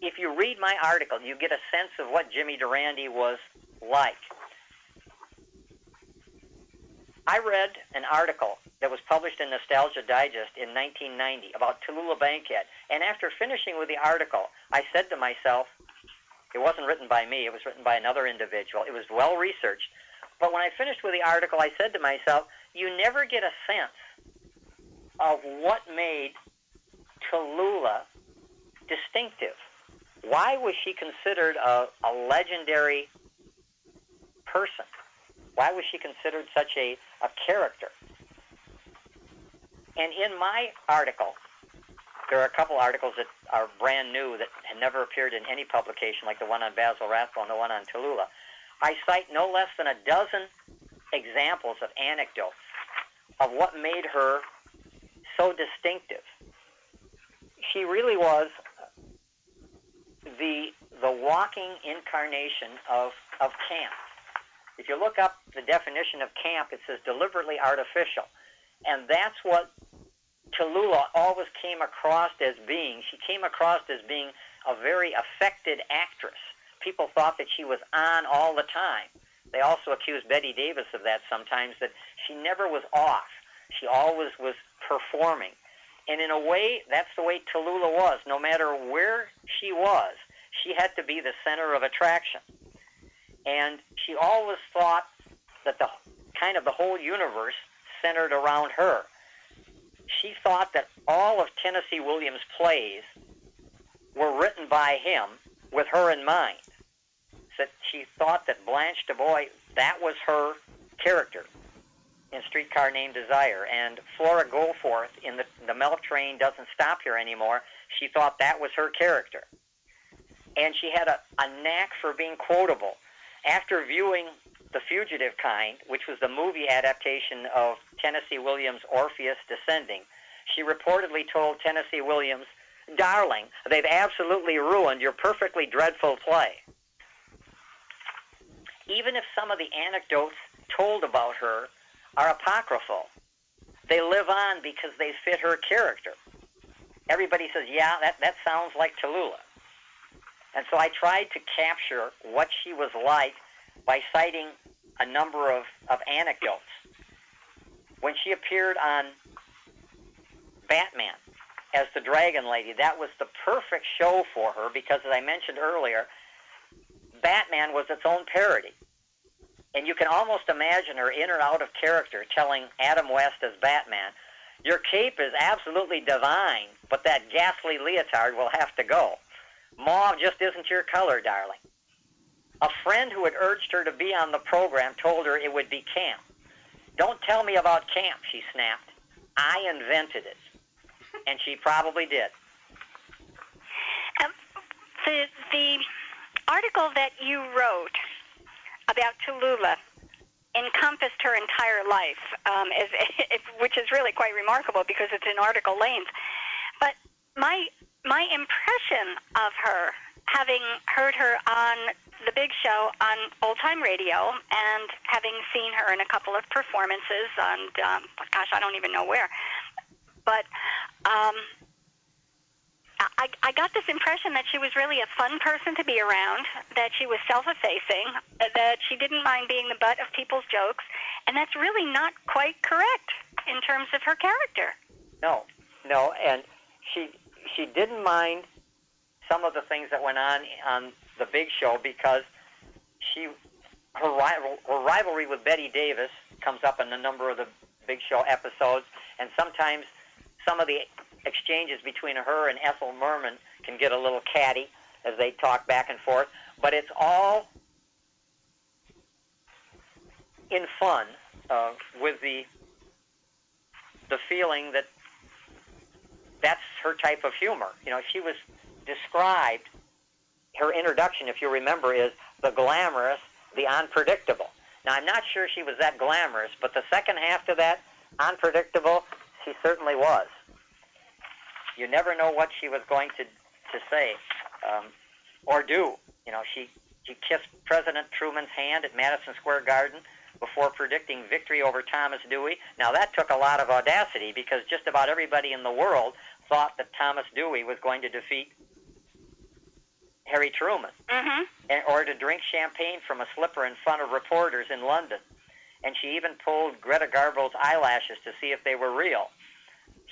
if you read my article, you get a sense of what Jimmy Durante was like. I read an article that was published in Nostalgia Digest in 1990 about Tallulah Bankhead, and after finishing with the article, I said to myself, it wasn't written by me, it was written by another individual. It was well researched. But when I finished with the article, I said to myself, you never get a sense of what made Tallulah distinctive. Why was she considered a, a legendary person? Why was she considered such a, a character? And in my article, there are a couple articles that are brand new that had never appeared in any publication, like the one on Basil Rathbone and the one on Tallulah. I cite no less than a dozen examples of anecdotes of what made her so distinctive. She really was the the walking incarnation of, of camp. If you look up the definition of camp, it says deliberately artificial. And that's what Tallulah always came across as being. She came across as being a very affected actress. People thought that she was on all the time. They also accused Bette Davis of that sometimes, that she never was off. She always was performing. And in a way, that's the way Tallulah was. No matter where she was, she had to be the center of attraction. And she always thought that the kind of the whole universe centered around her. She thought that all of Tennessee Williams' plays were written by him with her in mind that she thought that Blanche DuBois, that was her character in Streetcar Named Desire. And Flora Goforth in the, the Milk Train Doesn't Stop Here Anymore, she thought that was her character. And she had a, a knack for being quotable. After viewing The Fugitive Kind, which was the movie adaptation of Tennessee Williams' Orpheus Descending, she reportedly told Tennessee Williams, Darling, they've absolutely ruined your perfectly dreadful play even if some of the anecdotes told about her are apocryphal, they live on because they fit her character. Everybody says, yeah, that, that sounds like Tallulah. And so I tried to capture what she was like by citing a number of, of anecdotes. When she appeared on Batman as the Dragon Lady, that was the perfect show for her because, as I mentioned earlier, Batman was its own parody. And you can almost imagine her in or out of character telling Adam West as Batman, Your cape is absolutely divine, but that ghastly leotard will have to go. Mauve just isn't your color, darling. A friend who had urged her to be on the program told her it would be camp. Don't tell me about camp, she snapped. I invented it. And she probably did. Um, the, the article that you wrote about Tallulah encompassed her entire life, um, as, (laughs) which is really quite remarkable because it's in article length. But my my impression of her, having heard her on the big show on old time radio and having seen her in a couple of performances on, um, gosh, I don't even know where, but um, I, I got this impression that she was really a fun person to be around, that she was self-effacing, that she didn't mind being the butt of people's jokes, and that's really not quite correct in terms of her character. No, no, and she she didn't mind some of the things that went on on the Big Show because she her rival her rivalry with Bette Davis comes up in a number of the Big Show episodes, and sometimes some of the exchanges between her and Ethel Merman can get a little catty as they talk back and forth, but it's all in fun uh, with the the feeling that that's her type of humor. You know, she was described her introduction, if you remember, is the glamorous, the unpredictable. Now, I'm not sure she was that glamorous, but the second half to that, unpredictable, she certainly was. You never know what she was going to to say um, or do. You know, she she kissed President Truman's hand at Madison Square Garden before predicting victory over Thomas Dewey. Now that took a lot of audacity because just about everybody in the world thought that Thomas Dewey was going to defeat Harry Truman, Mm-hmm. and, or to drink champagne from a slipper in front of reporters in London. And she even pulled Greta Garbo's eyelashes to see if they were real.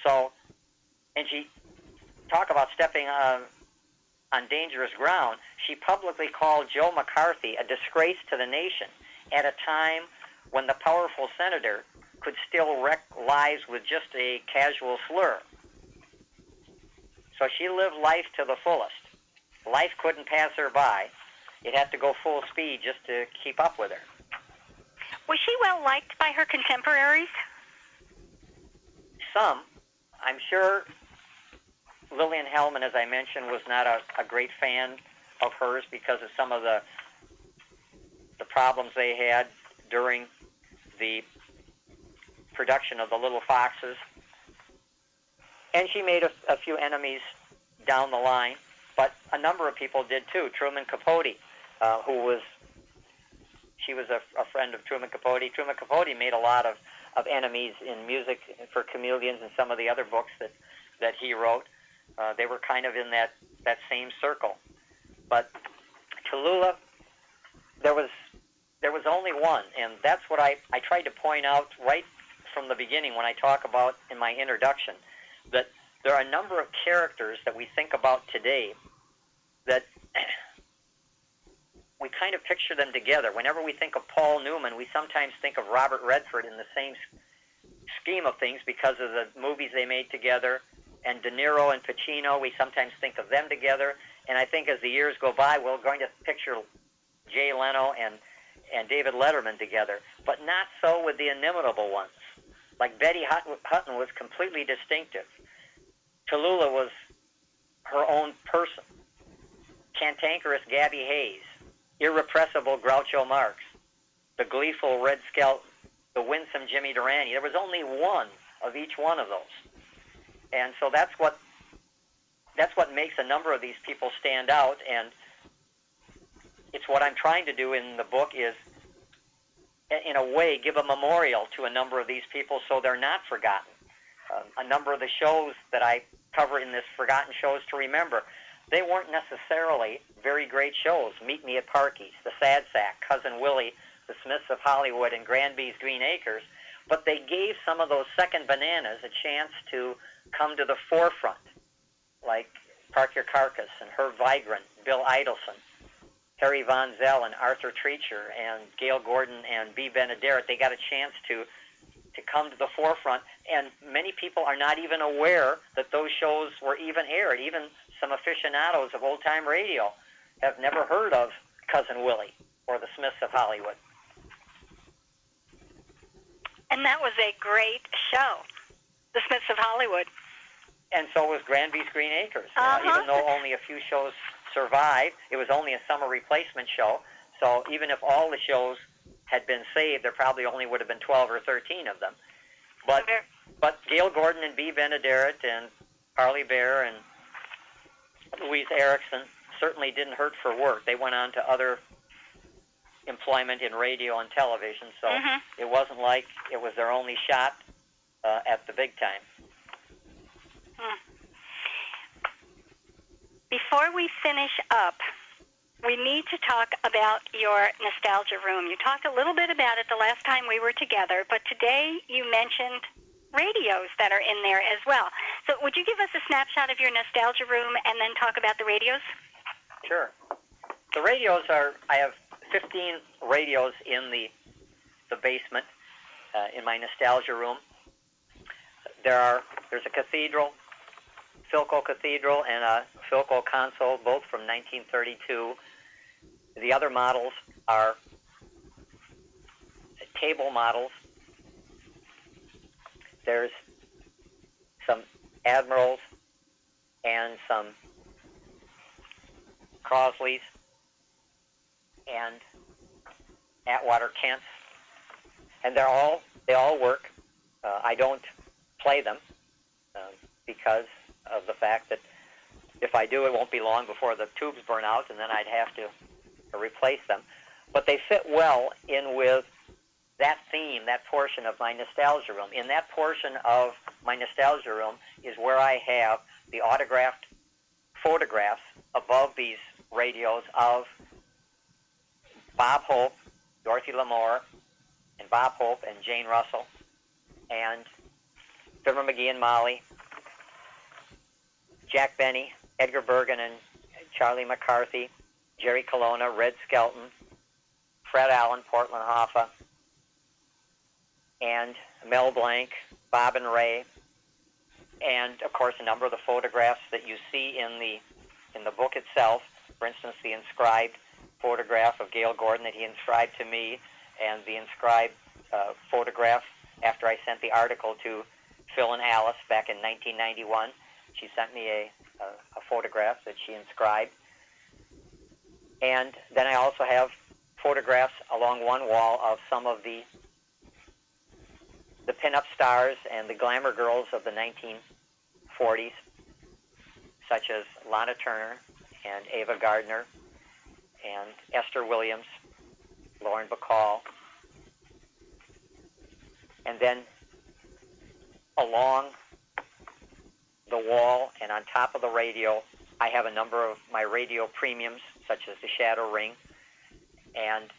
So, and she talk about stepping uh, on dangerous ground. She publicly called Joe McCarthy a disgrace to the nation at a time when the powerful senator could still wreck lives with just a casual slur. So she lived life to the fullest. Life couldn't pass her by. It had to go full speed just to keep up with her. Was she well liked by her contemporaries? Some, I'm sure Lillian Hellman, as I mentioned, was not a, a great fan of hers because of some of the the problems they had during the production of the Little Foxes. And she made a, a few enemies down the line, but a number of people did too. Truman Capote, uh, who was she was a, a friend of Truman Capote. Truman Capote made a lot of, of enemies in music for Chameleons and some of the other books that, that he wrote. Uh, they were kind of in that, that same circle. But Tallulah, there was there was only one, and that's what I, I tried to point out right from the beginning when I talk about in my introduction that there are a number of characters that we think about today that (clears throat) we kind of picture them together. Whenever we think of Paul Newman, we sometimes think of Robert Redford in the same scheme of things because of the movies they made together. And De Niro and Pacino, we sometimes think of them together. And I think as the years go by, we're going to picture Jay Leno and and David Letterman together, but not so with the inimitable ones. Like Betty Hutton, was completely distinctive. Tallulah was her own person. Cantankerous Gabby Hayes, irrepressible Groucho Marx, the gleeful Red Skelton, the winsome Jimmy Durante. There was only one of each one of those, and so that's what that's what makes a number of these people stand out. And it's what I'm trying to do in the book is, in a way, give a memorial to a number of these people so they're not forgotten. Um, a number of the shows that I cover in this Forgotten Shows to Remember, they weren't necessarily very great shows. Meet Me at Parky's, The Sad Sack, Cousin Willie, The Smiths of Hollywood, and Granby's Green Acres, but they gave some of those second bananas a chance to come to the forefront, like Parkyakarkus and Herb Vigran, Bill Idelson, Harry Von Zell and Arthur Treacher and Gale Gordon and Bea Benaderet, they got a chance to to come to the forefront. And many people are not even aware that those shows were even aired. Even some aficionados of old time radio have never heard of Cousin Willie or the Smiths of Hollywood. And that was a great show, The Smiths of Hollywood. And so was Granby's Green Acres. You know, Uh-huh. even though only a few shows survived, it was only a summer replacement show. So even if all the shows had been saved, there probably only would have been 12 or 13 of them. But but Gale Gordon and Bea Benaderet and Parley Baer and Louise Erickson certainly didn't hurt for work. They went on to other employment in radio and television, so Mhm. it wasn't like it was their only shot uh, at the big time. Before we finish up, we need to talk about your nostalgia room. You talked a little bit about it the last time we were together, but today you mentioned radios that are in there as well. So, would you give us a snapshot of your nostalgia room and then talk about the radios? Sure. The radios are. I have 15 radios in the the basement uh, in my nostalgia room. There are. There's a cathedral, Philco Cathedral, and a Philco console, both from 1932. The other models are table models. There's some Admirals and some Crosleys and Atwater Kents, and they're all they all work. Uh, I don't play them um, because of the fact that if I do, it won't be long before the tubes burn out, and then I'd have to replace them. But they fit well in with that theme, that portion of my nostalgia room. In that portion of my nostalgia room is where I have the autographed photographs above these radios of Bob Hope, Dorothy Lamour, and Bob Hope and Jane Russell, and Fibber McGee and Molly, Jack Benny, Edgar Bergen and Charlie McCarthy, Jerry Colonna, Red Skelton, Fred Allen, Portland Hoffa, and Mel Blanc, Bob and Ray, and of course a number of the photographs that you see in the in the book itself. For instance, the inscribed photograph of Gale Gordon that he inscribed to me, and the inscribed uh, photograph after I sent the article to Phil and Alice back in 1991. She sent me a, a, a photograph that she inscribed. And then I also have photographs along one wall of some of the the pinup stars and the glamour girls of the 1940s, such as Lana Turner and Ava Gardner and Esther Williams, Lauren Bacall. And then along the wall and on top of the radio, I have a number of my radio premiums, such as the Shadow Ring. And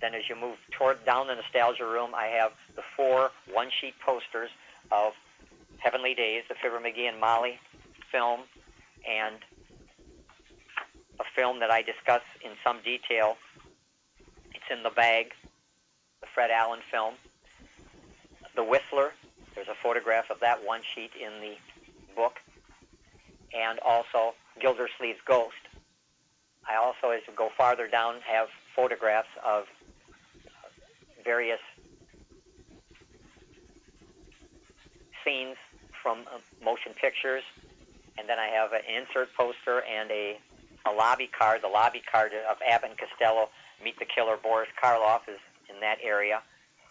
then as you move toward down the nostalgia room, I have the four one-sheet posters of Heavenly Days, the Fibber McGee and Molly film, and a film that I discuss in some detail. It's in the bag, the Fred Allen film. The Whistler, there's a photograph of that one sheet in the book, and also Gildersleeve's Ghost. I also, as you go farther down, have photographs of various scenes from uh, motion pictures, and then I have an insert poster and a, a lobby card. The lobby card of Abbott and Costello Meet the Killer Boris Karloff is in that area.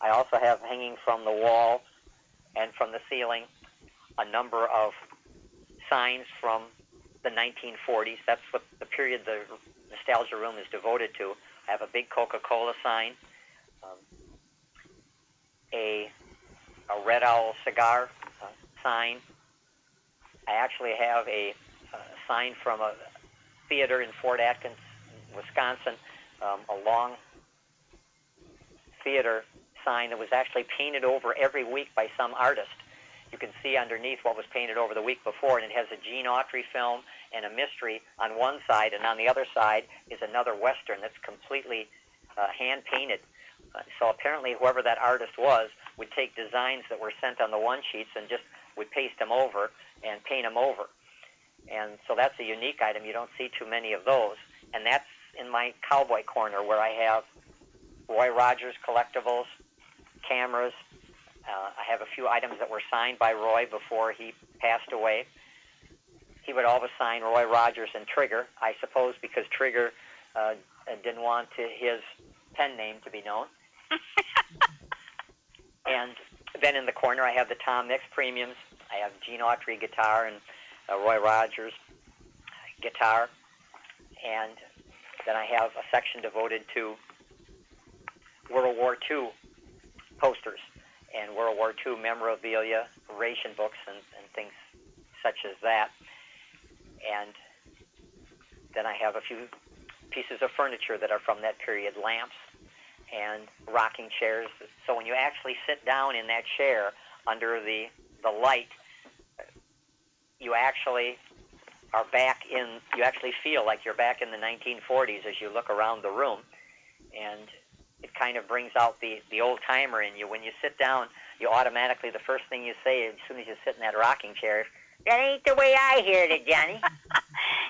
I also have hanging from the wall and from the ceiling a number of signs from the 1940s. That's what the period the nostalgia room is devoted to. I have a big Coca-Cola sign, um, a a Red Owl cigar uh, sign. I actually have a uh, sign from a theater in Fort Atkins, Wisconsin, um, a long theater sign that was actually painted over every week by some artist. You can see underneath what was painted over the week before, and it has a Gene Autry film and a mystery on one side, and on the other side is another Western that's completely uh, hand painted. Uh, so apparently, whoever that artist was would take designs that were sent on the one sheets and just would paste them over and paint them over. And so that's a unique item. You don't see too many of those. And that's in my cowboy corner where I have Roy Rogers collectibles, cameras. Uh, I have a few items that were signed by Roy before he passed away. He would always sign Roy Rogers and Trigger, I suppose, because Trigger uh, didn't want to, his pen name to be known. (laughs) and then in the corner, I have the Tom Mix premiums. I have Gene Autry guitar and uh, Roy Rogers guitar, and then I have a section devoted to World War II posters and World War II memorabilia, ration books, and, and things such as that. And then I have a few pieces of furniture that are from that period, lamps and rocking chairs. So when you actually sit down in that chair under the the light, you actually are back in. You actually feel like you're back in the 1940s as you look around the room, and it kind of brings out the the old timer in you. When you sit down, you automatically the first thing you say as soon as you sit in that rocking chair, "That ain't the way I heard it, Johnny." (laughs)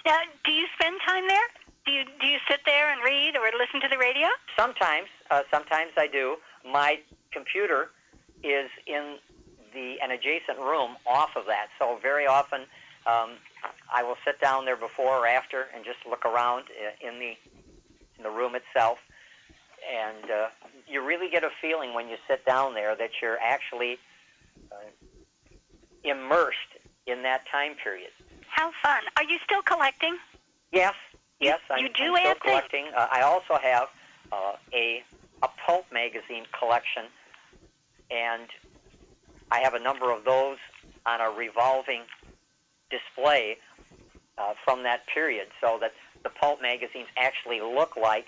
Now, do you spend time there? Do you do you sit there and read or listen to the radio? Sometimes, uh, sometimes I do. My computer is in the an adjacent room off of that, so very often um, I will sit down there before or after and just look around in the in the room itself, and uh, you really get a feeling when you sit down there that you're actually uh, immersed in that time period. How fun! Are you still collecting? Yes, yes, I'm, you do I'm still collecting. Uh, I also have uh, a a pulp magazine collection, and I have a number of those on a revolving display uh, from that period, so that the pulp magazines actually look like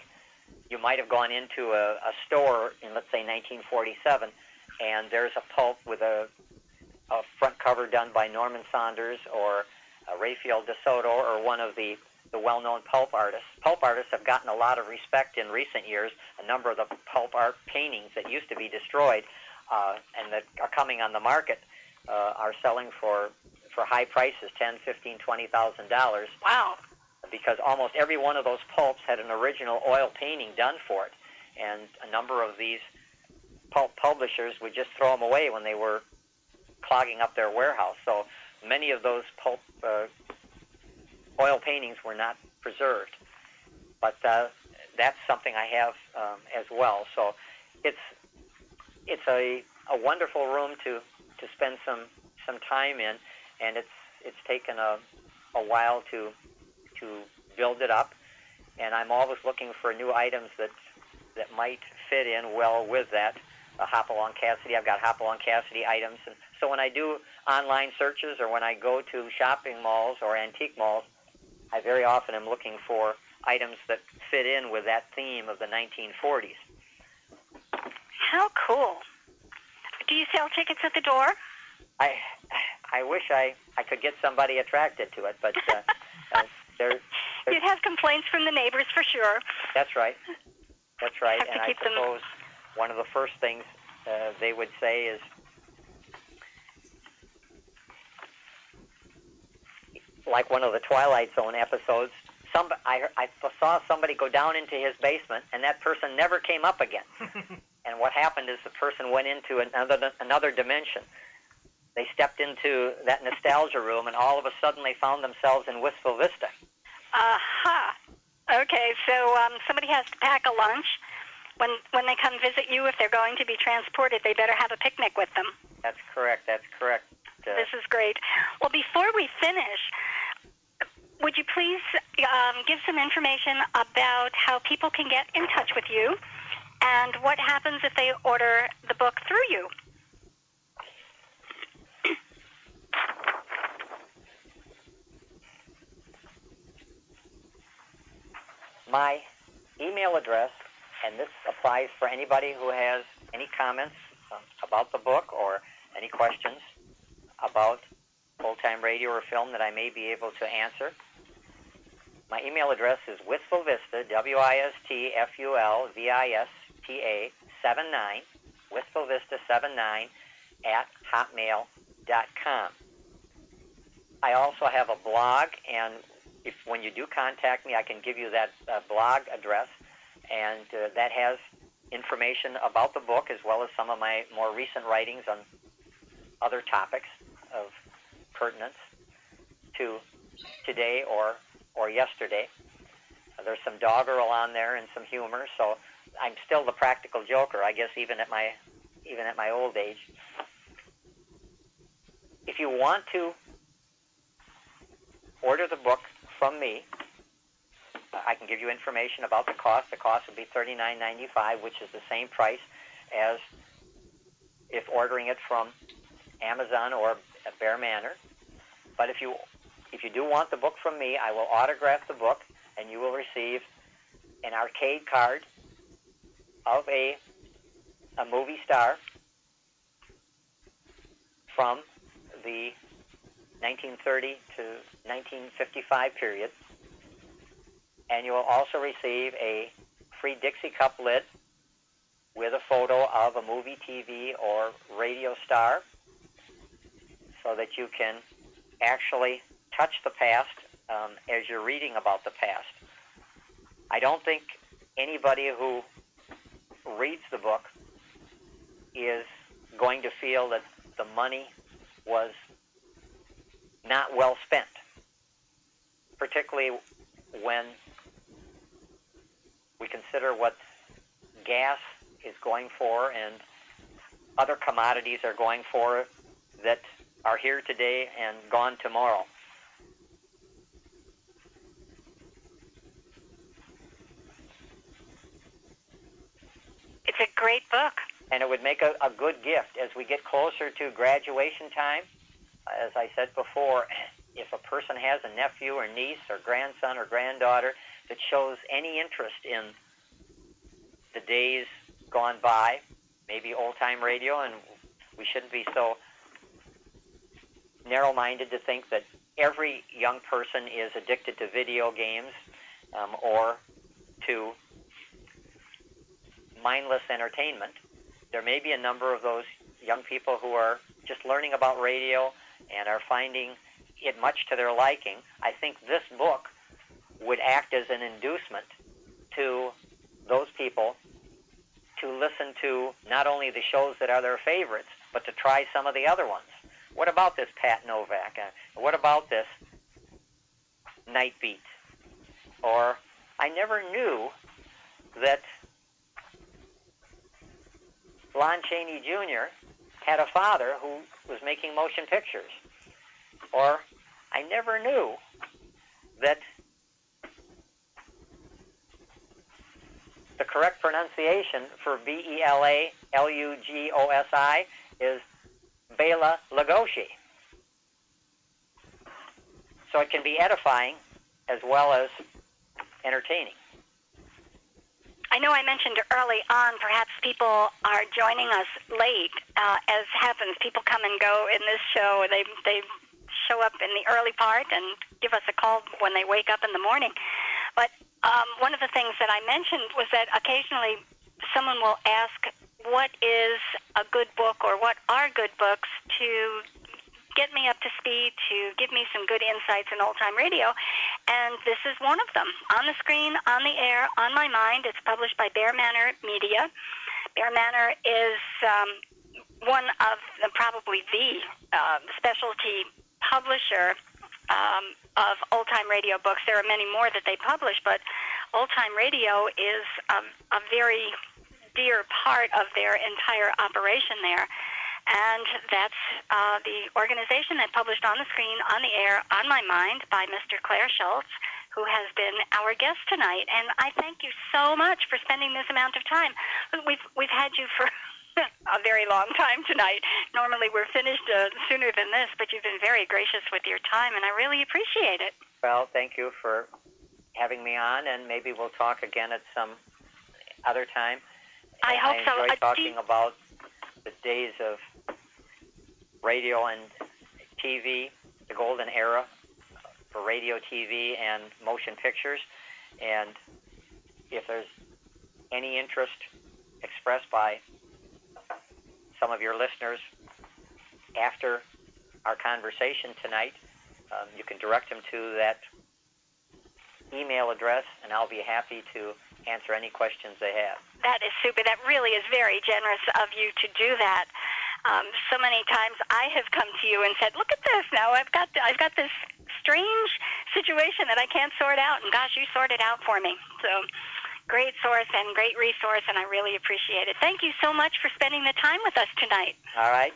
you might have gone into a, a store in, let's say, 1947, and there's a pulp with a, a front cover done by Norman Saunders or uh, Rafael DeSoto or one of the, the well-known pulp artists. Pulp artists have gotten a lot of respect in recent years. A number of the pulp art paintings that used to be destroyed uh, and that are coming on the market uh, are selling for for high prices, ten, fifteen, twenty thousand dollars, Wow. Because almost every one of those pulps had an original oil painting done for it, and a number of these pulp publishers would just throw them away when they were clogging up their warehouse. So many of those pulp uh, oil paintings were not preserved, but uh, that's something I have um, as well. So it's it's a, a wonderful room to, to spend some, some time in, and it's it's taken a, a while to to build it up, and I'm always looking for new items that that might fit in well with that. Uh, Hopalong Cassidy, I've got Hopalong Cassidy items, and so when I do online searches or when I go to shopping malls or antique malls, I very often am looking for items that fit in with that theme of the 1940s. How cool. Do you sell tickets at the door? I I wish I I could get somebody attracted to it, but uh, uh, (laughs) there You'd have complaints from the neighbors for sure. that's right, that's right. Have and I keep them- suppose one of the first things uh, they would say is, like one of the Twilight Zone episodes. Some I I saw somebody go down into his basement, and that person never came up again. (laughs) and what happened is the person went into another another dimension. They stepped into that nostalgia room, and all of a sudden they found themselves in Wistful Vista. Aha. Okay, so um, somebody has to pack a lunch. When when they come visit you, if they're going to be transported, they better have a picnic with them. That's correct. That's correct. Uh, This is great. Well, before we finish, would you please um, give some information about how people can get in touch with you and what happens if they order the book through you? My email address, and this applies for anybody who has any comments um, about the book or any questions about full time radio or film that I may be able to answer. My email address is Wistful Vista, W I S T F U L V I S T A 79, Wistful Vista 79 at hotmail.com. I also have a blog, and if when you do contact me, I can give you that uh, blog address, and uh, that has information about the book as well as some of my more recent writings on other topics of pertinence to today or or yesterday. There's some doggerel on there and some humor, so I'm still the practical joker, I guess, even at my even at my old age. If you want to order the book from me, I can give you information about the cost. The cost would be $39.95, which is the same price as if ordering it from Amazon or Bear Manor. But if you if you do want the book from me, I will autograph the book, and you will receive an arcade card of a a movie star from the 1930 to 1955 period. And you will also receive a free Dixie cup lid with a photo of a movie, TV, or radio star so that you can actually touch the past um, as you're reading about the past. I don't think anybody who reads the book is going to feel that the money was not well spent, particularly when we consider what gas is going for and other commodities are going for that are here today and gone tomorrow. It's a great book. And it would make a, a good gift as we get closer to graduation time. As I said before, (clears throat) if a person has a nephew or niece or grandson or granddaughter that shows any interest in the days gone by, maybe old time radio, and we shouldn't be so narrow minded to think that every young person is addicted to video games um, or to mindless entertainment. There may be a number of those young people who are just learning about radio and are finding it much to their liking. I think this book would act as an inducement to those people to listen to not only the shows that are their favorites, but to try some of the other ones. What about this Pat Novak? Uh, what about this Night Beat? Or I never knew that Lon Chaney Jr. had a father who was making motion pictures. Or I never knew that the correct pronunciation for B E L A L U G O S I is Bela Lugosi. So it can be edifying as well as entertaining. I know I mentioned early on, perhaps people are joining us late. Uh, as happens, people come and go in this show. They they show up in the early part and give us a call when they wake up in the morning. But um, one of the things that I mentioned was that occasionally someone will ask, "What is a good book, or what are good books to get me up to speed, to give me some good insights in old time radio?" And this is one of them. On the screen, on the air, on my mind. It's published by Bear Manor Media. Bear Manor is um, one of the, probably the uh, specialty publisher um, of old time radio books. There are many more that they publish, but old time radio is um, a very dear part of their entire operation there. And that's uh, the organization that published on the screen, on the air, on my mind by Mr. Clair Schultz, who has been our guest tonight. And I thank you so much for spending this amount of time. We've we've had you for (laughs) a very long time tonight. Normally we're finished uh, sooner than this, but you've been very gracious with your time, and I really appreciate it. Well, thank you for having me on, and maybe we'll talk again at some other time. I And hope I so. enjoy Uh, talking you- about the days of radio and TV, the golden era for radio, TV, and motion pictures. And if there's any interest expressed by some of your listeners after our conversation tonight, um, you can direct them to that email address, and I'll be happy to answer any questions they have. That is super. That really is very generous of you to do that. Um, so many times I have come to you and said, "Look at this! Now I've got I've got this strange situation that I can't sort out, and gosh, you sorted out for me." So, great source and great resource, and I really appreciate it. Thank you so much for spending the time with us tonight. All right?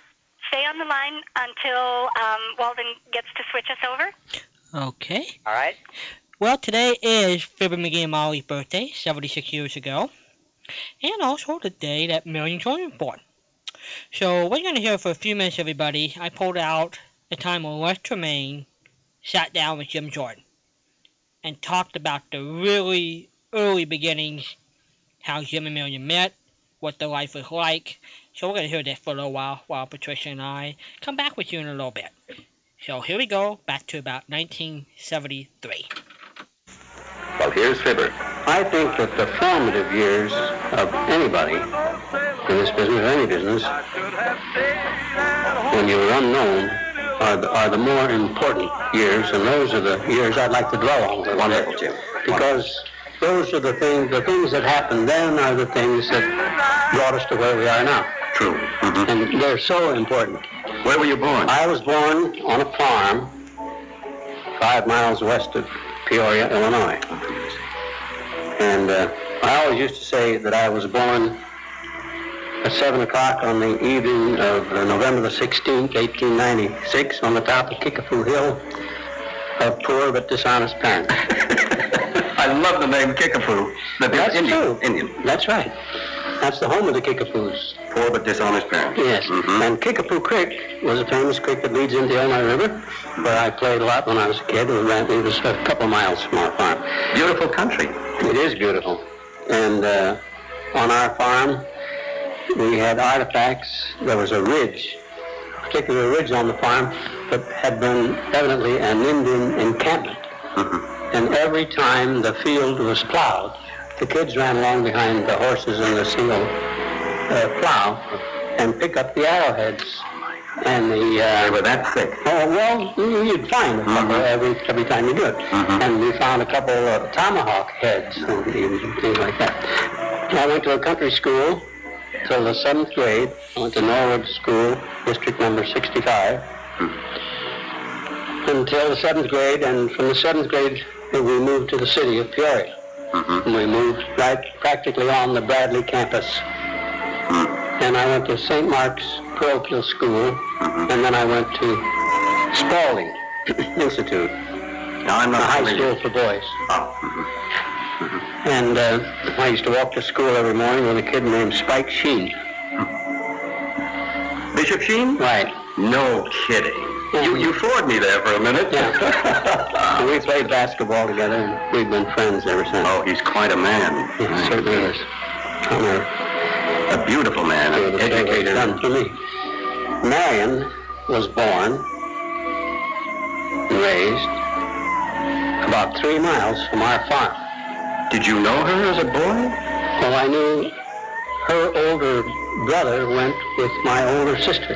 Stay on the line until um, Walden gets to switch us over. Okay. All right? Well, today is Fibber McGee and Molly's birthday, 76 years ago, and also the day that Marion Jordan was born. So we're going to hear for a few minutes, everybody. I pulled out the time when Les Tremayne sat down with Jim Jordan and talked about the really early beginnings, how Jim and Marion met, what their life was like. So we're going to hear that for a little while, while Patricia and I come back with you in a little bit. So here we go, back to about 1973. Well, here's Fibber. I think that the formative years of anybody in this business, any business, when you're unknown, are the, are the more important years, and those are the years I'd like to dwell on. Wonderful, Jim. Because those are the things, the things that happened then are the things that brought us to where we are now. True. Mhm. And they're so important. Where were you born? I was born on a farm five miles west of Peoria, Illinois. And uh, I always used to say that I was born at 7 o'clock on the evening of uh, November the 16th, 1896, on the top of Kickapoo Hill of poor but dishonest parents. (laughs) I love the name Kickapoo. The That's Indian. true. Indian. That's right. That's the home of the Kickapoos. Poor but dishonest parents. Yes. Mhm. And Kickapoo Creek was a famous creek that leads into the Illinois River, where I played a lot when I was a kid. It was a couple of miles from our farm. Beautiful country. It is beautiful. And uh, on our farm, we had artifacts. There was a ridge, a particular ridge on the farm that had been evidently an Indian encampment. Mhm. And every time the field was plowed, the kids ran along behind the horses and the seal uh, plow and pick up the arrowheads and the They uh, were that thick. Oh, well, you- you'd find a couple Mhm. every, every time you do it. Mhm. And we found a couple of tomahawk heads and things things like that. I went to a country school till the seventh grade. I went to Norwood School, district number 65, until the seventh grade. And from the seventh grade, we moved to the city of Peoria. Mhm. And we moved right practically on the Bradley campus. Mm. And I went to St. Mark's Parochial School, Mhm. and then I went to Spalding (clears throat) Institute, Now, I'm a high school for boys. Oh. mhm. And uh, I used to walk to school every morning with a kid named Spike Sheen. Bishop Sheen? Right. No kidding. You, you floored me there for a minute. Yeah. (laughs) we played basketball together, and we've been friends ever since. oh, he's quite a man. He certainly is. A A beautiful man, to an educator. done for me. Marion was born and raised about three miles from our farm. Did you know her as a boy? Well, I knew her older brother went with my older sister.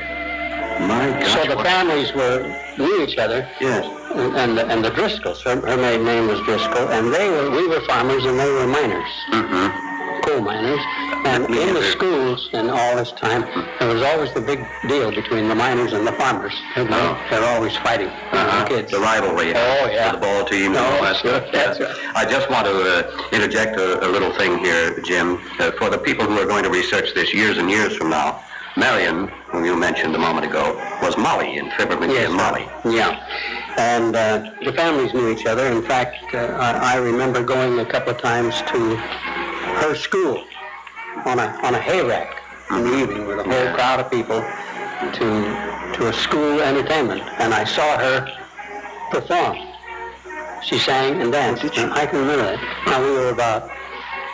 So the families were knew each other, Yes. and and the, and the Driscolls. Her, her maiden name was Driscoll, and they were we were farmers and they were miners, Mm-hmm. coal miners. And Me in the schools and all this time, there was always the big deal between the miners and the farmers. They're, Oh. they're always fighting. Uh-huh. The kids. The rivalry. Oh, yeah. For the ball team and Oh, all that stuff. That's Yeah. right. I just want to uh, interject a, a little thing here, Jim. Uh, for the people who are going to research this years and years from now, Marion, whom you mentioned a moment ago, was Molly in Fibber McGee Yes, and Molly. Yeah. And uh, the families knew each other. In fact, uh, I, I remember going a couple of times to her school on a on a hay rack in the evening with a whole Yeah. crowd of people to to a school entertainment, and I saw her perform. She sang and danced. and I can remember that. Now we were about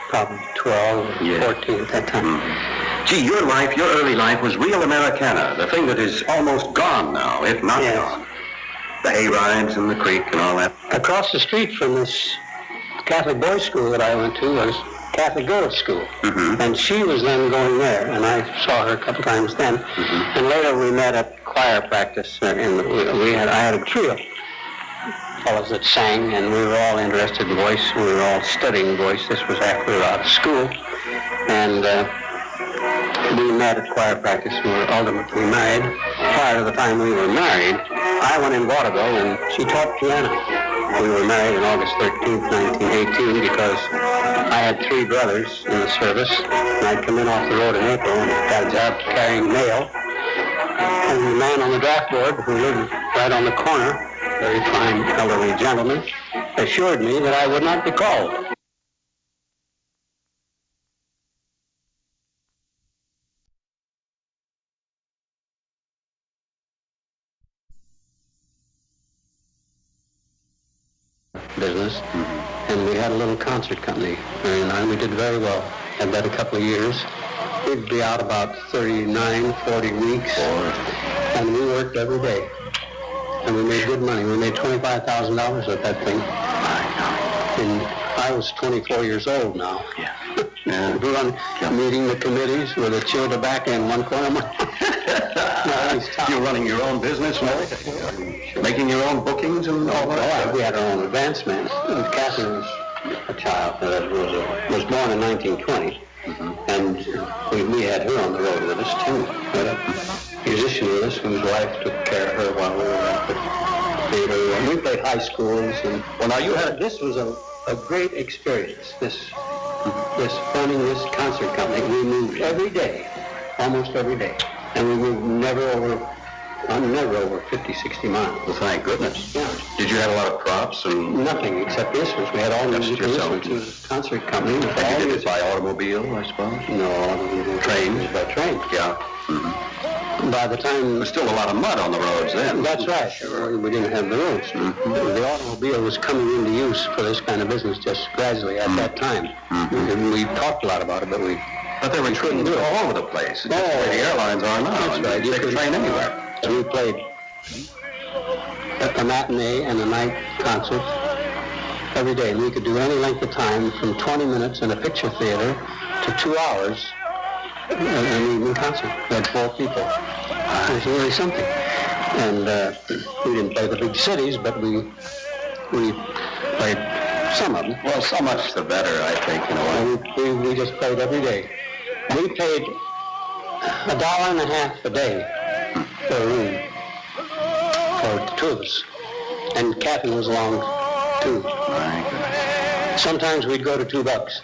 probably 12 or Yeah. 14 at that time. Gee, your life, your early life was real Americana, the thing that is almost gone now, if not Yes. gone. The hay rides and the creek and all that. Across the street from this Catholic boys' school that I went to was Catholic girls' school. Mm-hmm. And she was then going there, and I saw her a couple times then. Mhm. And later we met at choir practice, uh, and we, we had I had a trio fellows that sang, and we were all interested in voice. We were all studying voice. This was after we were out of school, and uh, we met at choir practice. We were ultimately married. Prior to the time we were married, I went in vaudeville, and she taught piano. We were married on August 13th, 1918, because I had three brothers in the service, and I'd come in off the road in April and got a job carrying mail. And the man on the draft board, who lived right on the corner, very fine elderly gentleman, assured me that I would not be called. Business, and we had a little concert company, and I- we did very well. Had that a couple of years. We'd be out about 39, 40 weeks, and we worked every day. And we made good money. We made $25,000 with that thing. And I was 24 years old now. Yeah. (laughs) and we run meeting the committees with a chill tobacco in one corner. (laughs) You're running your own business, no? Making your own bookings and all Oh, that? we had our own advance man. And Catherine was a child that was, uh, was born in 1920. And we, we had her on the road with us, too. Had a musician with us whose wife took care of her while we were at the theater. And we played high schools. And, well, now you had, this was a, a great experience, this, this running this concert company. We moved every day, almost every day. And we moved never over, uh, never over 50, 60 miles. Well, thank goodness. Yeah. Did you have a lot of props and Nothing except the instruments. We had all musical yourself. instruments. It was a concert company. all you did it by automobile, I suppose? No, Train? By train. Yeah. By the time... There was still a lot of mud on the roads then. That's right. Sure. We didn't have the roads. Mm-hmm. The automobile was coming into use for this kind of business just gradually at that time. Mm-hmm. And we talked a lot about it, but we... But there were trains all over the place. Just the way the airlines are now. That's right. You take a could- train anywhere. We played a matinee and a night concert every day. And we could do any length of time from 20 minutes in a picture theater to two hours in an evening concert. We had four people. It was really something. And uh, (clears throat) we didn't play the big cities, but we we played some of them. Well, so much the better, I think, in a way. And we, we, we just played every day. We paid a dollar and a half a day a room for two of us. And Captain was along too. Sometimes we'd go to two bucks,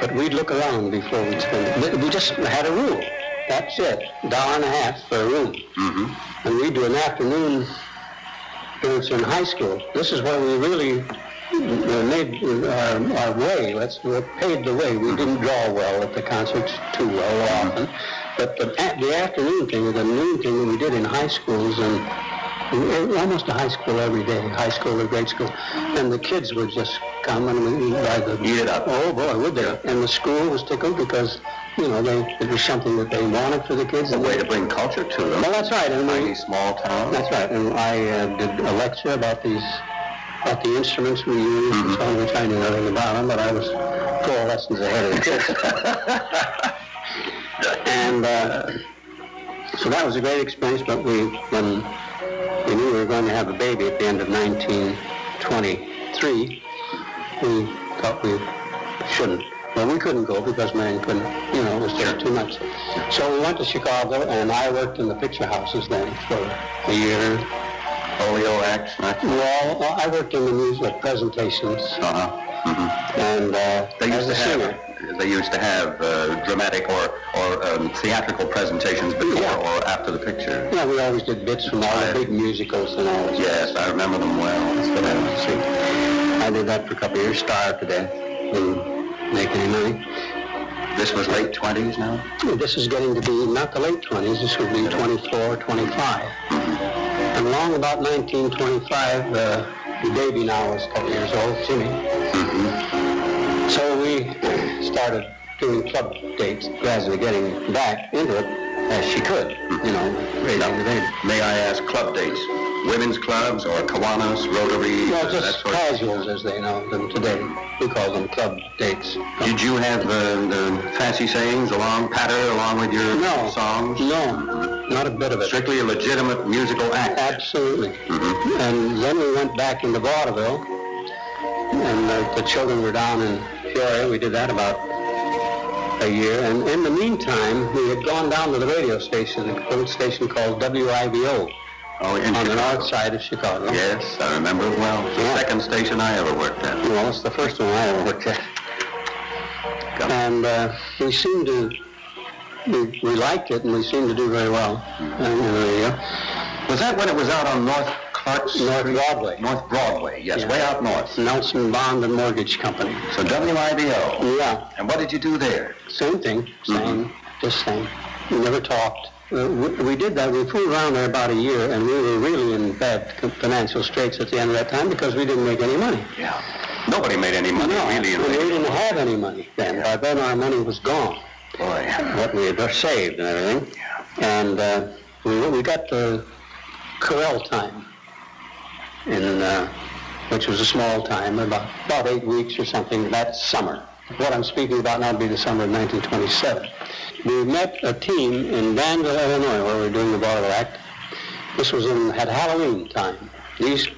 but we'd look around before we'd spend it. We just had a rule. That's it. Dollar and a half for a room. Mm-hmm. And we'd do an afternoon appearance in high school. This is where we really uh, made our, our way. Let's we paid the way. We didn't draw well at the concerts too well often, but the, the afternoon thing, or the noon thing that we did in high schools and almost a high school every day, high school or grade school, and the kids would just come and we by the Eat it up. Oh boy, would they? And the school was tickled because you know they it was something that they wanted for the kids. A way to bring culture to them. well, that's right. And we, Tiny small town. that's right. And I uh, did a lecture about these, about the instruments we use and so on, which I knew nothing about them, but I was four lessons ahead of the (laughs) kids. And uh, so that was a great experience, but we, when we knew we were going to have a baby at the end of 1923, we thought we shouldn't. Well, we couldn't go because man couldn't, you know, it was just too much. So we went to Chicago, and I worked in the picture houses then for a year. Polio acts. Well, well, I worked in the music presentations, Uh-huh. hmm and uh, They used as to a singer. They used to have uh, dramatic or or um, theatrical presentations before Yeah. or after the picture. Yeah, we always did bits from all the big musicals and all. Yes, I remember them well. That's what I see. I did that for a couple of years, starved to death, didn't make any money. This was late twenties now. This is getting to be not the late 20s, this would be 24, 25. And along about 1925, uh, the baby now was a couple years old, Jimmy. So we started doing club dates, gradually getting back into it as she could, you know, raising the baby. May I ask club dates? Women's clubs or Kiwanis, Rotary? Well, just that sort of- casuals as they know them today. We call them club dates. Did you have uh, the fancy sayings along patter along with your No. songs? No, not a bit of it. Strictly a legitimate musical act. Absolutely. Mhm. And then we went back into vaudeville, and uh, the children were down in Peoria. We did that about a year. And in the meantime, we had gone down to the radio station, a little station called WIBO Oh, in on the north side of Chicago. Yes, I remember it well. It's the Yeah. second station I ever worked at. Well, it's the first one I ever worked at. And uh, we seemed to, we, we liked it, and we seemed to do very well. And, uh, yeah. Was that when it was out on North North Broadway. North Broadway, yes, Yeah. way out north. Nelson Bond and Mortgage Company. So WIBO. Yeah, And what did you do there? same thing, same, Mhm. just same. We never talked. Uh, we, we did that. We fooled around there about a year, and we were really in bad financial straits at the end of that time because we didn't make any money. Yeah. Nobody made any money, no, really, and we didn't have any money then. By then, our money was gone. Boy. what we had saved and everything. Yeah. And uh, we, we got the Corel time, in, uh, which was a small time, about, about eight weeks or something that summer. What I'm speaking about now would be the summer of 1927. We met a team in Danville, Illinois, where we were doing the Vaudeville Act. This was in, at Halloween time. These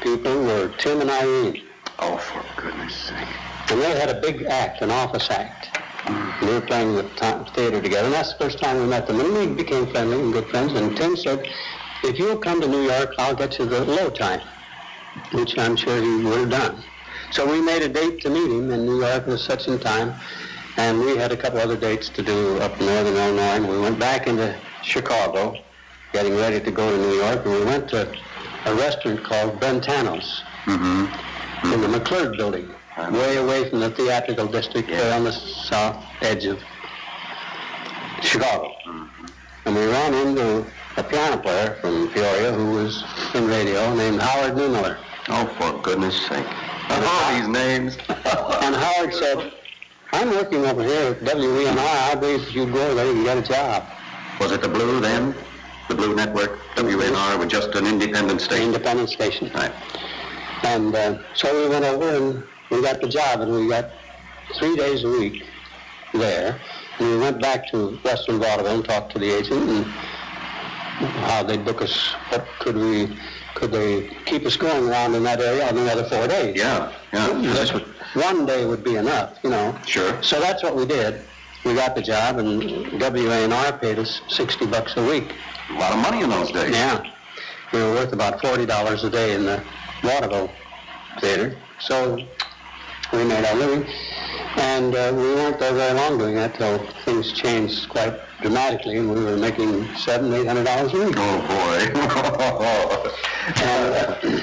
people were Tim and Irene. Oh, for goodness sake. And they had a big act, an office act. And we were playing the theater together, and that's the first time we met them. And we became friendly and good friends. And Tim said, if you'll come to New York, I'll get you the Loew time, which I'm sure he would have done. So we made a date to meet him in New York at such and time, and we had a couple other dates to do up in northern Illinois. And we went back into Chicago, getting ready to go to New York, and we went to a restaurant called Brentano's Mm-hmm. in the McClurg building, way away from the theatrical district, way on the south edge of Chicago. And we ran into a piano player from Peoria who was in radio named Howard Neumiller. Oh, for goodness sake. And All these names. (laughs) And Howard said, I'm working over here at WENR. I believe if you go there, you can get a job. Was it the Blue then? The Blue Network, WNR, with just an independent station? Independent station. Right. And uh, so we went over and we got the job, and we got three days a week there. And we went back to Western Vaudeville and talked to the agent and how they'd book us. What could we, could they keep us going around in that area on the other four days? Yeah, yeah. Just one day would be enough, you know. Sure. So that's what we did. We got the job, and WENR paid us 60 bucks a week. A lot of money in those days. Yeah. We were worth about $40 a day in the vaudeville theater. So we made our living. And uh, we weren't there very long doing that till things changed quite dramatically, and we were making seven, eight hundred dollars a week. Oh, boy. (laughs) And, uh,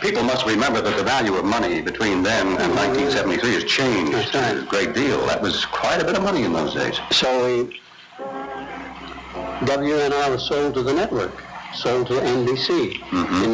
People must remember that the value of money between then and 1973 has changed right. a great deal. That was quite a bit of money in those days. so we, WNR was sold to the network, sold to NBC Mhm. in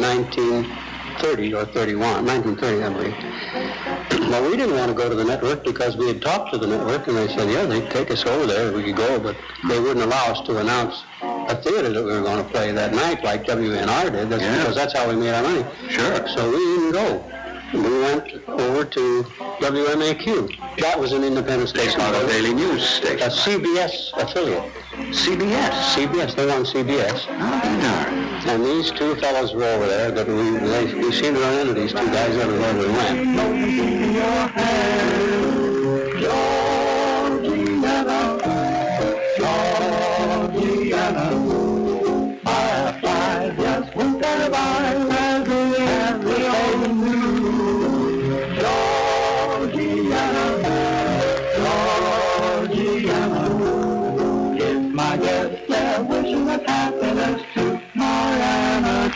1930 or 31, 1930, I believe. (clears throat) Well, we didn't want to go to the network because we had talked to the network and they said, yeah, they'd take us over there we could go, but they wouldn't allow us to announce a theater that we were going to play that night like WNR did. That's Yeah. because that's how we made our money. Sure. So we didn't go. We went over to WMAQ. That was an independent station. Chicago Daily News station. A CBS affiliate. CBS. CBS, they were on CBS. Oh, darn. And these two fellows were over there but we, they, we seemed to run into these two guys everywhere we went.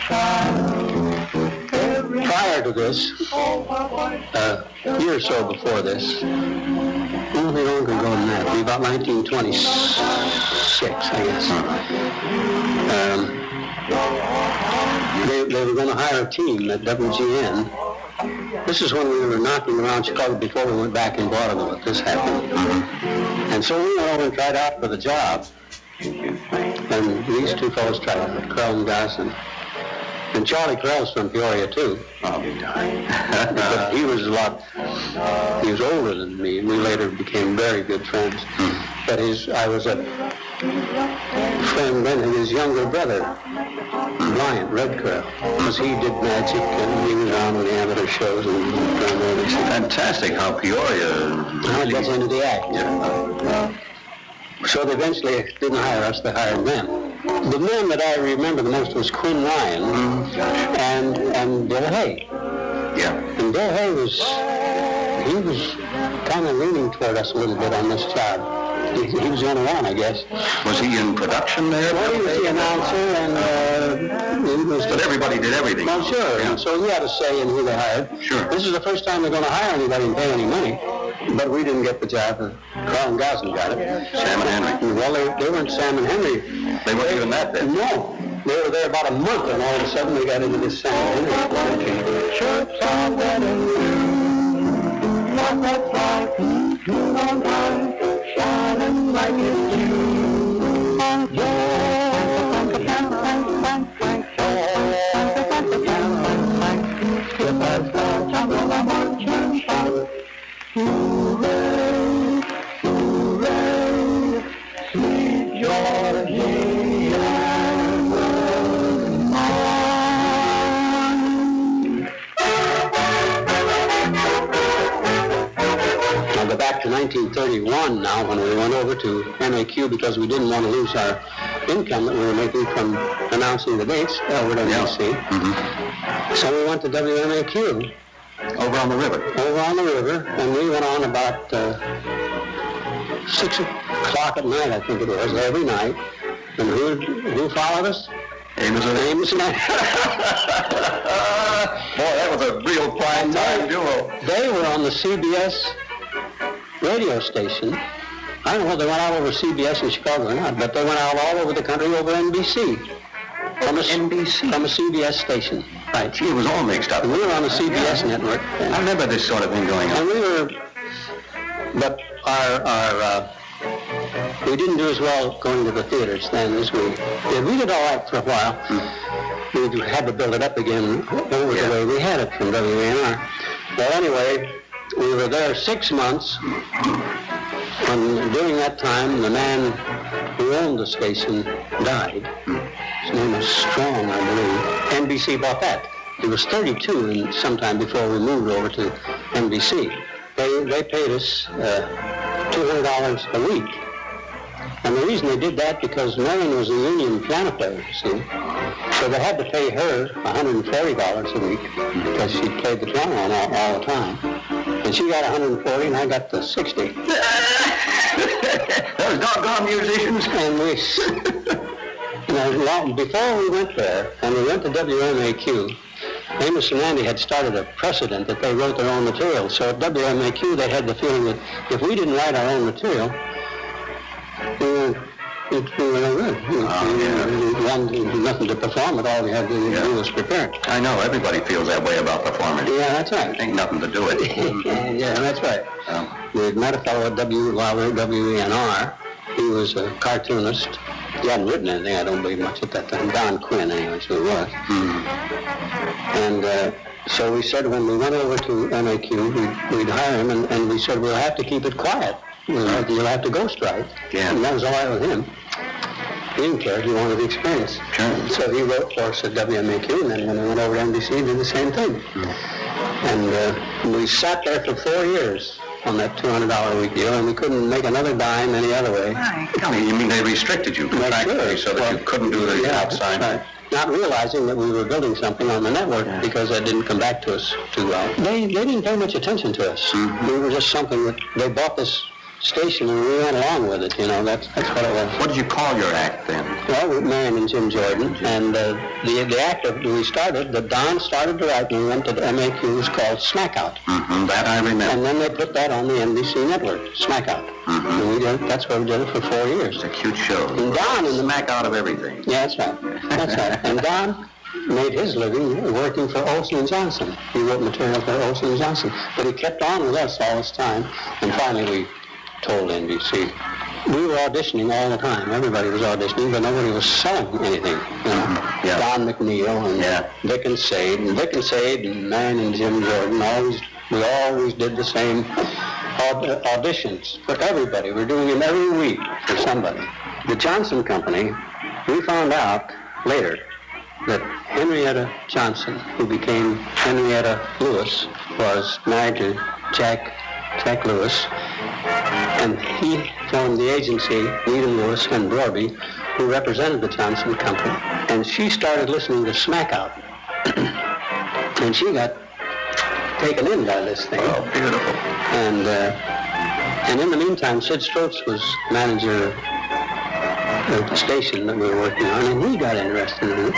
Prior to this, uh, a year or so before this, well, be longer ago than that, be about 1926, I guess. Um, they, they were going to hire a team at WGN. This is when we were knocking around Chicago before we went back in vaudeville that this happened. And so we went over and tried out for the job. And these two fellows tried out, Correll and Gosden and Charlie Correll's from Peoria too. I'll be darned. But he was a lot, he was older than me, and we later became very good friends. Hmm. But his, I was a friend then of his younger brother, Bryant Red Correll, because he did magic and he was on with the amateur shows and all. Fantastic how Peoria How it gets into the act. Yeah. So they eventually didn't hire us, they hired them. The man that I remember the most was Quinn Ryan and, and Bill Hay. Yeah. And Bill Hay was, he was kind of leaning toward us a little bit on this job. He, he was the only one, I guess. Was he in production there? Well, he was the announcer, and uh, he was. But everybody did everything. Well, sure. And so he had a say in who they hired. Sure. This is the first time they're going to hire anybody and pay any money. But we didn't get the job. uh, Correll and Gosden got it. Sam and Henry. Well, they, they weren't Sam and Henry. They weren't even that then. No. They were there about a month, and all of a sudden they got into this Sam and Henry. Shirts are red and blue. Not that bright, shining like it's 1931 now when we went over to MAQ because we didn't want to lose our income that we were making from announcing the dates over at NBC. Mm-hmm. So we went to WMAQ Over on the river. over on the river, and we went on about uh, six o'clock at night, I think it was, every night. And who who followed us? Amos and Amos and I. (laughs) Boy, that was a real prime time duo. They were on the CBS radio station. I don't know if they went out over CBS in Chicago or not, but they went out all over the country over NBC. From a, NBC. From a CBS station. Right. Gee, it was all mixed up. And we were on the CBS Yeah. network. I remember this sort of thing going And on. we were, but our, our, uh, we didn't do as well going to the theaters then as we did. We did all right for a while. We had to build it up again over Yeah. the way we had it from WENR. Well, anyway, we were there six months. And during that time, the man who owned the station died. His name was Strong, I believe. NBC bought that. He was 32 and sometime before we moved over to NBC. They, they paid us uh, $200 a week. And the reason they did that because Marion was a union piano player, you see. So they had to pay her $140 a week because she played the piano all, all the time. And she got 140 and I got the 60. (laughs) Those doggone musicians. And we, you know, long, before we went there, and we went to WMAQ, Amos and Andy had started a precedent that they wrote their own material. So at WMAQ, they had the feeling that if we didn't write our own material, we were, it, no good. We- Oh, yeah. we had nothing to perform at All we had to do was prepare. I know, everybody feels that way about performing. Yeah, that's right. Ain't nothing to do it. (laughs) yeah, that's right. Um, We had met a fellow at W, well, WENR. He was a cartoonist. He hadn't written anything, I don't believe much at that time. Don Quinn, anyway, so he was. hmm. And uh, so we said when we went over to MAQ, we'd, we'd hire him, and, and we said, we'll have to keep it quiet. We'll have, you'll have to ghostwrite. Yeah. And that was all right with him. He didn't care. He wanted the experience. Sure. So he wrote for us at WMAQ, and then when we went over to NBC, he did the same thing. And uh, we sat there for four years on that $200 a week deal, and we couldn't make another dime any other way. Golly, you mean they restricted you contractually sure. so that Well, you couldn't do the yeah, outside? right. Not realizing that we were building something on the network because that didn't come back to us too well. They, they didn't pay much attention to us. Mhm. We were just something that they bought this station and we went along with it, you know, that's, that's what it was. What did you call your act then? Well, Marion and Jim Jordan, and uh, the the act that we started, The Don started to write and we went to the MAQ was called Smack Out. Mm-hmm, that I remember. And then they put that on the NBC network, Smack Out. Mhm. And we did, that's where we did it for four years. It's a cute show. And Don in the Smack out of everything. Yeah, that's right. That's right. And (laughs) Don made his living working for Olsen and Johnson. He wrote material for Olsen and Johnson. But he kept on with us all this time. And finally we told NBC. We were auditioning all the time. Everybody was auditioning, but nobody was selling anything. You know? Mm-hmm. Yeah. Don McNeil and Yeah. Vic and Sade. And Vic and Sade and Man and Jim Jordan always we always did the same aud- auditions for everybody. We're doing them every week for somebody. The Johnson Company, we found out later that Henrietta Johnson, who became Henrietta Louis, was married to Jack Jack Louis, and he formed the agency Needham Louis and Brorby, who represented the Johnson Company. And she started listening to Smack Out, (clears throat) and she got taken in by this thing. Oh, beautiful. And uh, And in the meantime, Sid Strotz was manager of the station that we were working on, and he got interested in it.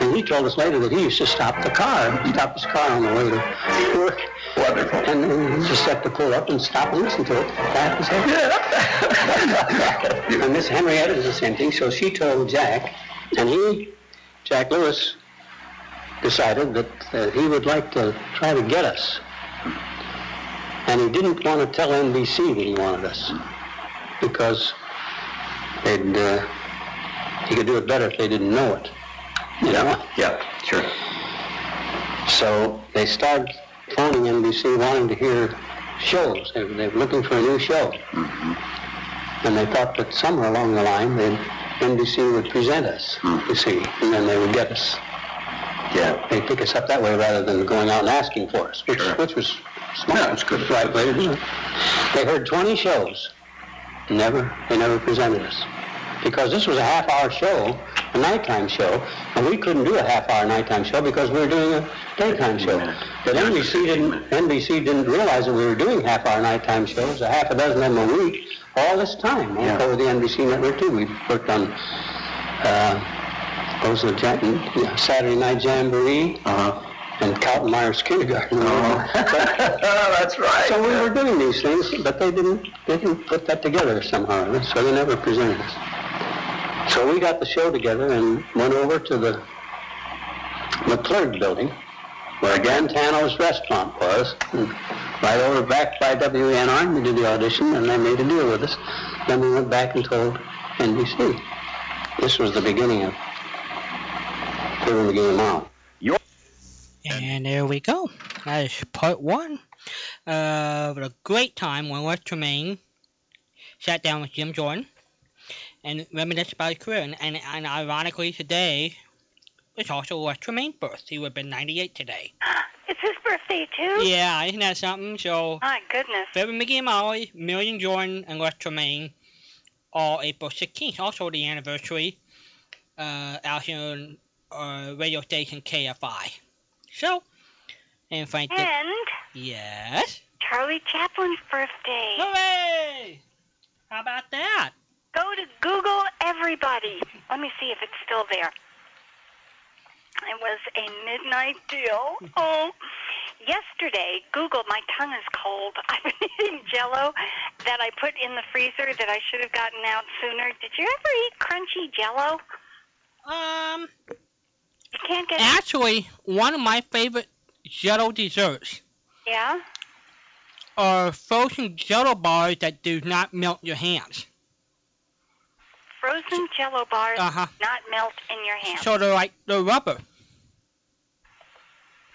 And he told us later that he used to stop the car, stop his car on the way to work. Wonderful. And then he just had to pull up and stop and listen to it. That was it. (laughs) and Miss Henrietta did the same thing, so she told Jack, and he, Jack Louis, decided that uh, he would like to try to get us. And he didn't want to tell NBC that he wanted us because they'd, uh, he could do it better if they didn't know it. You know? Yeah, sure. So they started phoning NBC wanting to hear shows. They, they were looking for a new show. Mm-hmm. And they thought that somewhere along the line, NBC would present us, mm-hmm. you see, and then they would get us. Yeah. They'd pick us up that way rather than going out and asking for us, which, Sure. which was smart. Yeah, it's good. Right way to do it. They heard 20 shows. Never, they never presented us. Because this was a half-hour show, a nighttime show, and we couldn't do a half-hour nighttime show because we were doing a daytime show. But NBC didn't, NBC didn't realize that we were doing half-hour nighttime shows, a half a dozen of them a week, all this time, all Yeah. over the NBC network too. We worked on, uh, it, yeah, Saturday Night Jamboree Uh-huh. and Kaltenmeyer's Kindergarten. (laughs) (laughs) That's right. So we were doing these things, but they didn't, they didn't put that together somehow, so they never presented us. So we got the show together and went over to the McClurg building, where Gantano's restaurant was, and right over back by WENR, and we did the audition, and they made a deal with us. Then we went back and told NBC. This was the beginning of Fibber McGee and Molly. And there we go. That is part one of a great time when Les Tremayne sat down with Jim Jordan and reminisced about his career. And, and, and ironically, today was also Les Tremayne's birth. He would have been 98 today. It's his birthday, too? Yeah, isn't that something? So, My goodness. Fibber McGee and Molly, Marian Jordan, and Les Tremayne, all April 16th. Also the anniversary uh, out here on uh, radio station KFI. So, and Frank, And yes. Charlie Chaplin's birthday. Hooray! How about that? Go to Google everybody. Let me see if it's still there. It was a midnight deal. (laughs) Oh, yesterday, Google, my tongue is cold. (laughs) I've been eating jello that I put in the freezer that I should have gotten out sooner. Did you ever eat crunchy jello? Um, You can't get actually, one of my favorite Jello desserts Yeah? are frozen Jello bars that do not melt your hands. Frozen jello bars Uh-huh. not melt in your hand. So they're like the rubber,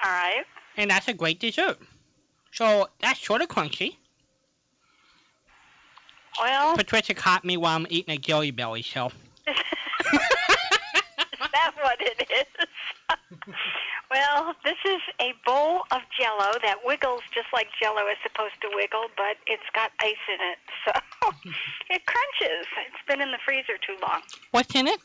All right. and that's a great dessert. So that's sort of crunchy. Well, Patricia caught me while I'm eating a Jelly Belly, so. (laughs) that's what it is. (laughs) well, this is a bowl of jello that wiggles just like jello is supposed to wiggle, but it's got ice in it. So (laughs) it crunches. It's been in the freezer too long. What's in it?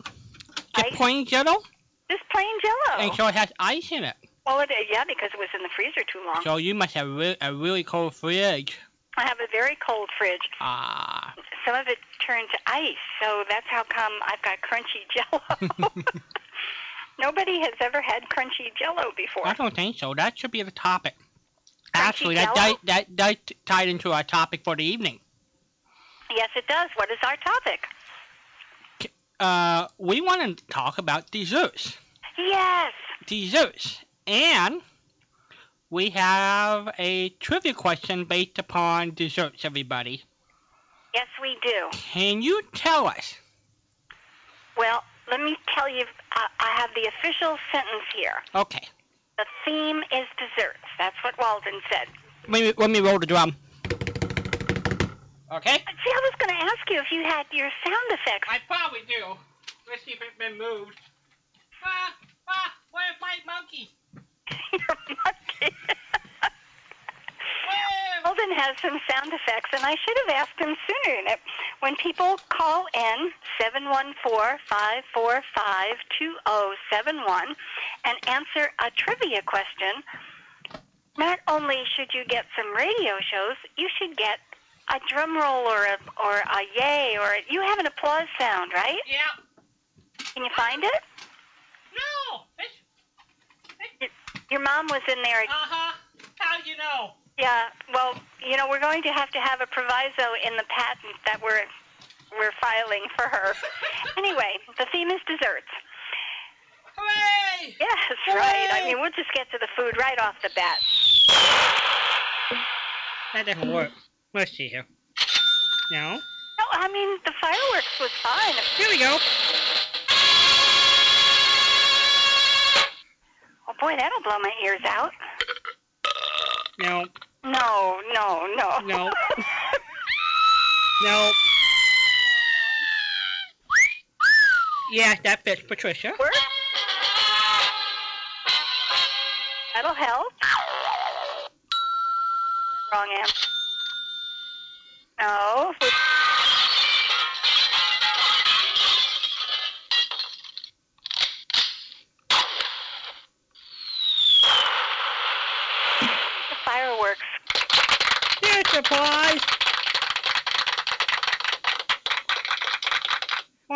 Just Ice. plain Jello? Just plain jello. And so it has ice in it. well, it, yeah, because it was in the freezer too long. So you must have re- a really cold fridge. I have a very cold fridge. Ah. Some of it turned to ice, so that's how come I've got crunchy jello. (laughs) Nobody has ever had crunchy jello before. I don't think so. That should be the topic. Crunchy Actually, that, that, that, that tied into our topic for the evening. Yes, it does. What is our topic? Uh, we want to talk about desserts. Yes. Desserts. And we have a trivia question based upon desserts, everybody. Yes, we do. Can you tell us? Well, let me tell you, uh, I have the official sentence here. Okay. The theme is desserts. That's what Walden said. Let me, let me roll the drum. Okay? See, I was going to ask you if you had your sound effects. I probably do. Let's see if it's been moved. Ah, ah, where's my monkey? (laughs) your monkey. (laughs) Walden has some sound effects, and I should have asked him sooner. When people call in 714-545-2071 and answer a trivia question, not only should you get some radio shows, you should get a drum roll or a or a yay or a, you have an applause sound, right? Yeah. Can you find it? No. Your mom was in there. Uh huh. How do you know? Yeah. Well, you know, we're going to have to have a proviso in the patent that we're we're filing for her. (laughs) anyway, the theme is desserts. Hooray! Yes, right. I mean, we'll just get to the food right off the bat. That doesn't work. Let's see here. No. No, I mean the fireworks was fine. Here we go. Oh boy, that'll blow my ears out. No. No, no, no. No. (laughs) No. Yeah, that fits Patricia. Work? That'll help. Wrong answer.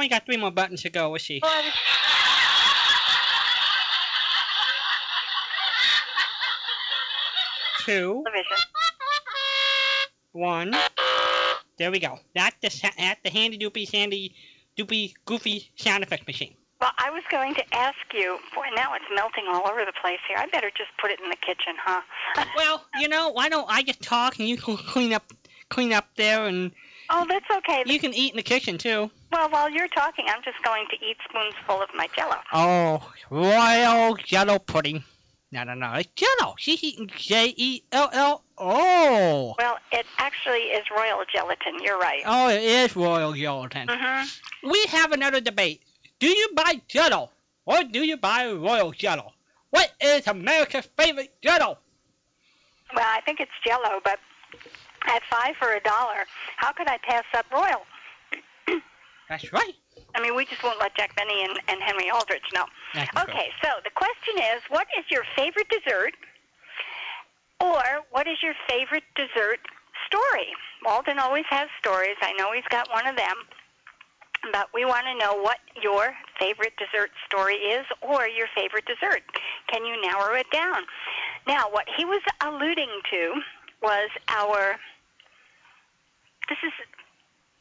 Only got three more buttons to go. Let's see. I Two, one. There we go. That's the that's the handy doopy sandy doopy goofy sound effect machine. Well, I was going to ask you. Boy, now it's melting all over the place here. I better just put it in the kitchen, huh? (laughs) Well, you know, why don't I just talk and you can clean up clean up there and Oh, that's okay. you can eat in the kitchen too. Well, while you're talking, I'm just going to eat spoonsful of my Jello. Oh, royal jello pudding. No, no, no. It's jello. She's eating J E L L O. Well, it actually is royal gelatin. You're right. Oh, it is royal gelatin. Mm-hmm. We have another debate. Do you buy jello or do you buy royal jello? What is America's favorite jello? Well, I think it's Jello, but at five for a dollar, how could I pass up royal? That's right. I mean, we just won't let Jack Benny and, and Henry Aldrich know. Okay, so the question is, what is your favorite dessert, or what is your favorite dessert story? Walden always has stories. I know he's got one of them, but we want to know what your favorite dessert story is, or your favorite dessert. Can you narrow it down? Now, what he was alluding to was our. This is.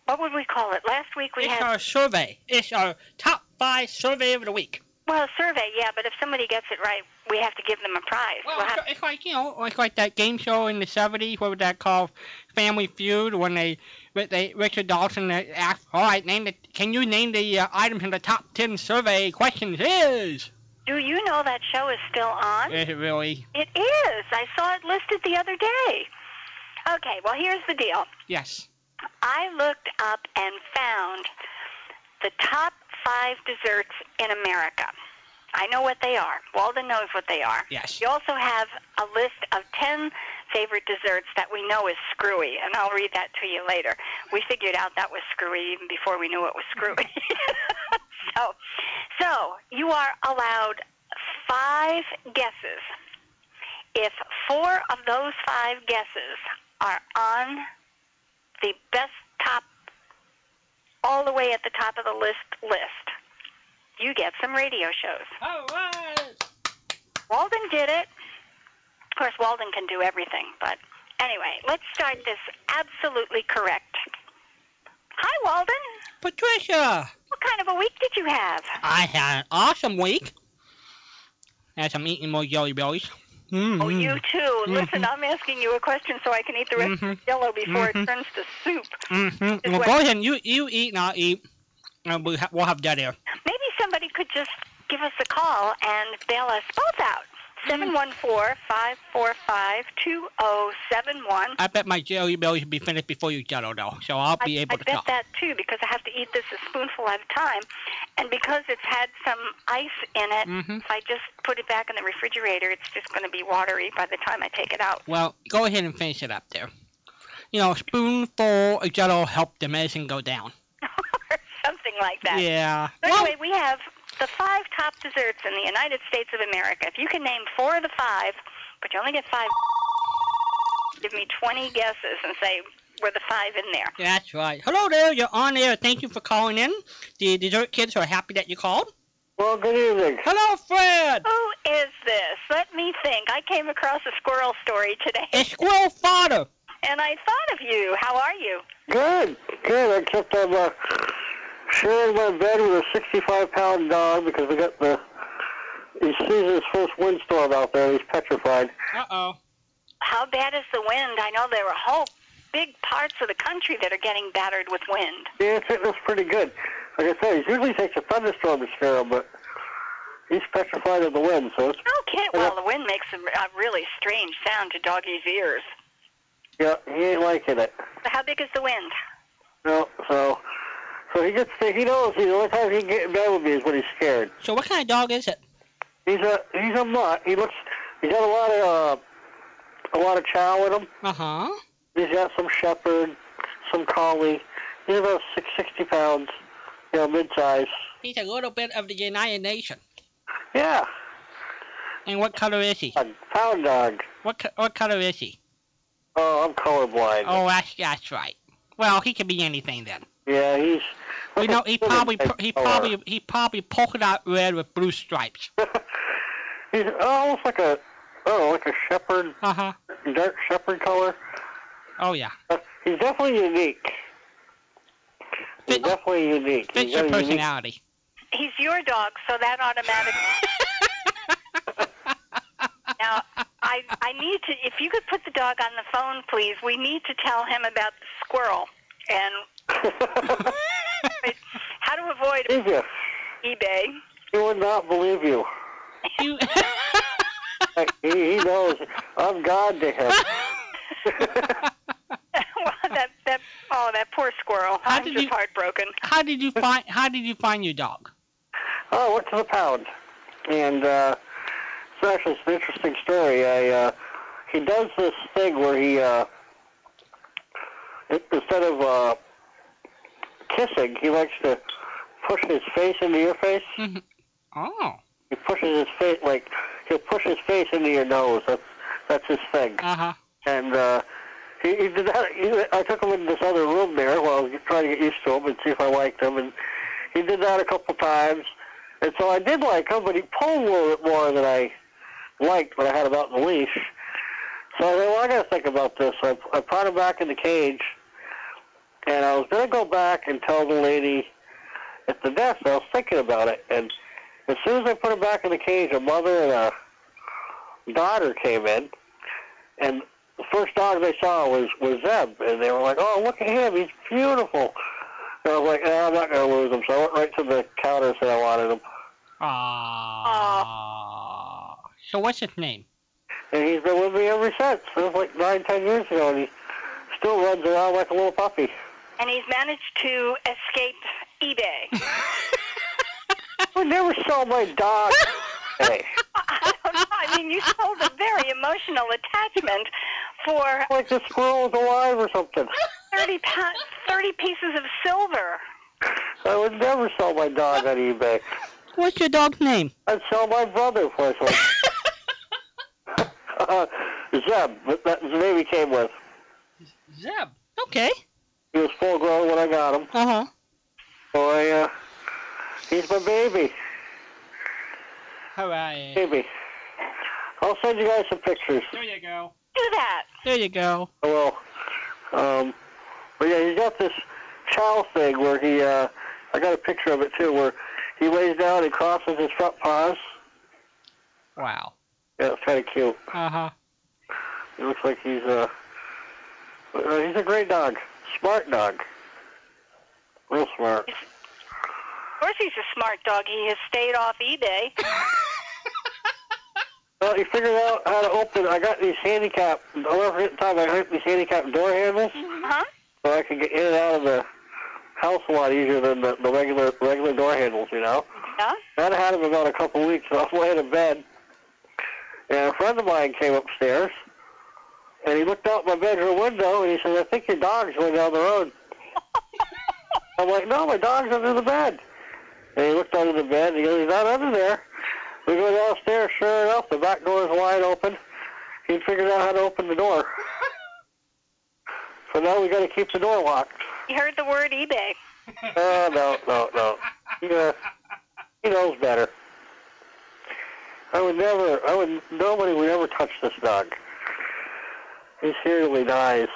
What would we call it? Last week we It's had. our survey. It's our top five survey of the week. Well, survey, yeah, but if somebody gets it right, we have to give them a prize. Well, We'll have- it's, it's like you know, it's like that game show in the '70s. What was that called? Family Feud. When they, they Richard Dawson asked, "All right, name the, can you name the uh, items in the top ten survey questions?" Is Do you know that show is still on? is it really? It is. I saw it listed the other day. Okay, well, here's the deal. Yes. I looked up and found the top five desserts in America. I know what they are. Walden knows what they are. Yes. You also have a list of 10 favorite desserts that we know is screwy, and I'll read that to you later. We figured out that was screwy even before we knew it was screwy. (laughs) (laughs) so, so you are allowed five guesses. If four of those five guesses are on the best top, all the way at the top of the list list, you get some radio shows. Oh, all right. Walden did it. Of course, Walden can do everything, but anyway, let's start this absolutely correct. Hi, Walden. Patricia, What kind of a week did you have? I had an awesome week. As I'm eating more jelly bellies. Mm-hmm. Oh, you too. Listen, I'm asking you a question so I can eat the rest of Mhm. the Jello before Mhm. it turns to soup. Mm-hmm. Well, what- go ahead. You you eat and I'll eat. And we'll, ha- we'll have that there. Maybe somebody could just give us a call and bail us both out. Seven one four five four five two zero seven one. I bet my jelly bellies will be finished before you jello though, so I'll be I, able I to talk. I bet that too because I have to eat this a spoonful at a time, and because it's had some ice in it, Mhm. if I just put it back in the refrigerator, it's just going to be watery by the time I take it out. Well, go ahead and finish it up there. You know, a spoonful of jello help the medicine go down. (laughs) something like that. Yeah. So Well, we have the five top desserts in the United States of America. If you can name four of the five, but you only get five, give me 20 guesses and say we're the five in there. That's right. Hello there. You're on air. Thank you for calling in. The dessert kids are happy that you called. Well, good evening. Hello, Fred. Who is this? Let me think. I came across a squirrel story today, A Squirrel Father. and I thought of you. How are you? Good, good. Except I'm uh, sharing my bed with a 65-pound dog because we got the he sees his first windstorm out there. He's petrified. Uh oh. How bad is the wind? I know there are whole big parts of the country that are getting battered with wind. Yeah, it's, it's pretty good. Like I said, he usually takes a thunderstorm to scare him, but he's petrified of the wind, so it's Okay, well, the wind makes a, a really strange sound to doggy's ears. yeah, he ain't liking it. So how big is the wind? No, so so he gets he knows the only time he can get bed with me is when he's scared. So what kind of dog is it? He's a he's a mutt. He looks he's got a lot of uh, a lot of chow in him. Uh huh. He's got some shepherd, some collie. He's about six sixty pounds, you know, mid size. He's a little bit of the United Nation. Yeah, And what color is he? a pound dog. What co- what color is he? Oh, I'm colorblind. Oh, that's that's right. Well, he could be anything then. Yeah, he's. You know, he (laughs) probably he probably he probably polka dot red with blue stripes. (laughs) he's almost like a oh like a shepherd, Uh huh. dark shepherd color. Oh yeah. Uh, He's definitely unique. He's Fit- definitely unique. Fits He's your got a unique- personality. He's your dog, so that automatically. (laughs) now, I I need to. If you could put the dog on the phone, please. We need to tell him about the squirrel and how to avoid Is you? eBay. He would not believe you. You (laughs) he, he knows I'm God to him. (laughs) (laughs) well, that that oh, that poor squirrel. How I'm did just you- heartbroken. how did you find how did you find your dog? Oh, I went to the pound, and uh, it's actually it's an interesting story. I uh, he does this thing where he uh, instead of uh, kissing, he likes to push his face into your face. (laughs) Oh. He pushes his face like he'll push his face into your nose. That's that's his thing. Uh huh. And uh, he, he did that. He, I took him in this other room there while I was trying to get used to him and see if I liked him. And he did that a couple times. And so I did like him, but he pulled a little bit more than I liked when I had him out in the leash. So I said, well, I got to think about this. So I, I brought him back in the cage, and I was going to go back and tell the lady at the desk. I was thinking about it, and as soon as I put him back in the cage, a mother and a daughter came in, and the first dog they saw was was Zeb, and they were like, "Oh, look at him, he's beautiful." And I was like, eh, "I'm not going to lose him," so I went right to the counter and said I wanted him, Ah. So what's his name? and he's been with me ever since. It was like nine, ten years ago, and he still runs around like a little puppy. And he's managed to escape eBay. (laughs) I would never sell my dog. hey, I don't know. I mean, you sold a very emotional attachment for like the squirrel was alive or something. 30, pounds, 30 pieces of silver. I would never sell my dog on eBay. What's your dog's name? I'd sell my brother for it. (laughs) uh, Zeb, that- that's the name he came with. Zeb. Okay. He was full grown when I got him. Uh huh. So I, uh, he's my baby, All right. baby. I'll send you guys some pictures. There you go. Do that. There you go. I will. Um, but yeah, he's got this chow thing where he, uh, I got a picture of it too, where he lays down and crosses his front paws. Wow. Yeah, it's kind of cute. Uh huh. He looks like he's, uh, uh, he's a great dog. Smart dog. Real smart. Of course, he's a smart dog. He has stayed off eBay. (laughs) Well, he figured out how to open. I got these handicap. I'll never forget the time I got these handicap door handles, Huh? so I could get in and out of the house a lot easier than the, the regular regular door handles. You know. Yeah? I'd had him about a couple weeks, and I was laying in bed, and a friend of mine came upstairs, and he looked out my bedroom window, and he said, "I think your dog's going down the road." (laughs) I'm like, "No, my dog's under the bed." And he looked under the bed, and he goes, "He's not under there." We go downstairs. Sure enough, the back door is wide open. He figured out how to open the door. So now we got to keep the door locked. You heard the word eBay. Oh (laughs) no, no, no. Yeah, he knows better. I would never. I would. Nobody would ever touch this dog. He's here till he dies.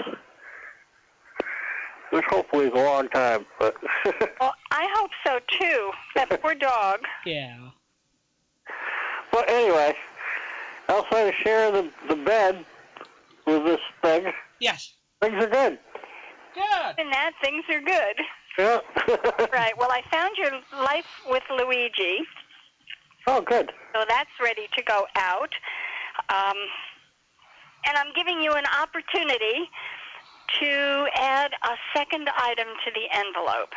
Which hopefully is a long time, but (laughs) Well, I hope so too. That poor dog. (laughs) Yeah. but anyway, outside of sharing the the bed with this thing, Yes. things are good. Good. And that things are good. Yeah. (laughs) Right. Well, I found your life with Luigi, oh, good. so that's ready to go out. Um, and I'm giving you an opportunity to add a second item to the envelope.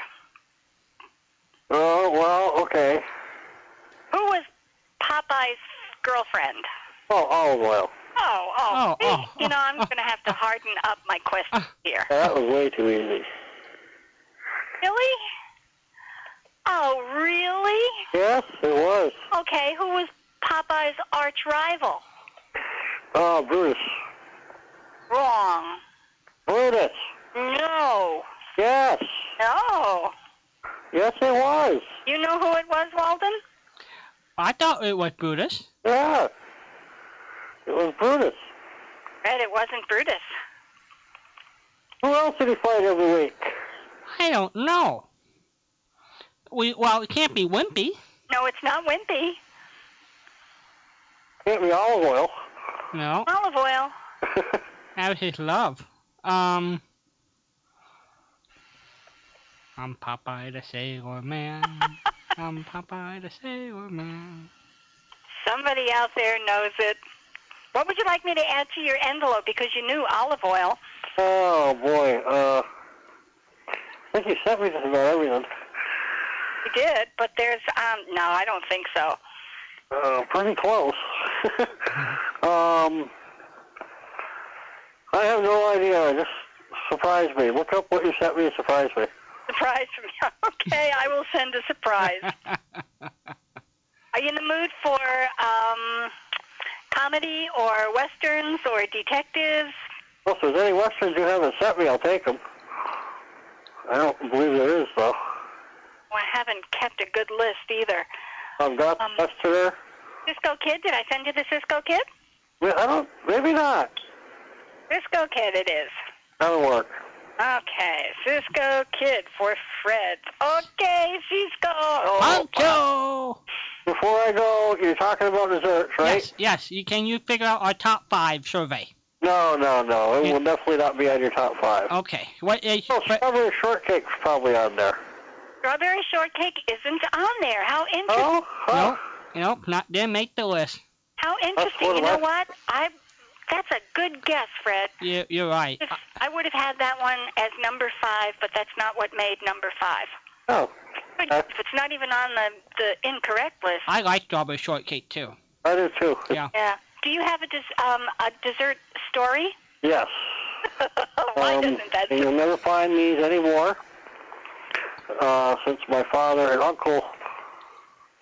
Oh well, okay. Who was Popeye's girlfriend? Oh, oh olive oil. Oh, oh, Oh, oh, you know, I'm oh. going to have to harden up my questions ah. here. That was way too easy. Really? Oh, really? Yes, it was. Okay, who was Popeye's arch rival? Ah, oh, Brutus. Wrong. Brutus. No. Yes. No. Yes, it was. You know who it was, Walden? I thought it was Brutus. Yeah. It was Brutus. Right, it wasn't Brutus. Who else did he fight every week? I don't know. We well, it can't be Wimpy. No, it's not Wimpy. Can't be olive oil. No, Olive oil. (laughs) that was his love. Um, I'm Popeye the Sailor Man. (laughs) I'm Popeye the Sailor Man. Somebody out there knows it. What would you like me to add to your envelope? Because you knew olive oil. oh boy. Uh, I think you sent me just about everything. You did, but there's um no, I don't think so. Uh, pretty close. (laughs) um, I have no idea. Just surprised me. Look up what you sent me and surprise me. Surprise for me. (laughs) okay, I will send a surprise. (laughs) Are you in the mood for um comedy or westerns or detectives? Well, if there's any westerns you haven't sent me, I'll take them. I don't believe there is, though. Well, I haven't kept a good list either. I've got Um, the Westerner. Cisco Kid, did I send you the Cisco Kid? Well, I don't. Maybe not. Cisco Kid it is. That'll work. Okay, Cisco Kid for Fred. Okay, Cisco. Oh, Pancho! Before I go, you're talking about desserts, right? Yes, yes. You can you figure out our top five survey? No, no, no. It will definitely not be on your top five. Okay. What uh, oh, is? Oh, strawberry shortcake's probably on there. Strawberry shortcake isn't on there. How oh, interesting. Oh, huh. Nope. Nope. Not didn't make the list. How interesting. You know I- what? I that's a good guess, Fred. You you're right. If- I would have had that one as number five, but that's not what made number five. Oh, But if it's not even on the the incorrect list. I like strawberry shortcake too. I do too. Yeah. Yeah. Do you have a des- um a dessert story? Yes. (laughs) Why Um, doesn't that? and you'll never find these anymore. Uh, since my father and uncle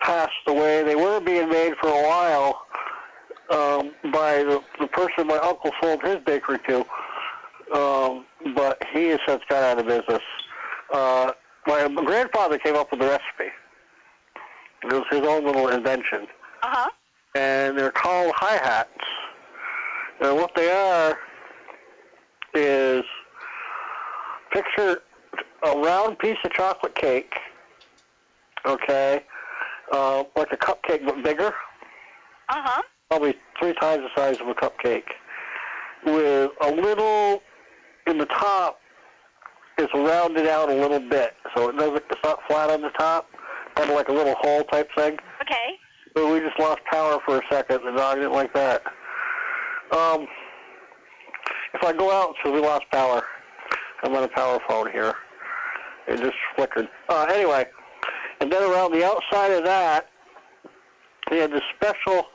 passed away, they were being made for a while um, by the, the person my uncle sold his bakery to. Um, but he has since got out of business. Uh, my grandfather came up with the recipe. It was his own little invention. Uh huh. and they're called hi-hats. And what they are is picture a round piece of chocolate cake, okay, uh, like a cupcake but bigger, Uh huh. Probably three times the size of a cupcake, with a little in the top. It's rounded out a little bit, so it doesn't. It's not flat on the top, kind of like a little hole type thing. Okay. But we just lost power for a second. The dog didn't like that. Um, if I go out, so we lost power. I'm on a power phone here. It just flickered. Uh, anyway, and then around the outside of that, they had this special.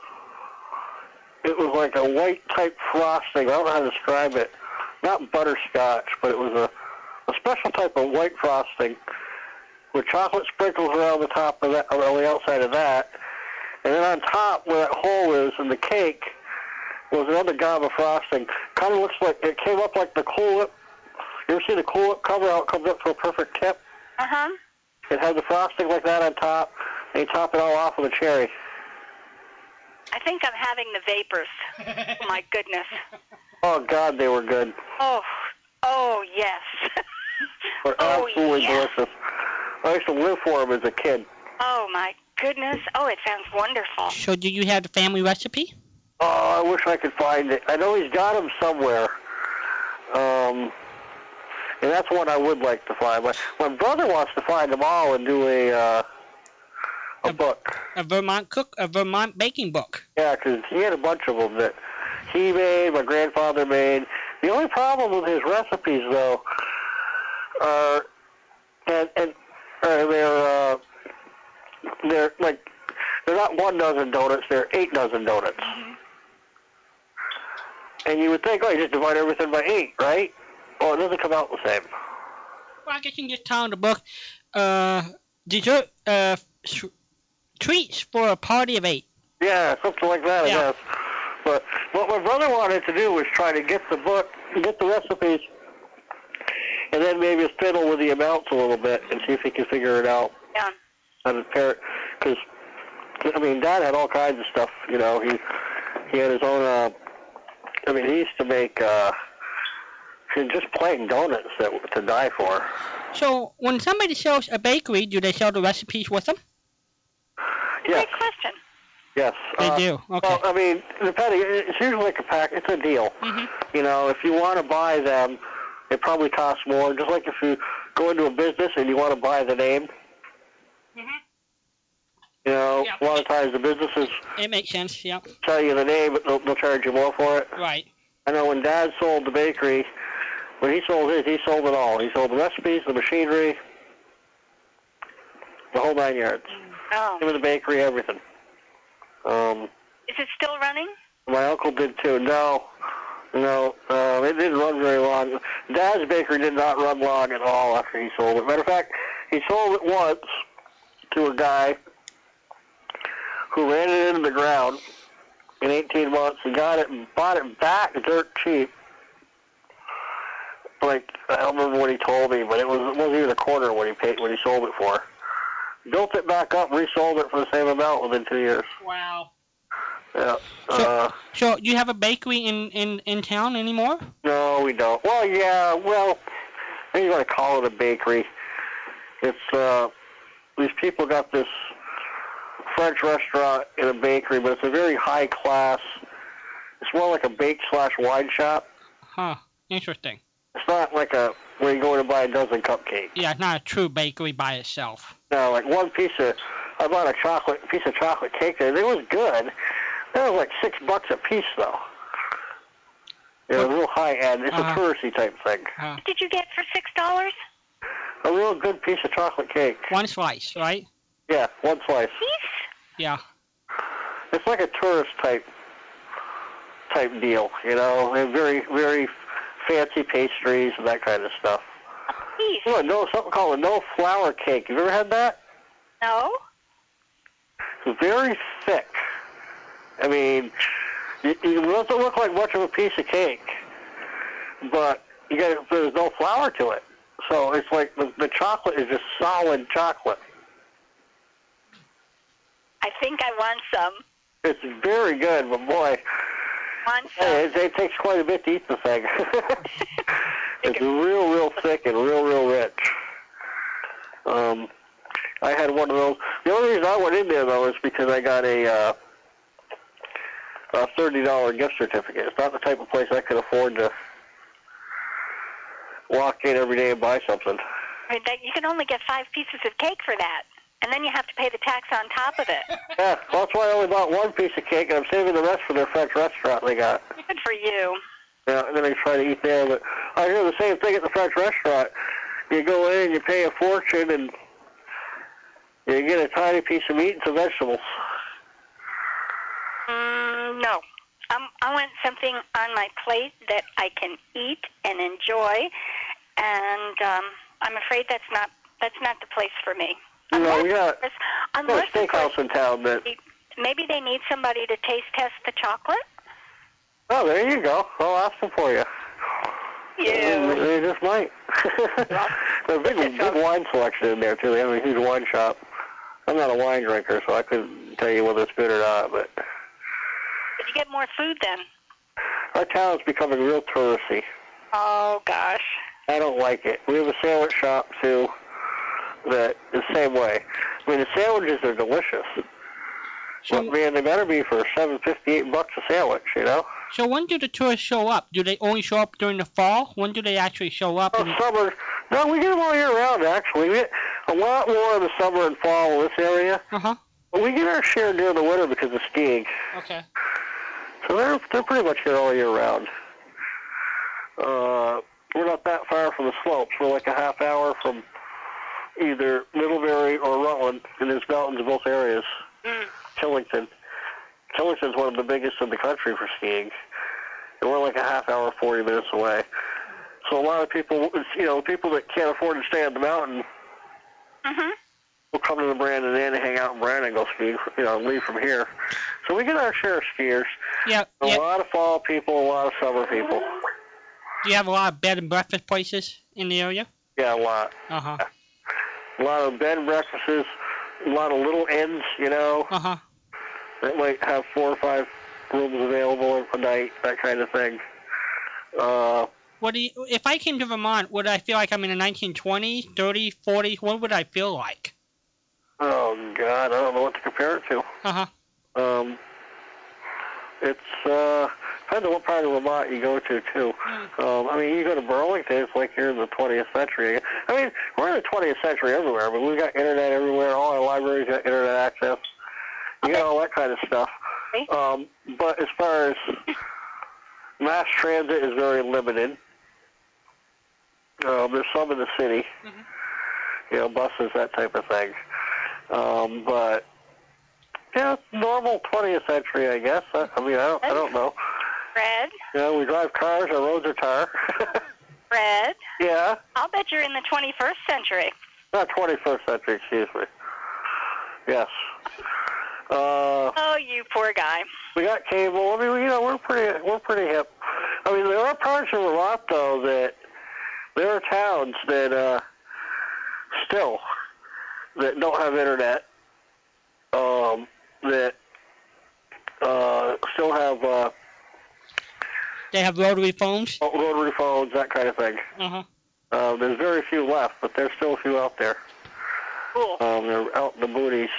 It was like a white type frosting. I don't know how to describe it. Not butterscotch, but it was a, a special type of white frosting with chocolate sprinkles around the top of that, around the outside of that. And then on top, where that hole is in the cake, was another gob of frosting. Kind of looks like it came up like the Cool Whip You ever see the cool Whip cover how it comes up to a perfect tip? Uh huh. It has the frosting like that on top, and you top it all off with a cherry. I think I'm having the vapors. oh, (laughs) my goodness. Oh God, they were good. Oh, oh yes. They're (laughs) Oh, absolutely yeah. delicious. I used to live for them as a kid. oh my goodness. Oh, it sounds wonderful. So do you have the family recipe? Oh, I wish I could find it. I know he's got them somewhere. Um, and that's one I would like to find. My, my brother wants to find them all and do a uh, a book. A Vermont cook, a Vermont baking book. Yeah, 'cause he had a bunch of them that he made, my grandfather made. The only problem with his recipes, though, are and and uh, they're uh, they're like they're not one dozen donuts; they're eight dozen donuts. And you would think, oh, you just divide everything by eight, right? Well, it doesn't come out the same. Well, I guess you can just tell in the book, uh, dessert, uh, s- treats for a party of eight. Yeah, something like that, I guess. But what my brother wanted to do was try to get the book, get the recipes, and then maybe fiddle with the amounts a little bit and see if he can figure it out. Yeah. How to pair it, because I mean, Dad had all kinds of stuff. You know, he he had his own. Uh, I mean, he used to make uh, just plain donuts that to die for. So when somebody sells a bakery, do they sell the recipes with them? Yes. Great question. Yes. They uh, do. Okay. Well, I mean, depending, it's usually like a pack. It's a deal. Mhm. You know, if you want to buy them, it probably costs more. Just like if you go into a business and you want to buy the name. Mhm. You know, Yeah. a lot of times the businesses It makes sense. Yeah. tell you the name, but they'll, they'll charge you more for it. Right. I know when Dad sold the bakery, when he sold his, he sold it all. He sold the recipes, the machinery, the whole nine yards. Oh. Him and the bakery, everything. Um, Is it still running? My uncle did too. No, no, uh, it didn't run very long. Dad's bakery did not run long at all after he sold it. Matter of fact, he sold it once to a guy who ran it into the ground in 18 months and got it and bought it back dirt cheap. Like I don't remember what he told me, but it was it wasn't even a quarter of what he paid what he sold it for. Built it back up, resold it for the same amount within two years. Wow. Yeah. So, Uh, so do you have a bakery in, in, in town anymore? No, we don't. Well, yeah, well, I think you want to call it a bakery. It's, uh, these people got this French restaurant in a bakery, but it's a very high class. It's more like a bake slash wine shop. Huh. Interesting. It's not like a where you go in and buy a dozen cupcakes. Yeah, it's not a true bakery by itself. No, like one piece of, I bought a chocolate piece of chocolate cake there. It was good. It was like six bucks a piece though. Yeah, it was real high end. It's Uh-huh. a touristy type thing. Uh, What did you get for six dollars? A real good piece of chocolate cake. one slice, right? Yeah, one slice. Piece? Yeah. It's like a tourist type type deal, you know, and very very fancy pastries and that kind of stuff. Piece? Know, no something called a no flour cake. You ever had that? No. It's very thick. I mean, it, it doesn't look like much of a piece of cake, but you got there's no flour to it, so it's like the, the chocolate is just solid chocolate. I think I want some. It's very good, but boy, Want some. Hey, it, it takes quite a bit to eat the thing. (laughs) (laughs) it's real, real thick and real, real rich. Um, I had one of those. The only reason I went in there though is because I got a uh, a thirty dollar gift certificate. It's not the type of place I could afford to walk in every day and buy something. Mean, that, you can only get five pieces of cake for that, and then you have to pay the tax on top of it. (laughs) Yeah, well, that's why I only bought one piece of cake, and I'm saving the rest for their French restaurant they got. Good for you. Yeah, and then I try to eat there. But I hear the same thing at the French restaurant. You go in, you pay a fortune, and you get a tiny piece of meat and some vegetables. Mm, no. Um, I want something on my plate that I can eat and enjoy, and um, I'm afraid that's not that's not the place for me. You know, we got, Unless, got a steakhouse in town that. maybe they need somebody to taste test the chocolate. Oh, there you go. I'll ask them for you. They, they just might. (laughs) There's a big, big wine selection in there too. They have a huge wine shop. I'm not a wine drinker, so I couldn't tell you whether it's good or not. But But you get more food then. our town's becoming real touristy. Oh gosh. I don't like it. We have a sandwich shop too that is the same way. I mean, the sandwiches are delicious. So- but man, they better be for seven fifty eight bucks a sandwich. You know. So when do the tourists show up? Do they only show up during the fall? When do they actually show up? Oh, in- summer. No, we get them all year round. Actually, we get a lot more in the summer and fall in this area. Uh-huh. But we get our share during the winter because of skiing. Okay. So they're they're pretty much here all year round. Uh, we're not that far from the slopes. We're like a half hour from either Middlebury or Rutland, and there's mountains in both areas. Killington. Killington's one of the biggest in the country for skiing, and we're like a half hour, 40 minutes away. So a lot of people, you know, people that can't afford to stay on the mountain Mhm. will come to the Brandon Inn and hang out in Brandon and go skiing, you know, leave from here. So we get our share of skiers. Yeah. A yeah. lot of fall people, a lot of summer people. Do you have a lot of bed and breakfast places in the area? Yeah, a lot. Uh-huh. A lot of bed and breakfasts, a lot of little inns, you know, Uh-huh. That might have four or five rooms available a night, that kind of thing. Uh, What do you, if I came to Vermont, would I feel like I'm in the 1920s, 30s, 40s? What would I feel like? oh, God, I don't know what to compare it to. Uh-huh. Um, it's, uh, depends on what part of Vermont you go to, too. Um, I mean, you go to Burlington, it's like you're in the 20th century. I mean, we're in the 20th century everywhere, but we've got internet everywhere. All our libraries got internet access. You got all that kind of stuff. Um, but as far as mass transit is very limited. Um, there's some in the city, you know, buses, that type of thing. Um, but yeah, normal 20th century, I guess. I, I mean, I don't, I don't know. Fred, You know, we drive cars, our roads are tar. (laughs) Fred, yeah, I'll bet you're in the 21st century. not 21st century, excuse me. Yes. Uh, Oh, you poor guy. we got cable. I mean, we- you know, we're pretty, we're pretty hip. I mean, there are parts of Vermont though that there are towns that uh, still that don't have internet. Um, that uh, still have uh, They have rotary phones? rotary phones, that kind of thing. Uh-huh. Uh, there's very few left, but there's still a few out there. Cool. Um, they're out in the boonies.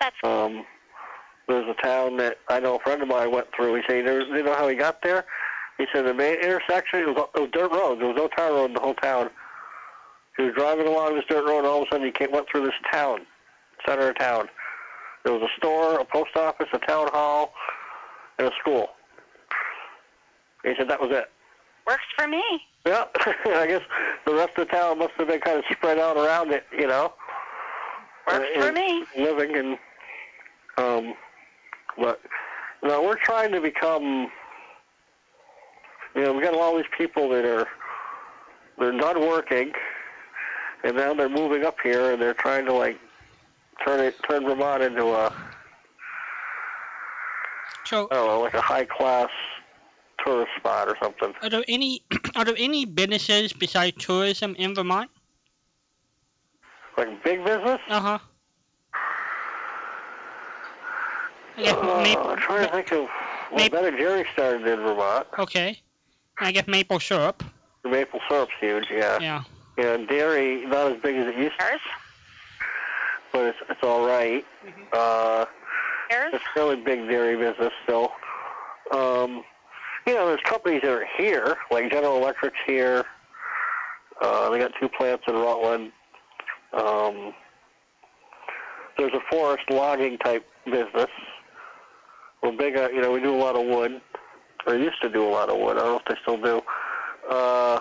That's Um, there's a town that I know a friend of mine went through. He said, "You know- you know how he got there?" He said the main intersection it was, it was dirt road. There was no tar road in the whole town. He was driving along this dirt road, and all of a sudden he came, went through this town, center of town. There was a store, a post office, a town hall, and a school. He said that was it. works for me. Yeah, (laughs) I guess the rest of the town must have been kind of spread out around it, you know. Works Uh, for me. Living and, um, but you know, we're trying to become. You know, we got all these people that are they're done working, and now they're moving up here, and they're trying to like turn it turn Vermont into a So I don't know, like a high class tourist spot or something. are there any (clears throat) are there any businesses besides tourism in Vermont? Like big business. Uh-huh. I guess Uh, maple, I'm trying to think of. Well, Maple- Ben and Jerry started in Vermont. okay. I guess maple syrup. The maple syrup's huge, yeah. Yeah. Yeah, dairy not as big as it used to, Yours? but it's it's all right. Uh, Yours? it's a really big dairy business still. Um, you know, there's companies that are here, like General Electric's here. Uh, they got two plants in Rutland. Um, there's a forest logging type business. We're big, uh, you know, we do a lot of wood, or used to do a lot of wood. I don't know if they still do. Uh,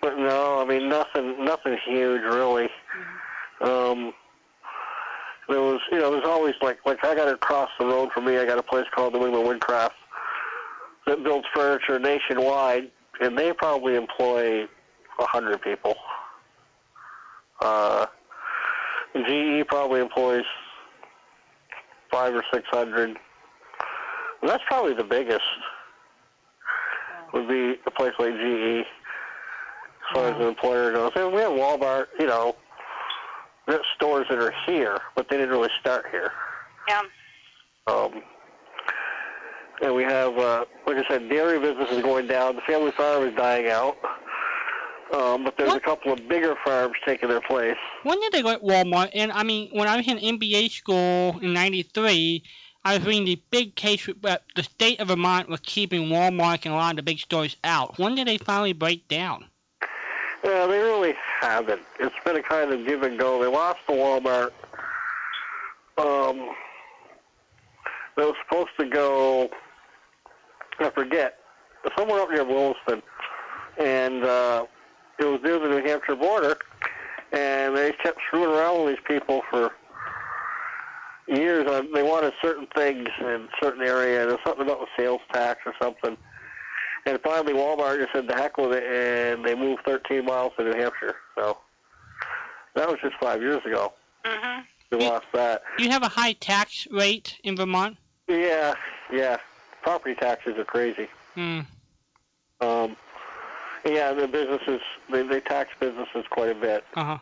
but no, I mean nothing, nothing huge really. Um, there was, you know, there's always like, like I got across the road from me. I got a place called New England Woodcraft that builds furniture nationwide, and they probably employ a hundred people. Uh, GE probably employs five or six hundred. That's probably the biggest. Would be a place like GE, as far as an employer goes. And we have Walmart, you know, there's stores that are here, but they didn't really start here. Yeah. Um, and we have, uh, like I said, dairy business is going down. The family farm is dying out. Um, but there's a couple of bigger farms taking their place. When did they go at Walmart? And I mean, when I was in MBA school in '93, I was reading the big case that the state of Vermont was keeping Walmart and a lot of the big stores out. When did they finally break down? Yeah, they really haven't. It's been a kind of give and go. They lost the Walmart. Um, they was supposed to go, I forget, somewhere up near Williston, and uh, it was near the New Hampshire border, and they kept screwing around with these people for years. On, they wanted certain things in certain area. There's something about the sales tax or something. And finally, Walmart just said the heck with it, and they moved 13 miles to New Hampshire. So that was just five years ago. Mm-hmm. We lost that. You have a high tax rate in Vermont. Yeah, yeah. Property taxes are crazy. Hmm. Um, yeah, the businesses they, they tax businesses quite a bit. Uh huh.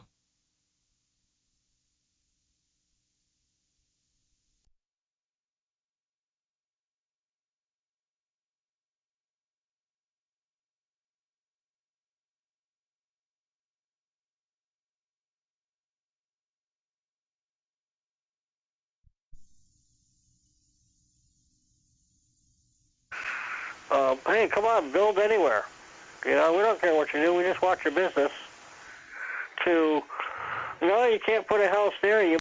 Um, hey, come on, build anywhere. You know, we don't care what you do. We just watch your business. To, know, you can't put a house there. You